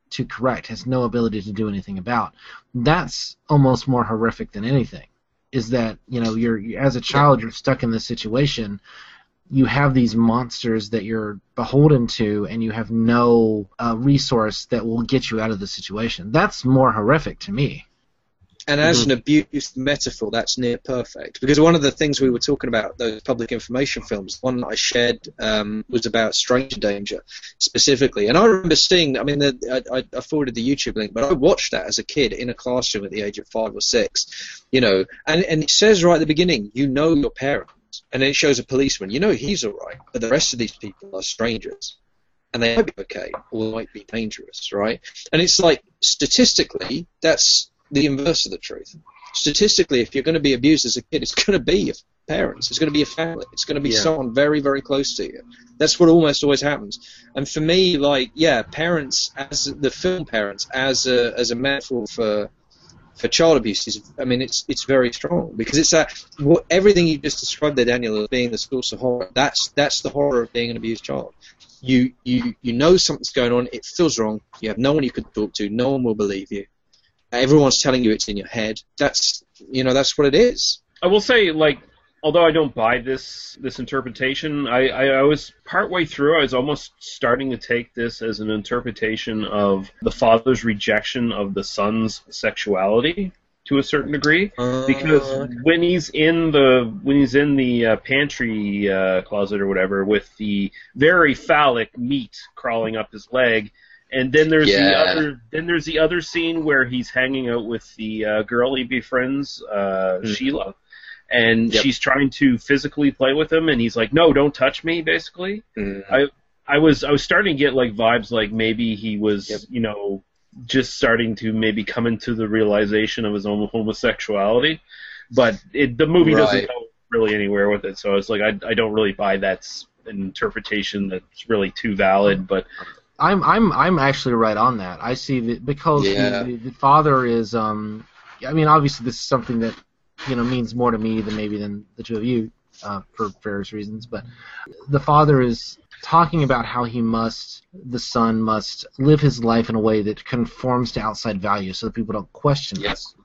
to correct, has no ability to do anything about. That's almost more horrific than anything. Is that you know you're you- as a child you're stuck in this situation. You have these monsters that you're beholden to, and you have no uh, resource that will get you out of the situation. That's more horrific to me. And as an abuse metaphor, that's near perfect. Because one of the things we were talking about, those public information films, one I shared um, was about stranger danger specifically. And I remember seeing, I mean, the, I, I forwarded the YouTube link, but I watched that as a kid in a classroom at the age of five or six, you know. And, and it says right at the beginning, you know your And then it shows a policeman, you know he's all right, but the rest of these people are strangers and they might be okay or might be dangerous, right? And it's like statistically, that's the inverse of the truth. Statistically, if you're going to be abused as a kid, it's going to be your parents, it's going to be your family, it's going to be Yeah. someone very, very close to you. That's what almost always happens. And for me, like, yeah, parents as the film parents as a as a metaphor for for child abuse is, I mean, it's it's very strong because it's that everything you just described there, Daniel, as being the source of horror. That's that's the horror of being an abused child. You you you know something's going on. It feels wrong. You have no one you can talk to. No one will believe you. Everyone's telling you it's in your head. That's you know that's what it is. I will say, like, although I don't buy this this interpretation, I, I, I was partway through. I was almost starting to take this as an interpretation of the father's rejection of the son's sexuality to a certain degree, because when he's in the when he's in the uh, pantry uh, closet or whatever with the very phallic meat crawling up his leg. And then there's the other. Then there's the other scene where he's hanging out with the uh, girl he befriends, uh, Sheila, and Yep. she's trying to physically play with him, and he's like, "No, don't touch me." Basically, I I was I was starting to get like vibes like maybe he was you know just starting to maybe come into the realization of his own homosexuality, but it, the movie doesn't go really anywhere with it. So it's like I I don't really buy that's an interpretation that's really too valid, but. I'm I'm I'm actually right on that. I see that because Yeah. the, the father is um I mean obviously this is something that you know means more to me than maybe than the two of you uh, for various reasons, but the father is talking about how he must the son must live his life in a way that conforms to outside values so that people don't question yes.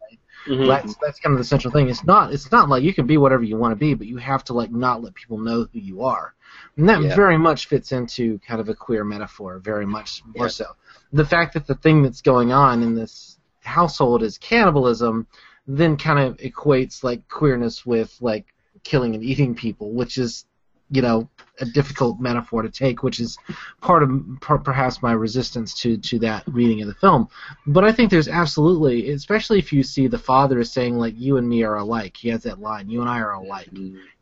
Mhm. That's that's kind of the central thing. It's not it's not like you can be whatever you want to be, but you have to like not let people know who you are. And that Yeah. very much fits into kind of a queer metaphor, very much more so. The fact that the thing that's going on in this household is cannibalism, then kind of equates like queerness with like killing and eating people, which is, you know, a difficult metaphor to take, which is part of per- perhaps my resistance to to that reading of the film. But I think there's absolutely, especially if you see the father is saying like, "You and me are alike." He has that line, "You and I are alike."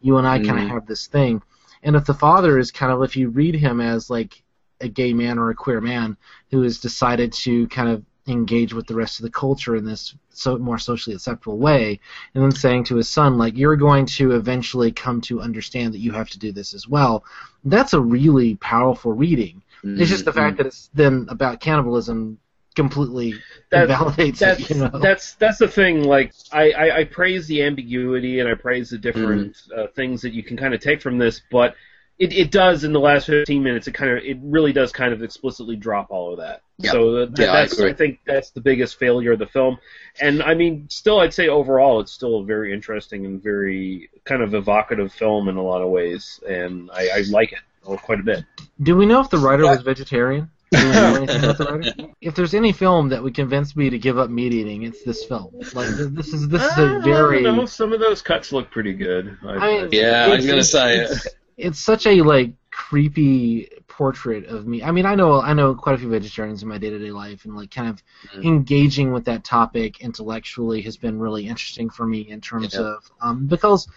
You and I kind of Mhm. have this thing. And if the father is kind of, if you read him as like a gay man or a queer man who has decided to kind of engage with the rest of the culture in this so more socially acceptable way, and then saying to his son like, "You're going to eventually come to understand that you have to do this as well," that's a really powerful reading. It's just the fact that it's then about cannibalism completely That- invalidates that's, it. You know? that's that's the thing. Like I, I, I praise the ambiguity and I praise the different Mm-hmm. uh, things that you can kind of take from this, but it, it does in the last 15 minutes. It kind of it really does kind of explicitly drop all of that. Yeah. So that, Yeah, I that's agree. think that's the biggest failure of the film. And I mean, still, I'd say overall, it's still a very interesting and very kind of evocative film in a lot of ways, and I, I like it oh, quite a bit. Do we know if the writer was vegetarian? Do we know anything about the? [LAUGHS] If there's any film that would convince me to give up meat eating, it's this film. Like this is this is a very. I don't know, some of those cuts look pretty good. I, I Yeah, I was it's- gonna say it. It's, such a like creepy portrait of me. I mean, I know I know quite a few vegetarians in my day to day life, and like kind of Mm. engaging with that topic intellectually has been really interesting for me in terms Yeah. of um, because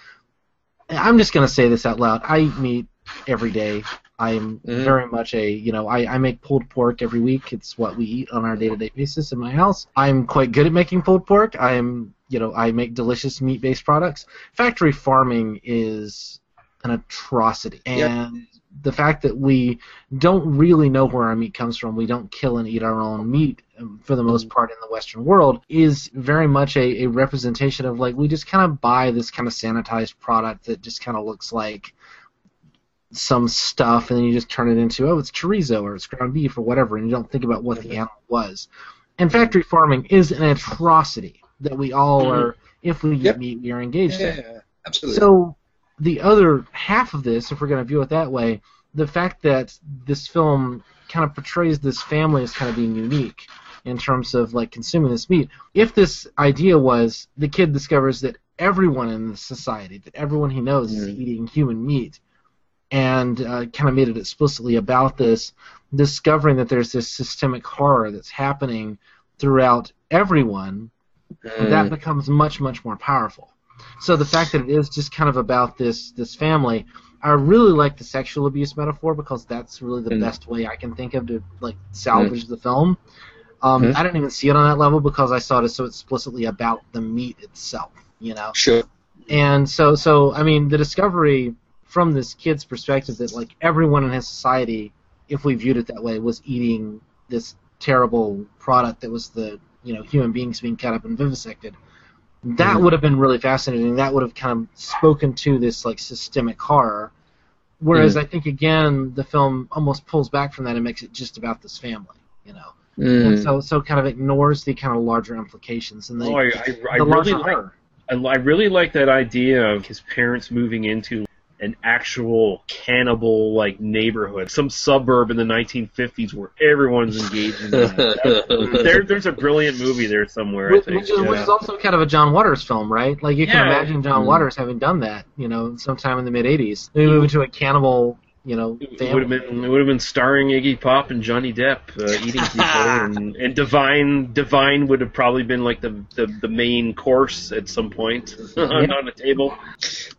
I'm just gonna say this out loud. I eat meat every day. I'm Mhm. very much a you know I, I make pulled pork every week. It's what we eat on our day to day basis in my house. I'm quite good at making pulled pork. I'm you know I make delicious meat based products. Factory farming is an atrocity, and the fact that we don't really know where our meat comes from, we don't kill and eat our own meat um, for the most part in the Western world, is very much a, a representation of like we just kind of buy this kind of sanitized product that just kind of looks like some stuff, and then you just turn it into oh it's chorizo or it's ground beef or whatever, and you don't think about what the animal was. And factory farming is an atrocity that we all Mhm. are, if we eat meat, we are engaged in. Yeah, absolutely. So the other half of this, if we're going to view it that way, the fact that this film kind of portrays this family as kind of being unique in terms of like consuming this meat. If this idea was the kid discovers that everyone in the society, that everyone he knows is eating human meat, and uh, kind of made it explicitly about this, discovering that there's this systemic horror that's happening throughout everyone, that Mm. becomes much much more powerful. So the fact that it is just kind of about this this family, I really like the sexual abuse metaphor because that's really the Mm. best way I can think of to like salvage the film. Um, Mhm. I didn't even see it on that level because I saw it as so explicitly about the meat itself, you know. Sure. And so, so I mean, the discovery from this kid's perspective that like everyone in his society, if we viewed it that way, was eating this terrible product that was the you know human beings being cut up and vivisected. That Mhm. would have been really fascinating. That would have kind of spoken to this like systemic horror. Whereas Mhm. I think again the film almost pulls back from that and makes it just about this family, you know. Mm. And so so kind of ignores the kind of larger implications and the, Oh, I, I, I the really larger like. horror. I, I really like that idea of his parents moving into an actual cannibal like neighborhood, some suburb in the 1950s where everyone's engaged in that. [LAUGHS] there, there's a brilliant movie there somewhere. I Which, think. which, is, which is also kind of a John Waters film, right? Like you can Yeah. imagine John Mm. Waters having done that, you know, sometime in the mid '80s. Maybe move into a cannibal, you know, It would have been it would have been starring Iggy Pop and Johnny Depp uh, [LAUGHS] eating people, and, and Divine Divine would have probably been like the the, the main course at some point [LAUGHS] on, on a table.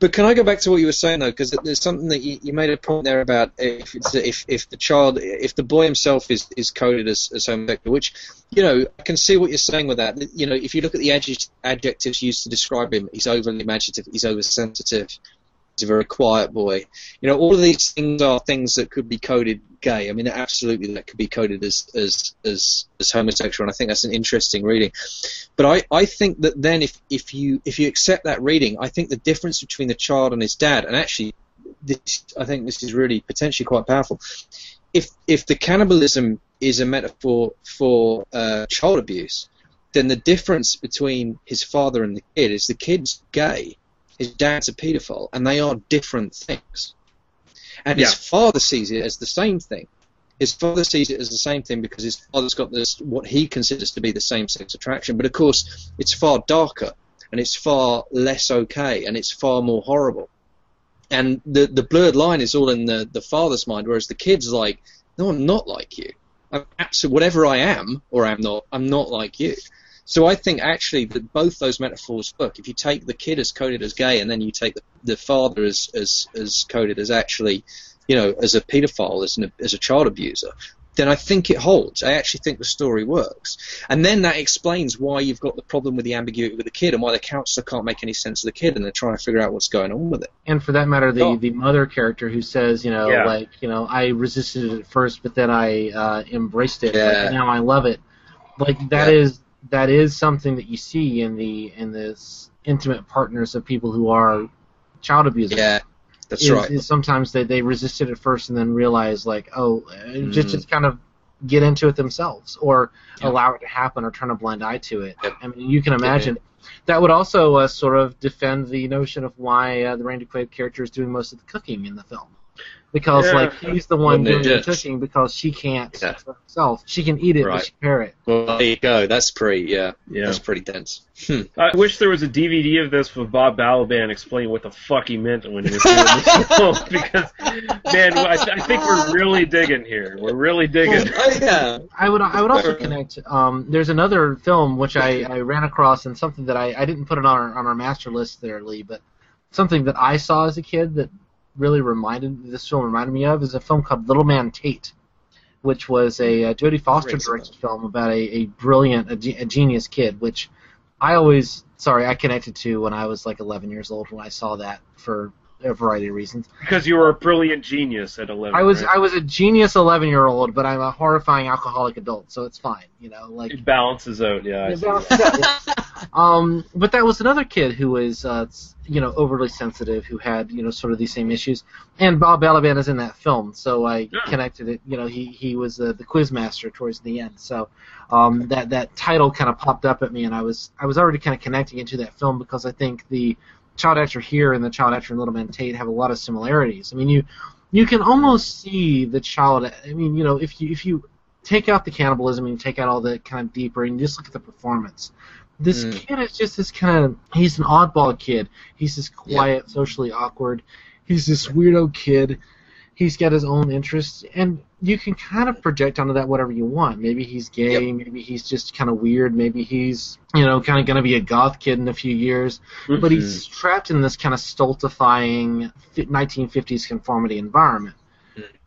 But can I go back to what you were saying though? Because there's something that you, you made a point there about if it's, if if the child, if the boy himself is is coded as, as homosexual, which you know I can see what you're saying with that. You know, if you look at the adject- adjectives used to describe him, he's overly imaginative, he's oversensitive, he's a very quiet boy. You know, all of these things are things that could be coded gay. I mean, absolutely, that could be coded as as as, as homosexual, and I think that's an interesting reading. But I, I think that then if, if you if you accept that reading, I think the difference between the child and his dad, and actually, this I think this is really potentially quite powerful. If if the cannibalism is a metaphor for uh, child abuse, then the difference between his father and the kid is the kid's gay, his dad's a paedophile, and they are different things. And his father sees it as the same thing. His father sees it as the same thing because his father's got this what he considers to be the same sex attraction, but of course it's far darker and it's far less okay and it's far more horrible. And the the blurred line is all in the the father's mind, whereas the kid's like, no, I'm not like you. I'm absolutely whatever I am or I'm not, I'm not like you. So I think actually that both those metaphors work. If you take the kid as coded as gay, and then you take the, the father as, as as coded as actually, you know, as a paedophile, as an, as a child abuser, then I think it holds. I actually think the story works, and then that explains why you've got the problem with the ambiguity with the kid, and why the counselor can't make any sense of the kid, and they're trying to figure out what's going on with it. and for that matter, the Oh. the mother character who says, you know, Yeah. like, you know, I resisted it at first, but then I uh, embraced it. Yeah. Like, now I love it. Like that Yeah. is that is something that you see in the in this intimate partners of people who are child abusers. Yeah, that's is, right. Is sometimes they they resist it at first and then realize like, oh, uh, just Mm. just kind of get into it themselves or allow it to happen or turn a blind eye to it. I mean, you can imagine. That would also uh, sort of defend the notion of why uh, the Randy Quaid character is doing most of the cooking in the film. Because Yeah. like he's the one Wouldn't doing the cooking because she can't cook herself. She can eat it, Right. but she can't it. Well, there you go. That's pretty. Yeah, Yeah. that's pretty dense. Hmm. I wish there was a DVD of this with Bob Balaban explaining what the fuck he meant when he was doing [LAUGHS] this film because, man, I, I think we're really digging here. We're really digging. yeah. I would I would also connect. Um, there's another film which I, I ran across and something that I, I didn't put it on our on our master list there, Lee, but something that I saw as a kid that really reminded this film reminded me of is a film called Little Man Tate, which was a, uh Jodie Foster directed film about a, a brilliant, a, a genius kid, which I always sorry I connected to when I was like 11 years old when I saw that for a variety of reasons. Because you were a brilliant genius at 11. I was right? I was a genius 11 year old, but I'm a horrifying alcoholic adult, so it's fine, you know. Like It balances out, yeah. It see balances that. [LAUGHS] um, but that was another kid who was, uh, you know, overly sensitive, who had, you know, sort of these same issues. And Bob Balaban is in that film, so I connected it. You know, he he was uh, the quiz master towards the end, so um, that that title kind of popped up at me, and I was I was already kind of connecting it to that film because I think the child actor here and the child actor in Little Man Tate have a lot of similarities. I mean, you you can almost see the child. I mean, you know, if you if you take out the cannibalism and you take out all the kind of deeper and you just look at the performance. This Mm. kid is just this kind of he's an oddball kid. He's this quiet, socially awkward. He's this weirdo kid. He's got his own interests and you can kind of project onto that whatever you want. Maybe he's gay, maybe he's just kind of weird, maybe he's, you know, kind of going to be a goth kid in a few years, but he's trapped in this kind of stultifying 1950s conformity environment.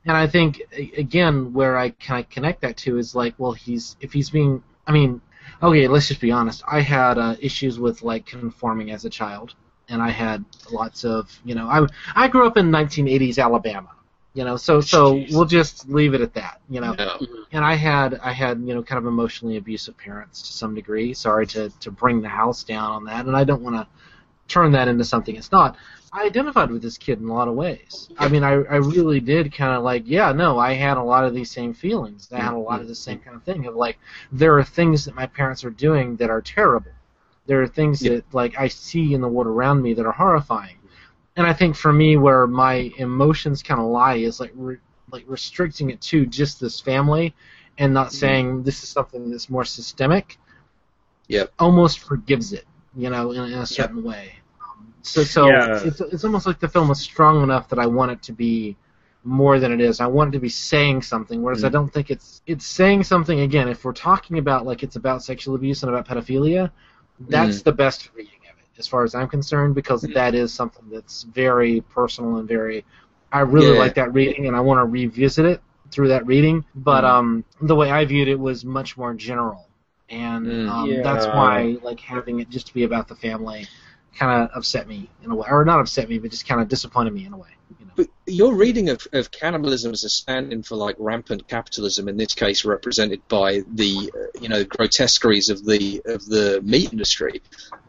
And I think again, where I kind of connect that to is like, well, he's if he's being, I mean, okay, let's just be honest. I had uh, issues with like conforming as a child, and I had lots of, you know, I I grew up in 1980s Alabama, you know, so so we'll just leave it at that, you know. Mm-hmm. And I had I had you know kind of emotionally abusive parents to some degree. Sorry to to bring the house down on that, and I don't want to turn that into something it's not. I identified with this kid in a lot of ways. I mean, I, I really did kind of like, yeah, no, I had a lot of these same feelings. I had a lot of the same mm-hmm. kind of thing of like, there are things that my parents are doing that are terrible. There are things that like I see in the world around me that are horrifying. And I think for me, where my emotions kind of lie is like re- like restricting it to just this family, and not saying this is something that's more systemic. Yep. Almost forgives it, you know, in, in a certain way. Um, so so Yeah. it's it's almost like the film is strong enough that I want it to be more than it is. I want it to be saying something, whereas I don't think it's it's saying something. Again, if we're talking about like it's about sexual abuse and about pedophilia, that's Mm. the best reading of it, as far as I'm concerned, because that is something that's very personal and very. I really Yeah. like that reading, and I want to revisit it through that reading. But Mm. um, the way I viewed it was much more general, and Mm. um, that's why like having it just to be about the family kind of upset me in a way, or not upset me, but just kind of disappointed me in a way. you But your reading of, of cannibalism as a stand-in for like rampant capitalism, in this case represented by the uh, you know grotesqueries of the of the meat industry,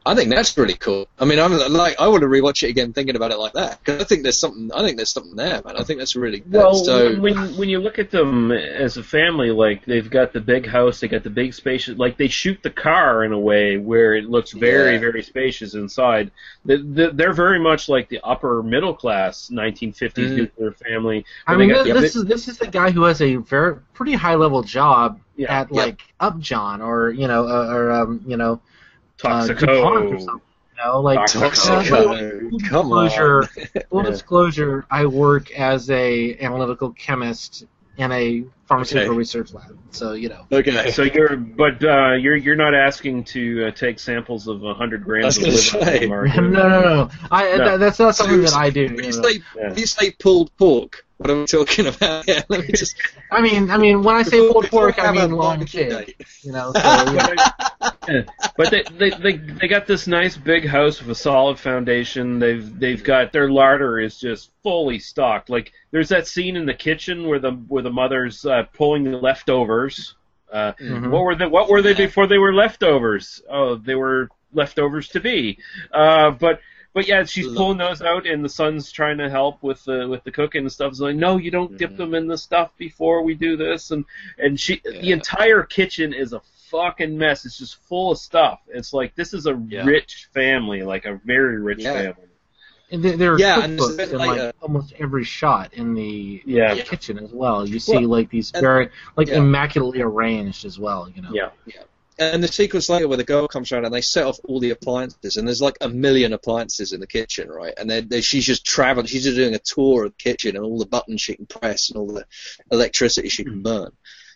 I think that's really cool. I mean, I'm like I want to rewatch it again, thinking about it like that because I think there's something. I think there's something there, man. I think that's really good. Well, so when when you look at them as a family, like they've got the big house, they got the big spacious, like they shoot the car in a way where it looks very Yeah. very spacious inside. They- they- They're very much like the upper middle class 1950s Mm. Nuclear family. I mean, this, this is this is the guy who has a very pretty high level job Yeah. at Yeah. like Upjohn or you know uh, or um, you know uh, Toxico. DuPont or something. You know, like Toxico. uh, full Come on. disclosure, full [LAUGHS] Yeah. disclosure. I work as a analytical chemist in a pharmaceutical Okay. research lab, so you know. Okay. So you're, but uh, you're you're not asking to uh, take samples of hundred grams of I was liver, say. are [LAUGHS] no, no, no. I No. That, that's not something that I do. When you you know. say, when you say pulled pork, what I'm I talking about? [LAUGHS] Yeah, let me just. [LAUGHS] I mean, I mean, when I say Before- pulled pork, I mean long kid. pig. You know, so, [LAUGHS] yeah. Yeah. But they, they they they got this nice big house with a solid foundation. They've they've got their larder is just fully stocked. Like there's that scene in the kitchen where the where the mother's uh, pulling the leftovers. Uh, Mhm. What were they? What were they before they were leftovers? Oh, they were leftovers to be. Uh, but but yeah, she's pulling those out, and the son's trying to help with the with the cooking and stuff. It's like, no, you don't dip mm-hmm. them in the stuff before we do this, and and she the entire kitchen is a fucking mess. It's just full of stuff. It's like this is a rich family, like a very rich Yeah. family. And there, there are Yeah, and cookbooks in like like a- almost every shot in the Yeah. kitchen as well. You see Well, like these very like yeah. immaculately arranged as well. You know. Yeah. And the sequence later where the girl comes around and they set off all the appliances, and there's like a million appliances in the kitchen, right? And they're, they're, she's just traveling, she's just doing a tour of the kitchen and all the buttons she can press and all the electricity she can burn.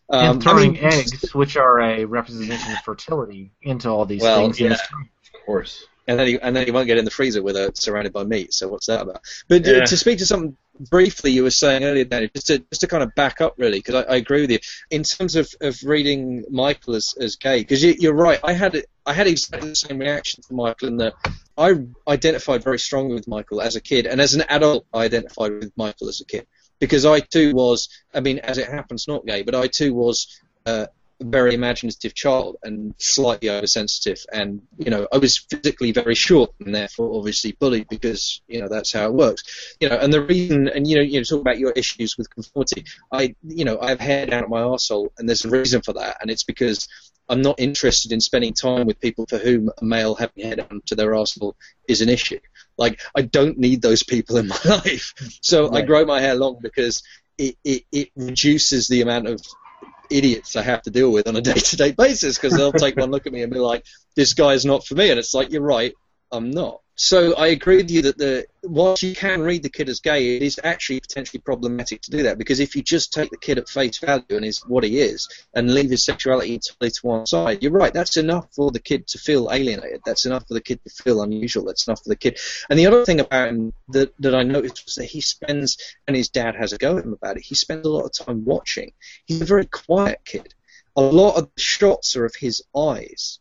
Um, and throwing I mean, eggs, which are a representation of fertility, into all these Well, things. in yeah. Of course. And then he and then he won't get in the freezer with her surrounded by meat. So what's that about? But uh, Yeah. to speak to something briefly you were saying earlier, Danny, just to just to kind of back up really, because I, I agree with you in terms of, of reading Michael as, as gay. Because you, you're right, I had I had exactly the same reaction to Michael in that I identified very strongly with Michael as a kid, and as an adult, I identified with Michael as a kid because I too was, I mean, as it happens, not gay, but I too was. Uh, very imaginative child and slightly oversensitive and you know I was physically very short and therefore obviously bullied because you know that's how it works. You know and the reason and you know you know talk about your issues with conformity. I you know I have hair down at my arsehole and there's a reason for that. And it's because I'm not interested in spending time with people for whom a male having hair down to their arsehole is an issue. Like I don't need those people in my [LAUGHS] life. So I grow my hair long because it, it, it reduces the amount of idiots I have to deal with on a [LAUGHS] day-to-day basis because they'll take one look at me and be like, "This guy's not for me," and it's like, "You're right, I'm not." So I agree with you that the whilst you can read the kid as gay, it is actually potentially problematic to do that because if you just take the kid at face value and is what he is and leave his sexuality entirely to one side, you're right. That's enough for the kid to feel alienated. That's enough for the kid to feel unusual. That's enough for the kid. And the other thing about him that that I noticed was that he spends and his dad has a go at him about it. He spends a lot of time watching. He's a very quiet kid. A lot of the shots are of his eyes.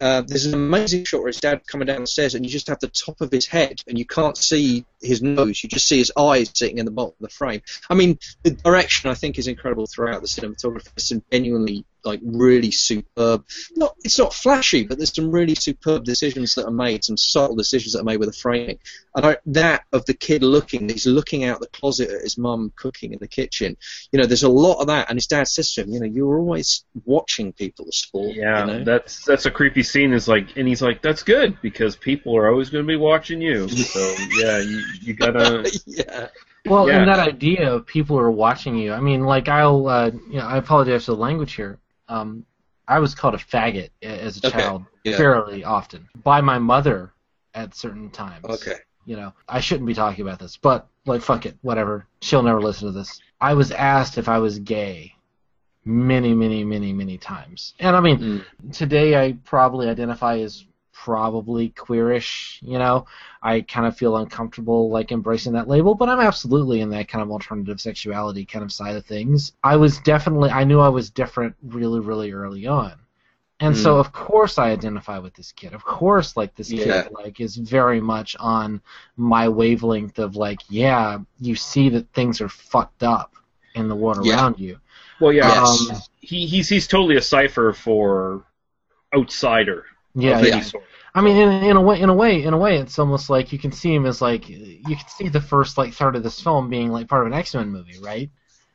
Uh, there's an amazing shot where his dad coming down the stairs and you just have the top of his head and you can't see his nose. You just see his eyes sitting in the bottom of the frame. I mean, the direction I think is incredible throughout. The cinematography some genuinely like really superb. Not it's not flashy, but there's some really superb decisions that are made, some subtle decisions that are made with the framing. And I, that of the kid looking, he's looking out the closet at his mum cooking in the kitchen. You know, there's a lot of that. And his dad says to him, you know, you're always watching people sport. Yeah, you know? that's that's a creepy scene. Is like, and he's like, "That's good because people are always going to be watching you." So [LAUGHS] yeah, you, you gotta. [LAUGHS] yeah. Well, Yeah. and that idea of people are watching you. I mean, like I'll, uh, you know, I apologize for the language here. Um, I was called a faggot as a Okay, child yeah. fairly often by my mother at certain times. Okay. You know, I shouldn't be talking about this, but like, fuck it, whatever. She'll never listen to this. I was asked if I was gay many, many, many, many times, and I mean, today I probably identify as probably queerish. You know, I kind of feel uncomfortable like embracing that label, but I'm absolutely in that kind of alternative sexuality kind of side of things. I was definitely I knew I was different really really early on. And so Mm. of course I identify with this kid. Of course like this Yeah. kid like is very much on my wavelength of like yeah, you see that things are fucked up in the world Yeah. around you. Well, yeah, Um, he he's he's totally a cipher for outsider. Yeah, yeah. sort. I mean, in, in a way, in a way, in a way, it's almost like you can see him as like you can see the first like third of this film being like part of an X Men movie, right?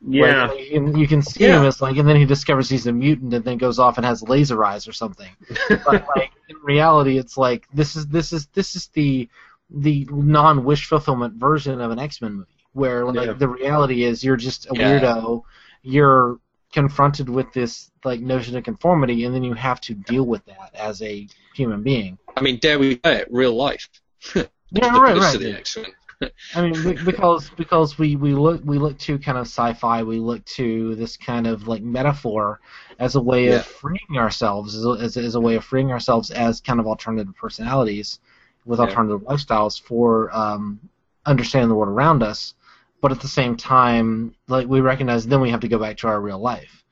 Yeah. Like, you, can, you can see Yeah. him as like, and then he discovers he's a mutant, and then goes off and has laser eyes or something. [LAUGHS] but like in reality, it's like this is this is this is the the non wish fulfillment version of an X Men movie, where like Yeah. the reality is you're just a Yeah. weirdo, you're confronted with this like notion of conformity, and then you have to deal with that as a human being. I mean, dare we say it? Real life. [LAUGHS] Yeah, [LAUGHS] right, right. the I mean, because because we, we look we look to kind of sci-fi, we look to this kind of like metaphor as a way Yeah. of freeing ourselves, as a, as, a, as a way of freeing ourselves as kind of alternative personalities with Yeah. alternative lifestyles for um, understanding the world around us. But at the same time, like we recognize, then we have to go back to our real life,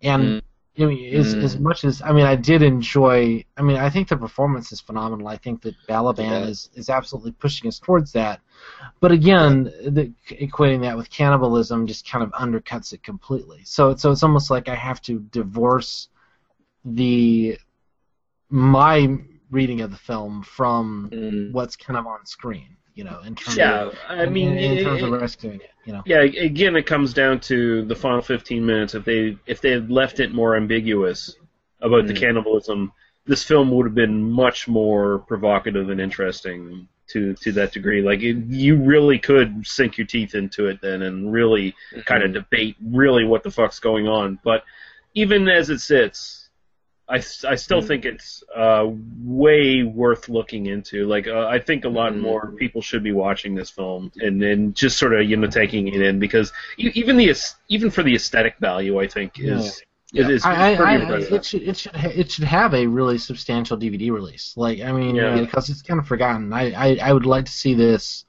and. Mm. I mean, as, Mm. as much as I mean, I did enjoy. I mean, I think the performance is phenomenal. I think that Balaban Yeah. is is absolutely pushing us towards that. But again, the, equating that with cannibalism just kind of undercuts it completely. So so it's almost like I have to divorce the my reading of the film from Mm. what's kind of on screen. You know, in terms Yeah, of I mean, in, in it- terms of it- rescuing it. You know. Yeah, again, it comes down to the final 15 minutes. If they if they had left it more ambiguous about the Mm. cannibalism, this film would have been much more provocative and interesting to to that degree. Like it, you really could sink your teeth into it then and really kind of debate really what the fuck's going on. But even as it sits, I, I still think it's uh, way worth looking into. Like uh, I think a lot more people should be watching this film and and just sort of you know taking it in because even the even for the aesthetic value, I think is It is I, I, I, it should it should ha- it should have a really substantial DVD release. Like I mean, Yeah. because it's kind of forgotten. I, I I would like to see this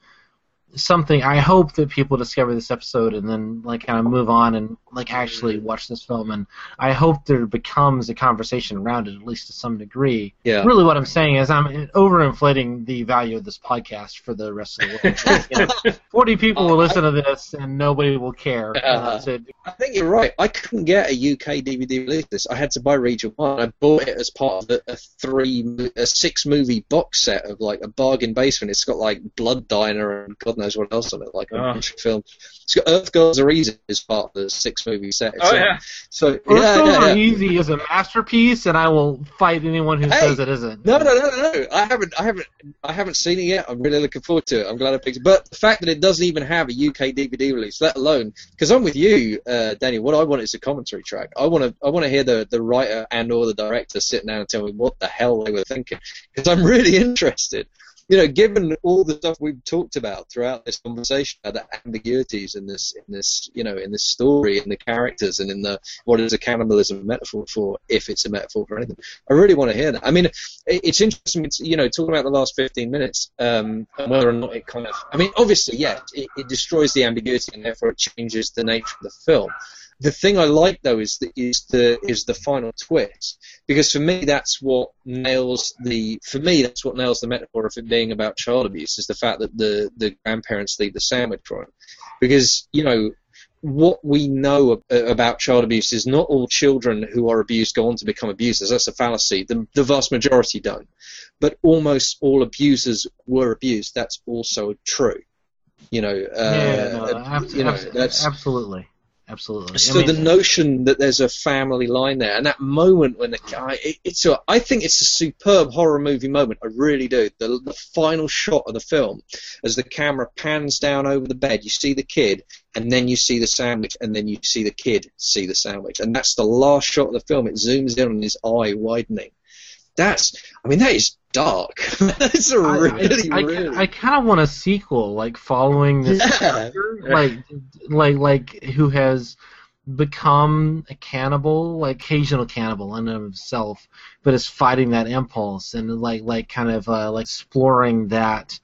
something. I hope that people discover this episode and then like kind of move on and like actually mm-hmm. watch this film. And I hope there becomes a conversation around it at least to some degree. Yeah. Really, what I'm saying is I'm overinflating the value of this podcast for the rest of the world. [LAUGHS] [LAUGHS] Forty people will uh, listen to this and nobody will care. Uh-huh. Uh, So- I think you're right. I couldn't get a UK DVD release of this. I had to buy Region One. I bought it as part of a, a three, a six movie box set of like a bargain basement. It's got like Blood Diner and God knows what else on it, like a Oh. bunch of films. It's got Earth Girls Are Easy as part of the six movie set. Oh, So- yeah. So Earth yeah, Girls yeah, Are. Easy is a masterpiece, and I will fight anyone who Hey! says it isn't. No, no, no, no, no. I haven't, I haven't, I haven't seen it yet. I'm really looking forward to it. I'm glad I picked it. But the fact that it doesn't even have a UK DVD release, let alone, because I'm with you, uh, Danny. What I want is a commentary track. I want to, I want to hear the the writer and or the director sitting down and tell me what the hell they were thinking, because I'm really [LAUGHS] interested. You know, given all the stuff we've talked about throughout this conversation, about the ambiguities in this, in this, you know, in this story, in the characters, and in the what is a cannibalism metaphor for, if it's a metaphor for anything. I really want to hear that. I mean, it- it's interesting, it's, you know, talking about the last 15 minutes um, and whether or not it kind of. I mean, obviously, yeah, it, it destroys the ambiguity and therefore it changes the nature of the film. The thing I like though is the is the is the final twist because for me that's what nails the for me that's what nails the metaphor of it being about child abuse is the fact that the the grandparents leave the sandwich for him because you know what we know about child abuse is not all children who are abused go on to become abusers. That's a fallacy. The, the vast majority don't. But almost all abusers were abused. That's also true. You know, uh, yeah, no, abs- you know abs- absolutely, absolutely. so I mean, the notion that there's a family line there, and that moment when the guy, it, it's a, I think it's a superb horror movie moment. I really do. The, the final shot of the film, as the camera pans down over the bed, you see the kid, and then you see the sandwich, and then you see the kid see the sandwich, and that's the last shot of the film. It zooms in on his eye widening. That's, I mean, that is dark. [LAUGHS] That's a really, I, really. I, kind of want a sequel, like following this Yeah. character, like, like, like who has become a cannibal, like occasional cannibal in and of himself, but is fighting that impulse and like, like kind of uh, like exploring that,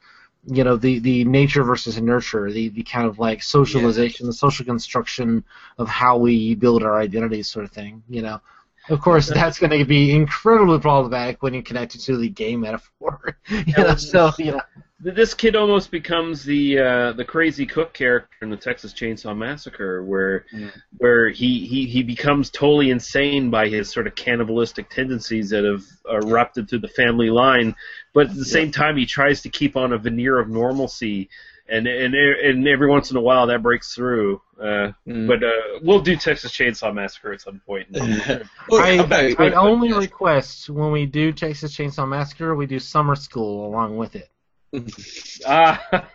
you know, the the nature versus nurture, the the kind of like socialization, the social construction of how we build our identities, sort of thing, you know. Of course, that's going to be incredibly problematic when you connect it to the gay metaphor. [LAUGHS] you know, so you know, This kid almost becomes the uh, the crazy cook character in the Texas Chainsaw Massacre, where where he, he, he becomes totally insane by his sort of cannibalistic tendencies that have erupted through the family line, but at the same time he tries to keep on a veneer of normalcy, and and and every once in a while that breaks through. Uh, But uh, we'll do Texas Chainsaw Massacre at some point. [LAUGHS] I, I only request when we do Texas Chainsaw Massacre, we do Summer School along with it. [LAUGHS] Ah, [LAUGHS]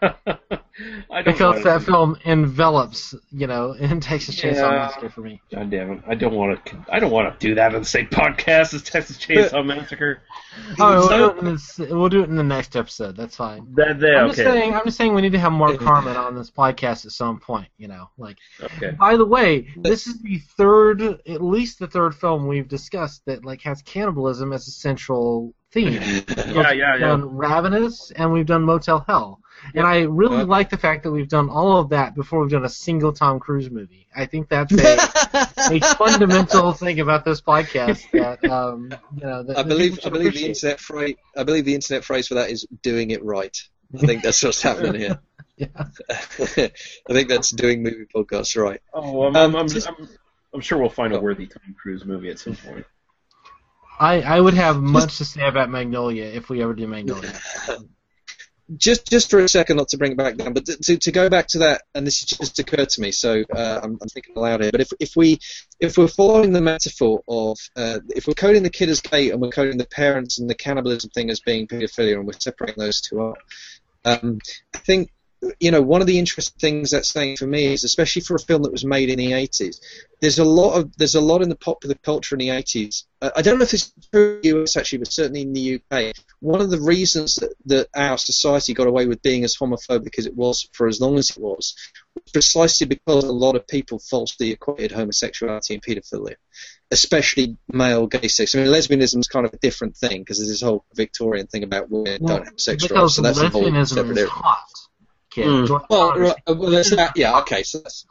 I don't because wanna that film envelops, you know, in Texas Chainsaw Yeah. Massacre for me. God damn it! I don't want to. I don't want to do that on the same podcast as Texas Chainsaw Massacre. Oh, we'll So- do, it in this, we'll do it in the next episode. That's fine. That, that, I'm just saying. I'm just saying we need to have Mark Harmon [LAUGHS] on this podcast at some point. You know, like. Okay. By the way, this is the third, at least the third film we've discussed that like has cannibalism as a central theme. [LAUGHS] Yeah, yeah, yeah. We've done Ravenous and we've done Motel Hell, and I really like the fact that we've done all of that before we've done a single Tom Cruise movie. I think that's a, [LAUGHS] a fundamental thing about this podcast that um, you know. That, I believe people I should believe the internet phrase I believe the internet phrase for that is doing it right. I think that's what's happening here. [LAUGHS] I think that's doing movie podcasts right. Oh, I'm, I'm, I'm, I'm, I'm sure we'll find a worthy Tom Cruise movie at some point. I, I would have much to say about Magnolia if we ever do Magnolia. [LAUGHS] Just just for a second, not to bring it back down, but to, to, to go back to that, and this just occurred to me, so uh, I'm, I'm thinking aloud here. But if if we if we're following the metaphor of uh, if we're coding the kid as gay and we're coding the parents and the cannibalism thing as being paedophilia, and we're separating those two up, um, I think you know one of the interesting things that's saying for me is especially for a film that was made in the 80s there's a lot of there's a lot in the popular culture in the 80s uh, i don't know if it's true in the us actually but certainly in the uk one of the reasons that, that our society got away with being as homophobic as it was for as long as it was was precisely because a lot of people falsely equated homosexuality and paedophilia especially male gay sex. I mean, lesbianism is kind of a different thing because there's this whole Victorian thing about women Well, don't have sex drive, so that's a whole separate area. hot. Kid. Mm. Well, Connors- right, well, there's that. Yeah, okay. So that's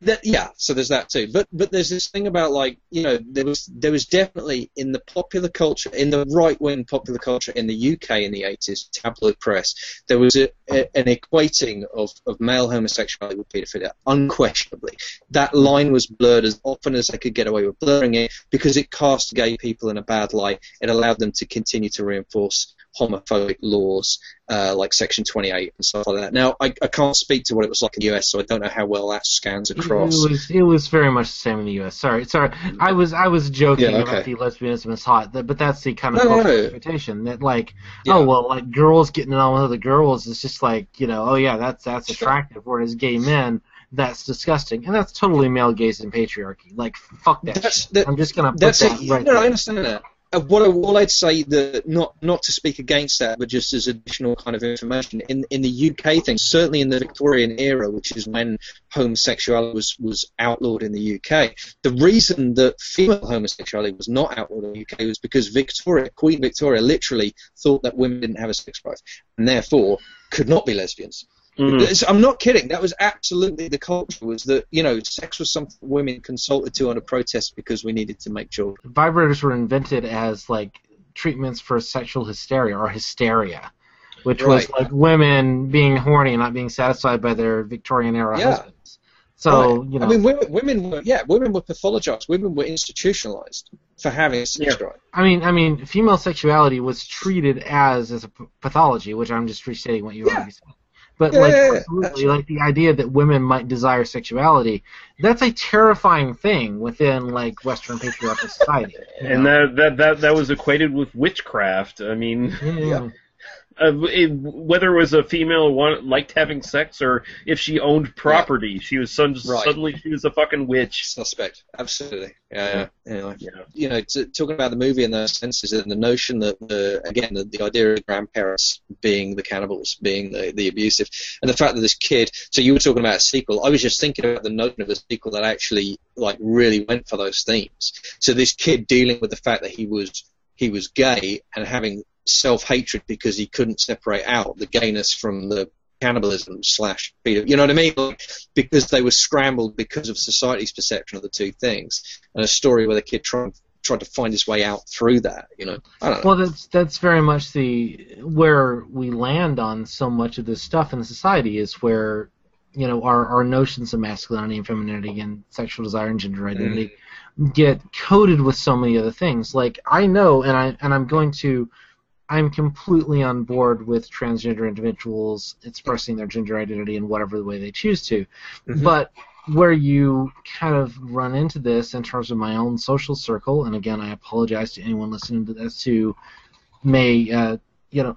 that. Yeah, so there's that too. But but there's this thing about like you know there was there was definitely in the popular culture in the right wing popular culture in the UK in the 80s tabloid press there was a, a, an equating of, of male homosexuality with paedophilia unquestionably. That line was blurred as often as they could get away with blurring it because it cast gay people in a bad light. It allowed them to continue to reinforce homophobic laws uh, like Section 28 and stuff like that. Now, I, I can't speak to what it was like in the US, so I don't know how well that scans across. It was it was very much the same in the U.S. Sorry, sorry. I was I was joking Yeah, about the lesbianism is hot, but that's the kind of No, cultural no. expectation that like oh well like girls getting it on with other girls is just like you know oh yeah that's that's attractive whereas gay men that's disgusting and that's totally male gaze and patriarchy like fuck that. shit. I'm just gonna put That's that it. right no, there. I understand that. Uh, what I, all I'd say that not not to speak against that, but just as additional kind of information in in the UK thing, certainly in the Victorian era, which is when homosexuality was was outlawed in the UK. The reason that female homosexuality was not outlawed in the UK was because Victoria, Queen Victoria, literally thought that women didn't have a sex drive, and therefore could not be lesbians. Mhm. I'm not kidding. That was absolutely the culture. Was that you know sex was something women consulted to on a protest because we needed to make children. Vibrators were invented as like treatments for sexual hysteria or hysteria, which was like women being horny and not being satisfied by their Victorian era Yeah. husbands. So Right. you know, I mean, women, women were yeah, women were pathologized. Women were institutionalized for having a sex drive. I mean, I mean, female sexuality was treated as as a pathology, which I'm just restating what you already said. But Yeah, like, yeah, yeah. absolutely, like the idea that women might desire sexuality, that's a terrifying thing within like Western patriarchal society. and know? that, that that that was equated with witchcraft. I mean, Yeah. Uh, it, whether it was a female want, liked having sex or if she owned property, she was some, Right. suddenly she was a fucking witch. Suspect, absolutely. Yeah, yeah. Anyway, you know, t- talking about the movie in those senses, and the notion that the again the, the idea of grandparents being the cannibals, being the, the abusive, and the fact that this kid. So you were talking about a sequel. I was just thinking about the notion of a sequel that actually like really went for those themes. So this kid dealing with the fact that he was he was gay and having self hatred because he couldn't separate out the gayness from the cannibalism slash you know what I mean? Because they were scrambled because of society's perception of the two things, and a story where the kid tried tried to find his way out through that. You know, I don't know. Well, that's that's very much the where we land on so much of this stuff in society is where you know our our notions of masculinity and femininity and sexual desire and gender identity mm-hmm. Get coded with so many other things. Like I know, and I and I'm going to. I'm completely on board with transgender individuals expressing their gender identity in whatever the way they choose to. Mhm. But where you kind of run into this in terms of my own social circle, and again, I apologize to anyone listening to this who may, uh, you know,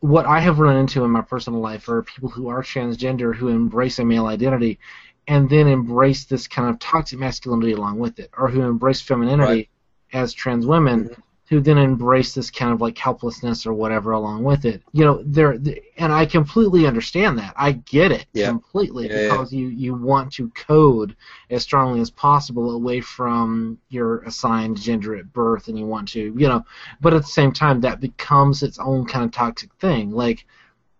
what I have run into in my personal life are people who are transgender who embrace a male identity and then embrace this kind of toxic masculinity along with it, or who embrace femininity as trans women mm-hmm. who then embrace this kind of like helplessness or whatever along with it. You know, they're, and I completely understand that. I get it Yeah. completely Yeah, yeah. because you you want to code as strongly as possible away from your assigned gender at birth, and you want to, you know, but at the same time that becomes its own kind of toxic thing. Like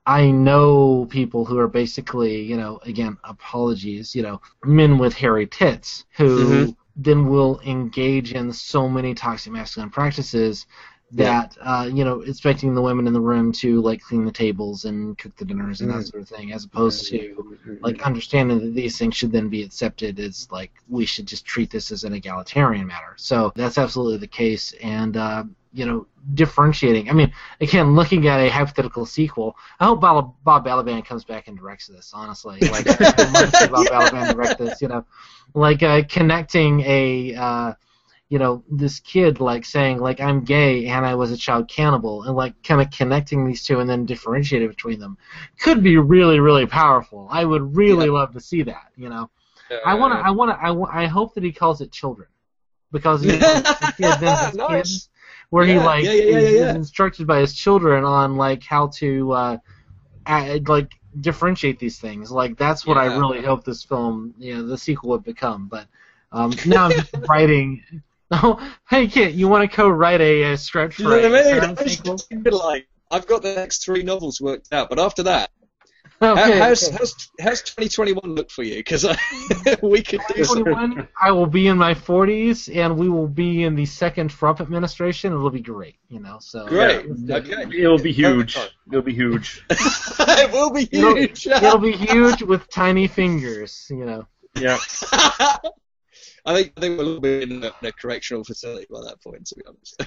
I know people who are basically, you know, again, apologies, you know, men with hairy tits who Mhm. then will engage in so many toxic masculine practices that uh, you know expecting the women in the room to like clean the tables and cook the dinners and that Mhm. sort of thing as opposed to like understanding that these things should then be accepted as like we should just treat this as an egalitarian matter so that's absolutely the case and uh, you know differentiating i mean again looking at a hypothetical sequel i hope bob, bob balaban comes back and directs this honestly [LAUGHS] like I want to see bob balaban direct this you know like uh, connecting a uh, you know this kid like saying like I'm gay and I was a child cannibal and like kind of connecting these two and then differentiating between them could be really really powerful. I would really love to see that. You know, I want to I want to I, I hope that he calls it children because he, [LAUGHS] the kid then has Nice. kids where he like yeah, yeah, yeah, is, yeah. is instructed by his children on like how to uh, add, like differentiate these things. Like that's what I really hope this film, you know, the sequel would become. But um, now I'm just [LAUGHS] writing Oh, hey kid, you want to co-write a, a script You for know what I a mean? Sequel? like, I've got the next three novels worked out, but after that, [LAUGHS] Okay, how, how's, okay. how's how's 2021 look for you? Because [LAUGHS] we could do something. 2021, I will be in my 40s, and we will be in the second Trump administration. It'll be great, you know. So Great. Yeah. Okay. It'll be huge. It'll be huge. [LAUGHS] it will be It'll, huge. it'll be huge with tiny fingers, you know. Yeah. I think I think we're a little bit in a, in a correctional facility by that point, to be honest.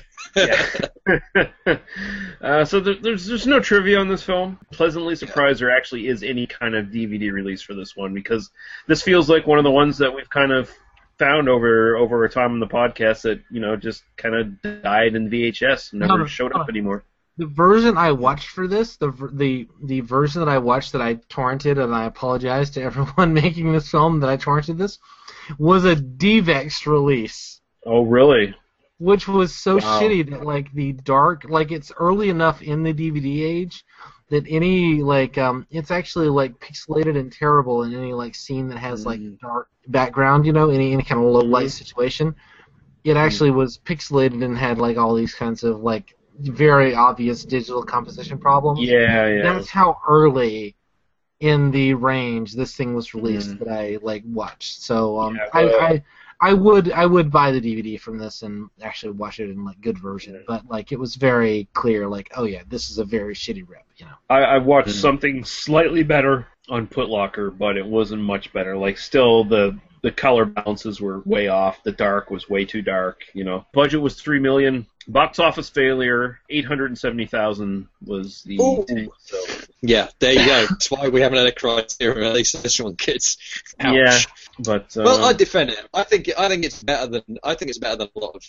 [LAUGHS] uh, so there, there's there's no trivia on this film. Pleasantly surprised there actually is any kind of DVD release for this one because this feels like one of the ones that we've kind of found over over a time on the podcast that you know just kind of died in VHS and never No, no, showed no. up anymore. The version I watched for this, the the the version that I watched that I torrented, and I apologize to everyone [LAUGHS] making this film that I torrented this, was a DVX release. Oh really? which was so Wow. shitty that like the dark like it's early enough in the DVD age that any like um it's actually like pixelated and terrible in any like scene that has like mm. dark background you know any any kind of low light mm. situation it actually mm. was pixelated and had like all these kinds of like very obvious digital composition problems Yeah, yeah. that's how early in the range this thing was released that I like watched. So um, Yeah, I, I I would I would buy the DVD from this and actually watch it in like good version. But like it was very clear, like oh yeah, this is a very shitty rip. You know. I, I watched Mhm. something slightly better on Putlocker, but it wasn't much better. Like still the the color balances were way off. The dark was way too dark. You know, budget was three million. Box office failure, eight hundred and seventy thousand was the. Ooh. So yeah, there you go. That's why we haven't had a Criterion release for this one, kids. Ouch. yeah, but uh, Well, I defend it. I think I think it's better than I think it's better than a lot of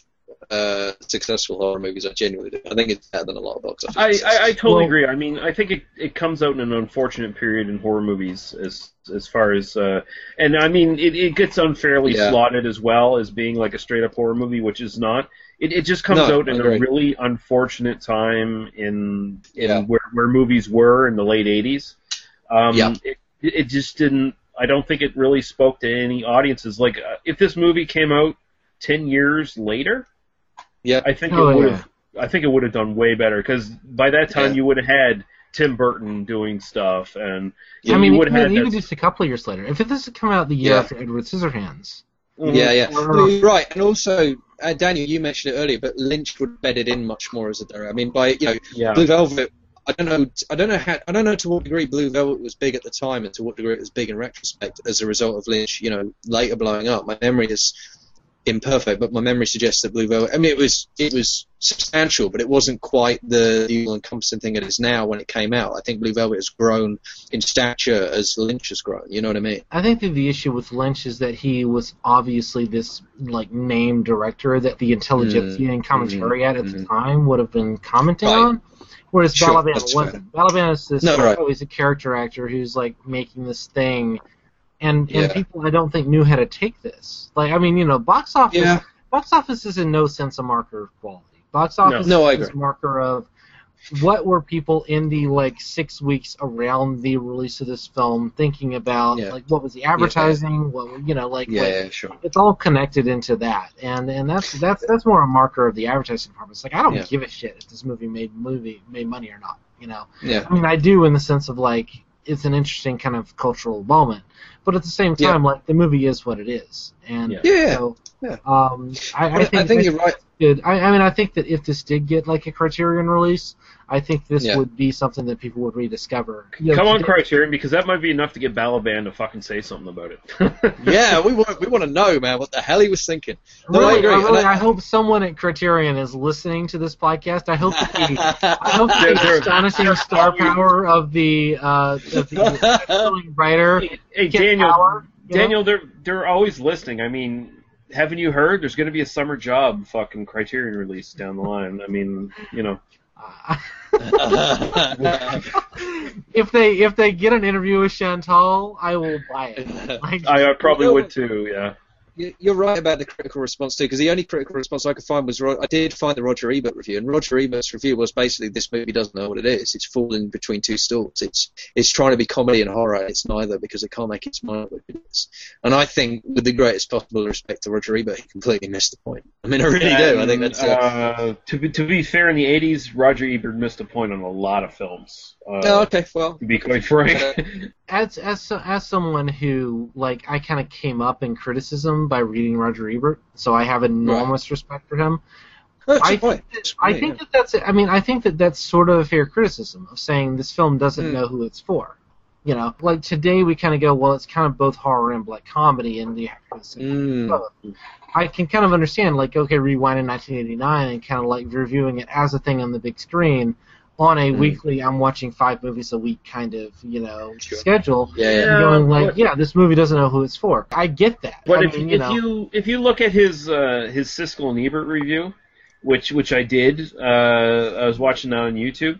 uh, successful horror movies. I genuinely do. I think it's better than a lot of box office. I, I, I successes. totally agree. I mean, I think it, it comes out in an unfortunate period in horror movies as as far as uh, and I mean it, it gets unfairly Yeah. slotted as well as being like a straight up horror movie, which is not. It, it just comes No, out in a really unfortunate time in in Yeah. where where movies were in the late '80s. Um, Yeah. it, it just didn't. I don't think it really spoke to any audiences. Like uh, if this movie came out ten years later, yeah, I think Oh, it would yeah. have. I think it would have done way better because by that time Yeah. you would have had Tim Burton doing stuff, and you I mean, would even, have had even that- just a couple of years later. If this had come out the year Yeah. after Edward Scissorhands, Yeah, yeah. Well, right, and also uh, Daniel, you mentioned it earlier, but Lynch would bed it in much more as a director. I mean, by you know, Yeah. Blue Velvet. I don't know. I don't know how. I don't know to what degree Blue Velvet was big at the time, and to what degree it was big in retrospect as a result of Lynch. You know, later blowing up. My memory is imperfect, but my memory suggests that Blue Velvet. I mean, it was it was substantial, but it wasn't quite the, the all-encompassing thing it is now when it came out. I think Blue Velvet has grown in stature as Lynch has grown. You know what I mean? I think that the issue with Lynch is that he was obviously this like name director that the intelligentsia mm-hmm. and commentary mm-hmm. at at the mm-hmm. time would have been commenting Right. on, whereas Sure, Balaban wasn't. Balaban is this No, right. he's a character actor who's like making this thing, and and Yeah. people I don't think knew how to take this. Like I mean, you know, box office. Yeah. Box office is in no sense a marker of quality. Box office No, I is agree. a marker of what were people in the like six weeks around the release of this film thinking about Yeah. like what was the advertising what you know like, Yeah, like, yeah, sure. it's all connected into that and and that's that's that's more a marker of the advertising department it's like i don't Yeah. give a shit if this movie made movie made money or not you know Yeah. i mean i do in the sense of like it's an interesting kind of cultural moment but at the same Yeah. time like the movie is what it is and Yeah. Yeah. so Yeah. um i, I think I think you're right. Good. I, I mean, I think that if this did get like a Criterion release, I think this Yeah. would be something that people would rediscover. You know, Come on, today- Criterion, because that might be enough to get Balaban to fucking say something about it. [LAUGHS] yeah, we want we want to know, man, what the hell he was thinking. No, Really, I agree. I, really, I- I hope someone at Criterion is listening to this podcast. I hope that the, I [LAUGHS] hope the They're- astonishing star power of the uh, of the [LAUGHS] writer. hey, get Daniel, power, you know? Daniel, they're they're always listening. I mean, haven't you heard? There's going to be a summer job fucking Criterion release down the line. I mean, you know. [LAUGHS] if they if they get an interview with Chantal, I will buy it. [LAUGHS] Like, I, I probably You know- would too. Yeah. You- You're right about the critical response too, because the only critical response I could find was I did find the Roger Ebert review, and Roger Ebert's review was basically this movie doesn't know what it is. It's falling between two stools. It's it's trying to be comedy and horror. It's neither because it can't make its mind up what it is. And I think, with the greatest possible respect to Roger Ebert, he completely missed the point. I mean, I really do. I think that's. Uh, uh, to be to be fair. In the '80s, Roger Ebert missed a point on a lot of films. Uh, oh, okay, well. To be quite frank. [LAUGHS] as as as someone who like I kind of came up in criticism by reading Roger Ebert, so I have enormous respect for him. I think, that, I think that that's I mean I think that that's sort of a fair criticism of saying this film doesn't Hmm. know who it's for. You know, like today we kind of go, well, it's kind of both horror and black comedy, and the both. I can kind of understand, like, okay, rewind in 1989 and kind of like reviewing it as a thing on the big screen on a Mm. weekly, I'm watching five movies a week kind of, you know, schedule. Yeah, yeah. and going like, but- yeah, this movie doesn't know who it's for. I get that. But I if, mean, if know, you if you look at his uh, his Siskel and Ebert review, which which I did, uh, I was watching that on YouTube.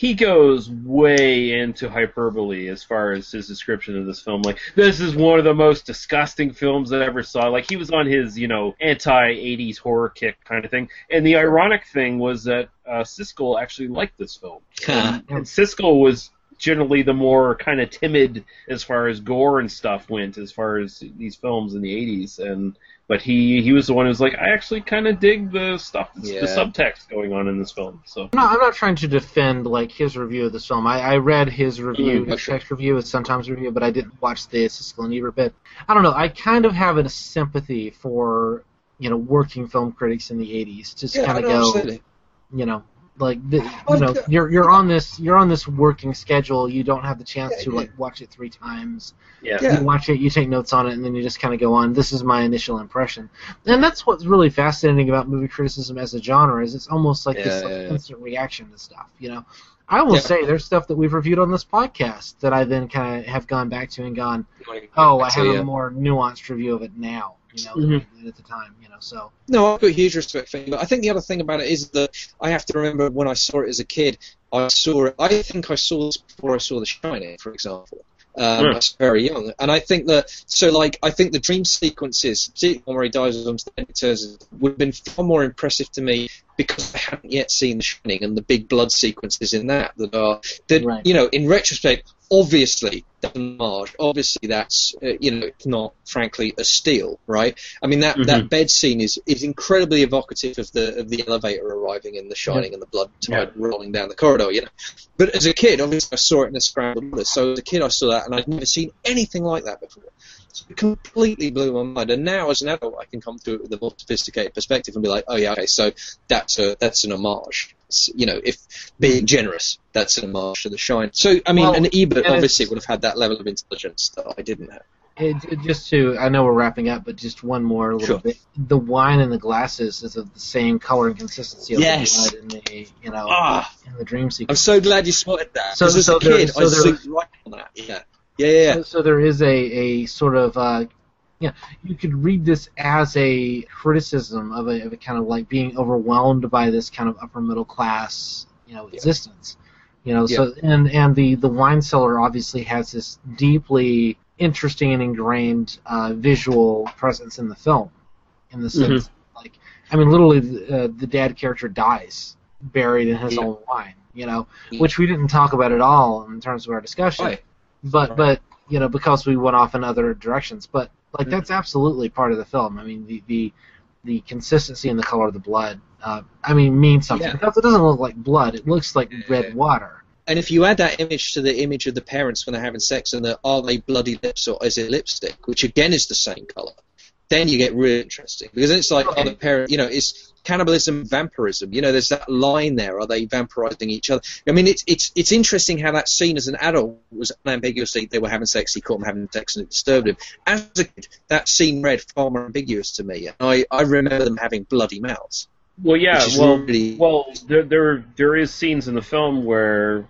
He goes way into hyperbole as far as his description of this film. Like, this is one of the most disgusting films I ever saw. Like, he was on his, you know, anti 80s horror kick kind of thing. And the ironic thing was that uh, Siskel actually liked this film. [LAUGHS] and, and Siskel was generally the more kind of timid as far as gore and stuff went, as far as these films in the '80s. And but he he was the one who was like, I actually kind of dig the stuff, the Yeah. subtext going on in this film. So I'm not, I'm not trying to defend like his review of this film. I, I read his review, Mm, his text review, his sometimes review, but I didn't watch the Siskel and Ebert bit. I don't know. I kind of have a sympathy for you know working film critics in the '80s. Just Yeah, kind of go, you know, like the, you know, you're you're on this you're on this working schedule. You don't have the chance to like watch it three times. Yeah. You watch it, you take notes on it, and then you just kind of go on. This is my initial impression, and that's what's really fascinating about movie criticism as a genre. Is it's almost like this Yeah, like, yeah, yeah. instant reaction to stuff. You know, I will Yeah. say there's stuff that we've reviewed on this podcast that I then kind of have gone back to and gone, oh, I have a more nuanced review of it now. You know, Mhm. than I did at the time. You know, so No, I've got huge respect for him. But I think the other thing about it is that I have to remember when I saw it as a kid, I saw it. I think I saw this before I saw The Shining, for example. Um, Yeah. I was very young, and I think that so like I think the dream sequences, particularly when he dies on stage, turns would have been far more impressive to me because I hadn't yet seen The Shining and the big blood sequences in that that are that you know in retrospect obviously that's an homage. Obviously, that's uh, you know it's not frankly a steal, right? I mean that, that bed scene is, is incredibly evocative of the of the elevator arriving in The Shining and the blood tide rolling down the corridor, you know. But as a kid, obviously, I saw it in a scrambled letter. So as a kid, I saw that, and I'd never seen anything like that before. So it completely blew my mind. And now, as an adult, I can come to it with a more sophisticated perspective and be like, oh yeah, okay, so that's a that's an homage. You know, if being generous, that's an homage to The Shine. So I mean, Well, and Ebert obviously would have had that level of intelligence that I didn't have. it, it- just to I know we're wrapping up, but just one more little Sure. bit. The wine in the glasses is of the same color and consistency of Yes. the blood in the you know Ah. in the dream sequence. I'm so glad you spotted that. So- 'cause as a there- kid, so I there- right on that. Yeah, yeah, yeah. yeah. So, so there is a, a sort of uh, yeah, you could read this as a criticism of a, of a kind of like being overwhelmed by this kind of upper middle class, you know, existence. You know, so and and the the wine cellar obviously has this deeply interesting and ingrained uh, visual presence in the film, in the sense like I mean, literally, the, uh, the dad character dies buried in his Yeah. own wine. You know, which we didn't talk about at all in terms of our discussion. Right. But but you know because we went off in other directions. But like Mm-hmm. that's absolutely part of the film. I mean the the, the consistency and the color of the blood. Uh, I mean means something Yeah. because it doesn't look like blood. It looks like red water. And if you add that image to the image of the parents when they're having sex and the are they bloody lips or is it lipstick, which again is the same color, then you get really interesting because it's like are the parent, you know, it's cannibalism, vampirism. You know, there's that line there. Are they vampirizing each other? I mean, it's it's it's interesting how that scene as an adult was unambiguously they were having sex. He caught them having sex and it disturbed him. As a kid, that scene read far more ambiguous to me. And I I remember them having bloody mouths. Well, yeah. Well, really- well, there there there is scenes in the film where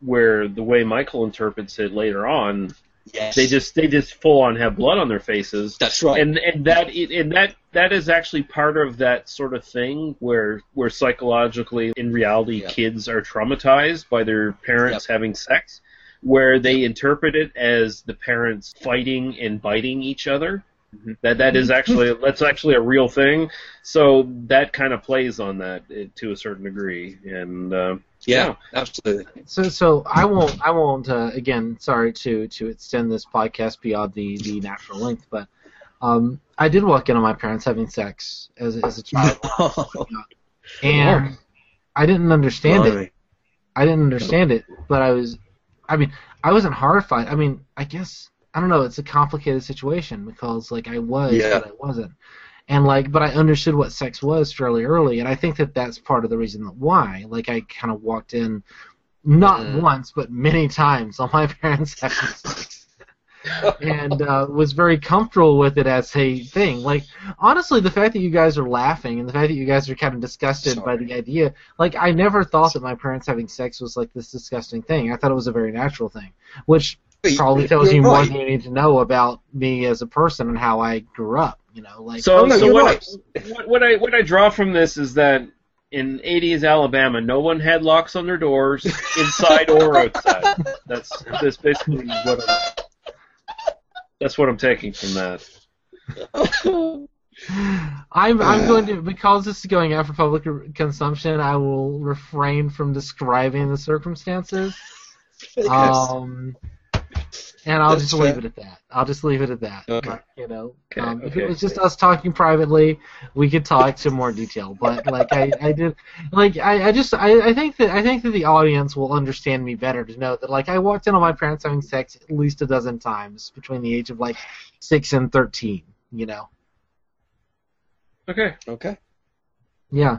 where the way Michael interprets it later on, Yes. they just they just full on have blood on their faces. That's right. And and that and that that is actually part of that sort of thing where where psychologically in reality kids are traumatized by their parents having sex, where they interpret it as the parents fighting and biting each other. That that is actually [LAUGHS] that's actually a real thing. So that kind of plays on that eh, to a certain degree, and uh, Yeah, absolutely. So, so I won't, I won't. Uh, again, sorry to to extend this podcast beyond the the natural length, but um, I did walk in on my parents having sex as as a child, [LAUGHS] and I didn't understand it. I didn't understand it, but I was, I mean, I wasn't horrified. I mean, I guess I don't know. It's a complicated situation because like I was, Yeah. but I wasn't, and like, but I understood what sex was fairly early, and I think that that's part of the reason why. Like, I kind of walked in, not Mm. once, but many times on my parents [LAUGHS] having sex. and uh, was very comfortable with it as a thing. Like honestly, the fact that you guys are laughing and the fact that you guys are kind of disgusted by the idea, like I never thought that my parents having sex was like this disgusting thing. I thought it was a very natural thing, which probably tells you're you more right. than you need to know about me as a person and how I grew up. You know, like So, Oh, so you're what. I, what, what I what I draw from this is that in 80s Alabama, no one had locks on their doors, [LAUGHS] inside or outside. That's that's basically what I'm, that's what I'm taking from that. [LAUGHS] I'm I'm going to because this is going out for public r- consumption. I will refrain from describing the circumstances. [LAUGHS] Um, and I'll That's just leave fair. it at that. I'll just leave it at that. Okay. Like, you know, Okay, um, if okay. it was just us talking privately, we could talk to more detail. But like I, I did, like I, I just I, I think that I think that the audience will understand me better to know that like I walked in on my parents having sex at least a dozen times between the age of like six and thirteen. You know. Okay. Okay. Yeah.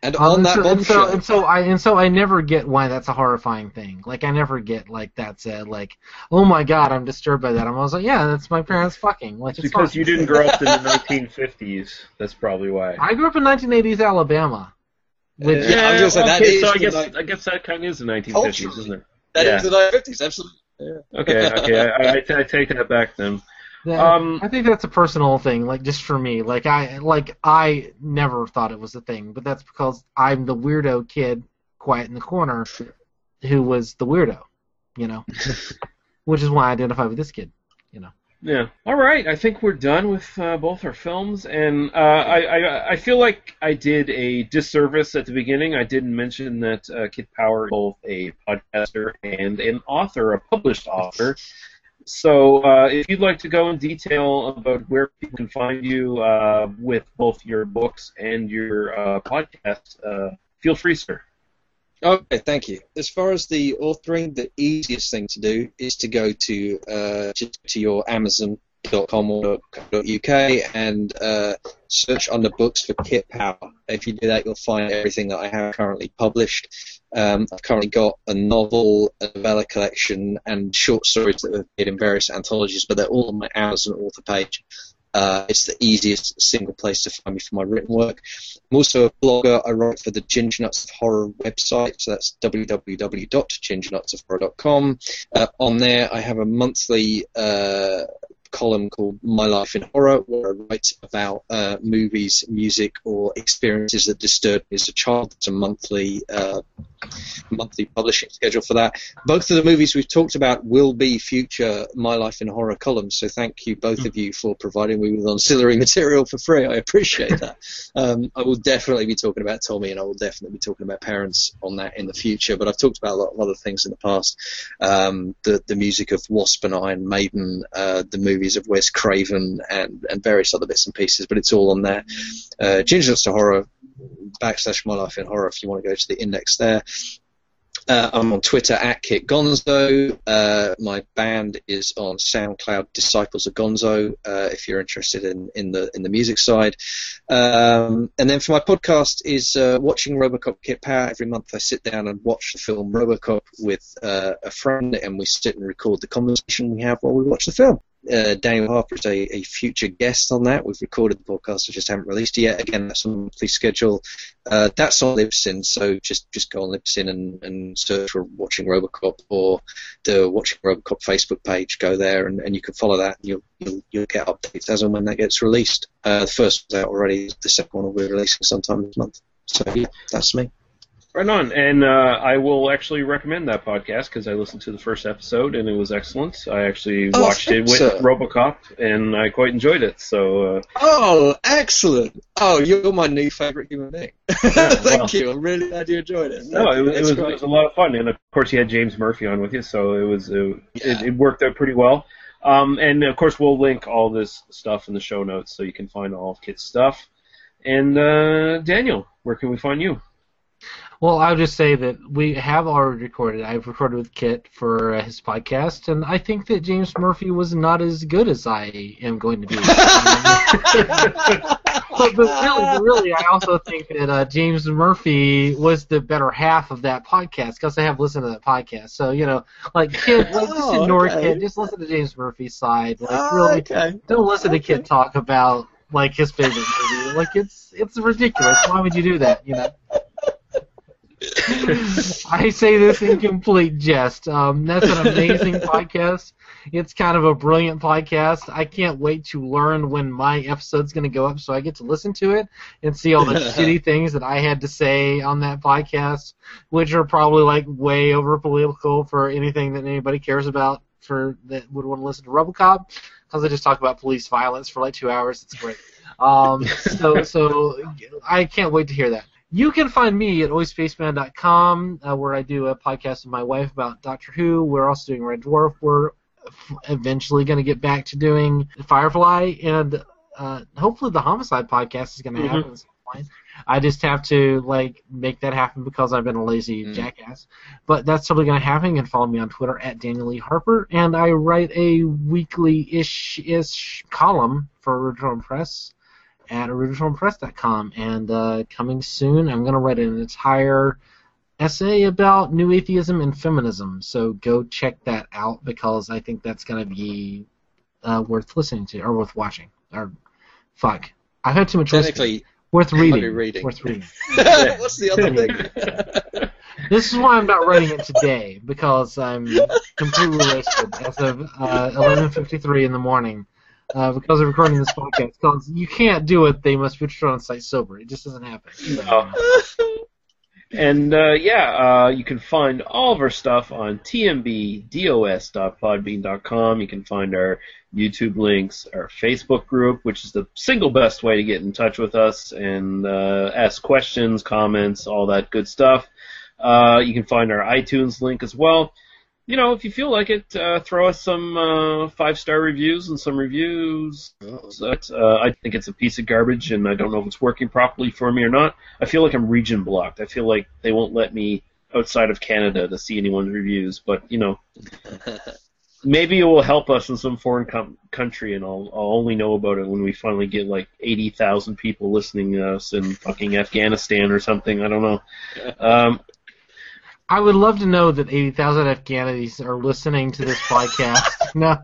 And Um, on that so, and so and so I and so I never get why that's a horrifying thing. Like I never get like that said like, oh my god, I'm disturbed by that. I'm always like, yeah, that's my parents fucking. Like it's Because fine. you didn't grow up in the 1950s. That's probably why. I grew up in 1980s Alabama. Which Yeah, I was gonna say, that okay, is so I guess night- I guess that kind of is the 1950s, Culturally, isn't it? that yeah. is the 1950s, absolutely. Yeah. Okay, okay, I, I, I take that back then. That- Um, I think that's a personal thing, like just for me. Like I like I never thought it was a thing, but that's because I'm the weirdo kid, quiet in the corner, who was the weirdo, you know. [LAUGHS] Which is why I identify with this kid, you know. Yeah. All right. I think we're done with uh, both our films, and uh, I, I I feel like I did a disservice at the beginning. I didn't mention that uh, Kid Power is both a podcaster and an author, a published author. So uh, if you'd like to go in detail about where people can find you uh, with both your books and your uh, podcast, uh, feel free, sir. Okay, thank you. As far as the authoring, the easiest thing to do is to go to uh, to your Amazon.com or .co.uk and uh, search under books for Kit Power. If you do that, you'll find everything that I have currently published. Um, I've currently got a novel, a novella collection, and short stories that have appeared in various anthologies, but they're all on my Amazon author page. Uh, it's the easiest single place to find me for my written work. I'm also a blogger. I write for the Ginger Nuts of Horror website, so that's www.gingernutsofhorror.com. Uh, on there, I have a monthly uh, column called My Life in Horror, where I write about uh, movies, music, or experiences that disturbed me as a child. It's a monthly uh, monthly publishing schedule for that. Both of the movies we've talked about will be future My Life in Horror columns, so thank you both of you for providing me with ancillary [LAUGHS] material for free. I appreciate that. Um, I will definitely be talking about Tommy, and I will definitely be talking about parents on that in the future. But I've talked about a lot of other things in the past. Um, the the music of Wasp and Iron Maiden, uh, the movies of Wes Craven, and and various other bits and pieces. But it's all on there. Uh, Ginger to Horror backslash My Life in Horror if you want to go to the index there. Uh, I'm on Twitter at Kit Gonzo. Uh, my band is on SoundCloud, Disciples of Gonzo. Uh, if you're interested in, in the in the music side, um, and then for my podcast is uh, watching RoboCop Kit Power. Every month I sit down and watch the film RoboCop with uh, a friend, and we sit and record the conversation we have while we watch the film. Uh, Daniel Harper is a, a future guest on that. We've recorded the podcast, I just haven't released it yet. Again, that's on the monthly schedule. Uh, that's on Libsyn, so just just go on Libsyn and, and search for Watching Robocop or the Watching Robocop Facebook page. Go there and, and you can follow that. And you'll, you'll you'll get updates as and when that gets released. Uh, the first one's out already. The second one will be releasing sometime this month. So yeah, that's me. Right on, and uh, I will actually recommend that podcast because I listened to the first episode and it was excellent. I actually Oh, watched it with sir. RoboCop and I quite enjoyed it. So uh, Oh, excellent! Oh, you're my new favourite human being. [LAUGHS] Thank well. you. I'm really glad you enjoyed it. no, it, was- it was, it was a lot of fun, and of course you had James Murphy on with you, so it was it, it, it worked out pretty well. Um, and of course we'll link all this stuff in the show notes so you can find all of Kit's stuff. And uh, Daniel, where can we find you? Well, I'll just say that we have already recorded. I've recorded with Kit for uh, his podcast, and I think that James Murphy was not as good as I am going to be. [LAUGHS] but, but really, really, I also think that uh, James Murphy was the better half of that podcast because I have listened to that podcast. So you know, like Kit, like, just Oh, ignore okay. Kit. Just listen to James Murphy's side. Like Oh, really, okay. don't listen to Kit talk about like his favorite movie. Like it's it's ridiculous. Why would you do that? You know. I say this in complete jest. Um, that's an amazing [LAUGHS] podcast. It's kind of a brilliant podcast. I can't wait to learn when my episode's going to go up so I get to listen to it and see all the [LAUGHS] shitty things that I had to say on that podcast, which are probably like way over political for anything that anybody cares about for that would want to listen to RoboCop because I just talk about police violence for like two hours. It's great. Um, so [LAUGHS] so I can't wait to hear that. You can find me at oispaceman.com, uh, where I do a podcast with my wife about Doctor Who. We're also doing Red Dwarf. We're eventually going to get back to doing Firefly, and uh, hopefully the Homicide podcast is going to Mhm. happen at some point. I just have to like make that happen because I've been a lazy jackass. But that's totally going to happen. You can follow me on Twitter at Daniel E. Harper, and I write a weekly-ish ish column for Original Press at originalpress.com. And uh, coming soon, I'm going to write an entire essay about new atheism and feminism. So go check that out because I think that's going to be uh, worth listening to or worth watching. Or fuck, I've had too much. whiskey. Technically, worth reading. reading. Worth reading. [LAUGHS] What's the other thing? [LAUGHS] This is why I'm not writing it today because I'm completely wasted as of uh, 11:53 in the morning uh, because of recording this podcast. Because you can't do it. They must be on site sober. It just doesn't happen. So, And uh, yeah, uh, you can find all of our stuff on tmbdos.podbean.com. You can find our YouTube links, our Facebook group, which is the single best way to get in touch with us and uh, ask questions, comments, all that good stuff. Uh, you can find our iTunes link as well. You know, if you feel like it, uh, throw us some uh, five star reviews and some reviews. That uh, I think it's a piece of garbage, and I don't know if it's working properly for me or not. I feel like I'm region blocked. I feel like they won't let me outside of Canada to see anyone's reviews. But you know, [LAUGHS] maybe it will help us in some foreign com- country, and I'll, I'll only know about it when we finally get like eighty thousand people listening to us in fucking Afghanistan or something. I don't know. [LAUGHS] Um, I would love to know that 80,000 Afghanis are listening to this podcast. [LAUGHS] no,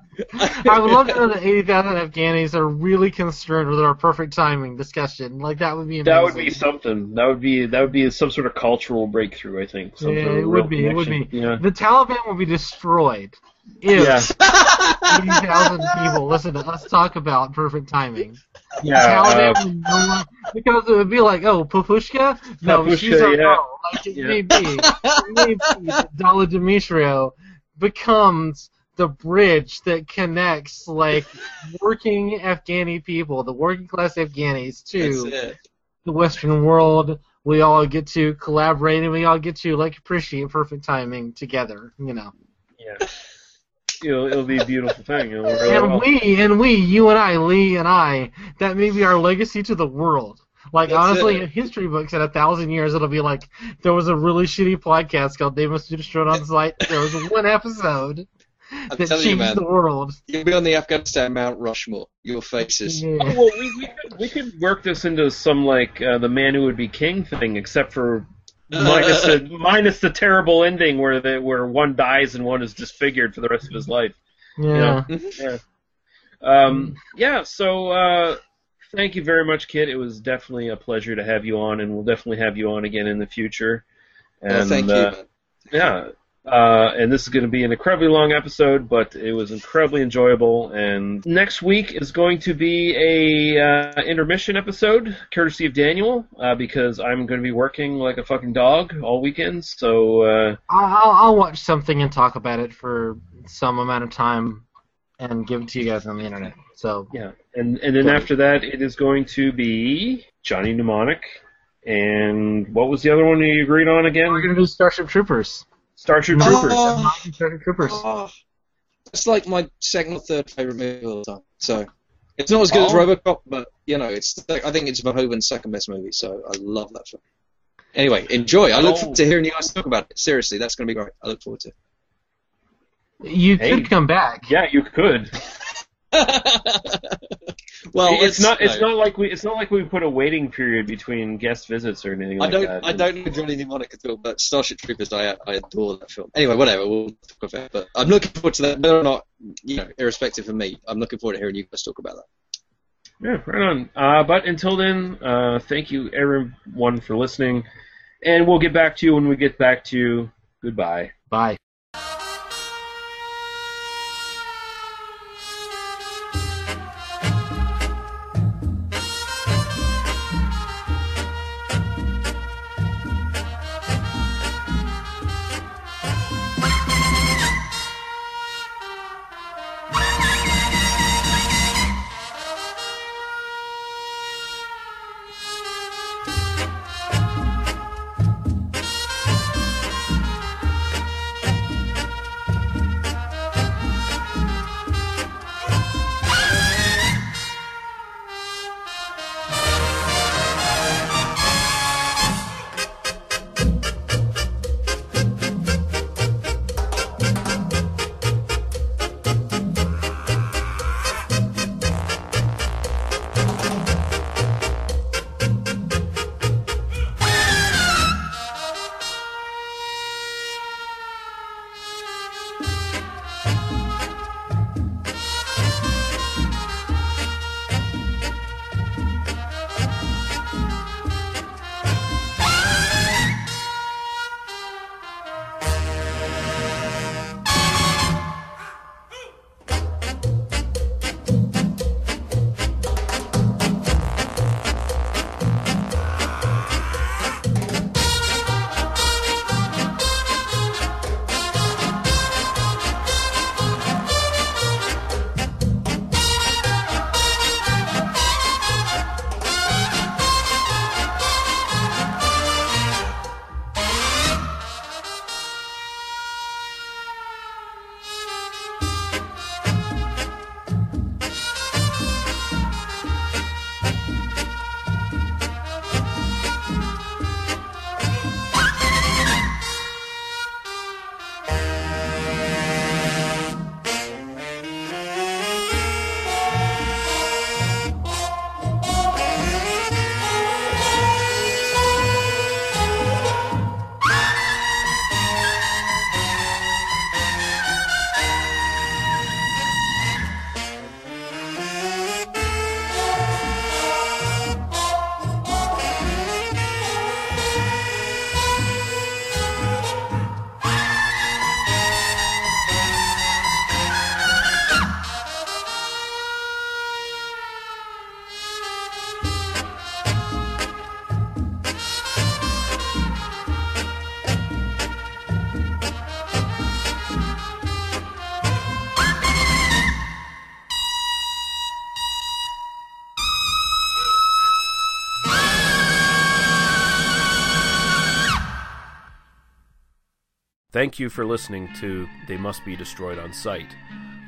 I would love to know that 80,000 Afghanis are really concerned with our perfect timing discussion. Like that would be amazing. that would be something. That would be that would be some sort of cultural breakthrough. I think. Some Yeah, sort of it would be. It would be. Yeah. The Taliban will be destroyed if Yeah. [LAUGHS] 80,000 people listen to us talk about perfect timing. Yeah, Taliban uh, would no longer- because it would be like, oh, Papushka? No, Papushka, she's our yeah. girl. Like, it Yeah. may be. It may be Dala Demetrio becomes the bridge that connects, like, [LAUGHS] working Afghani people, the working class Afghanis, to the Western world. We all get to collaborate and we all get to like appreciate perfect timing together, you know. Yeah. It'll, it'll be a beautiful thing. Really And will. we and we, you and I, Lee and I, that may be our legacy to the world. Like That's honestly, it. in history books in a thousand years, it'll be like there was a really shitty podcast called "They Must Be Destroyed on Sight." There was one episode that telling you, changed man. the world. You'll be on the Afghanistan Mount Rushmore. Your faces. Oh, well, we, we, could, we could work this into some like uh, the man who would be king thing, except for minus the [LAUGHS] minus the terrible ending where the, where one dies and one is disfigured for the rest of his life. you know? Yeah. yeah. Um, yeah. So uh, thank you very much, Kit. It was definitely a pleasure to have you on, and we'll definitely have you on again in the future. Well, And thank you, uh, man. yeah. Uh, and this is going to be an incredibly long episode, but it was incredibly enjoyable. And next week is going to be a uh, intermission episode, courtesy of Daniel, uh, because I'm going to be working like a fucking dog all weekend. So uh, I'll, I'll watch something and talk about it for some amount of time and give it to you guys on the internet. So yeah, and and then after that, it is going to be Johnny Mnemonic. And what was the other one you agreed on again? We're going to do Starship Troopers. Starship No. Troopers. Oh, Starship Troopers. oh, it's like my second or third favorite movie of all time. So it's not as good as Oh. RoboCop, but you know, it's I think it's Verhoeven's second best movie. So I love that film. Anyway, enjoy. I look Oh. forward to hearing you guys talk about it. Seriously, that's going to be great. I look forward to. it. You Hey. could come back. Yeah, you could. [LAUGHS] Well, it's let's- not. It's no. not like we. It's not like we put a waiting period between guest visits or anything like that. I like don't. that. I don't know Johnny Mnemonic at all, but Starship Troopers, I I adore that film. Anyway, whatever. We'll talk about it. But I'm looking forward to that. Whether or not, you know, irrespective of me, I'm looking forward to hearing you guys talk about that. Yeah, right on. Uh, but until then, uh, thank you everyone for listening, and we'll get back to you when we get back to you. Goodbye. Bye. Thank you for listening to They Must Be Destroyed on Sight.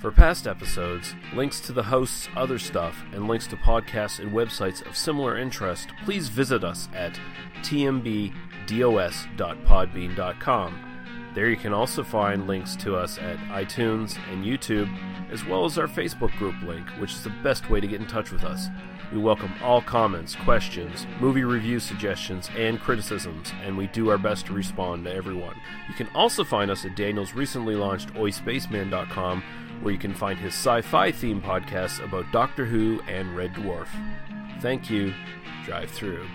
For past episodes, links to the host's other stuff, and links to podcasts and websites of similar interest, please visit us at tmbdos.podbean.com. There you can also find links to us at iTunes and YouTube, as well as our Facebook group link, which is the best way to get in touch with us. We welcome all comments, questions, movie review suggestions, and criticisms, and we do our best to respond to everyone. You can also find us at Daniel's recently launched oispaceman.com, where you can find his sci fi themed podcasts about Doctor Who and Red Dwarf. Thank you. Drive through.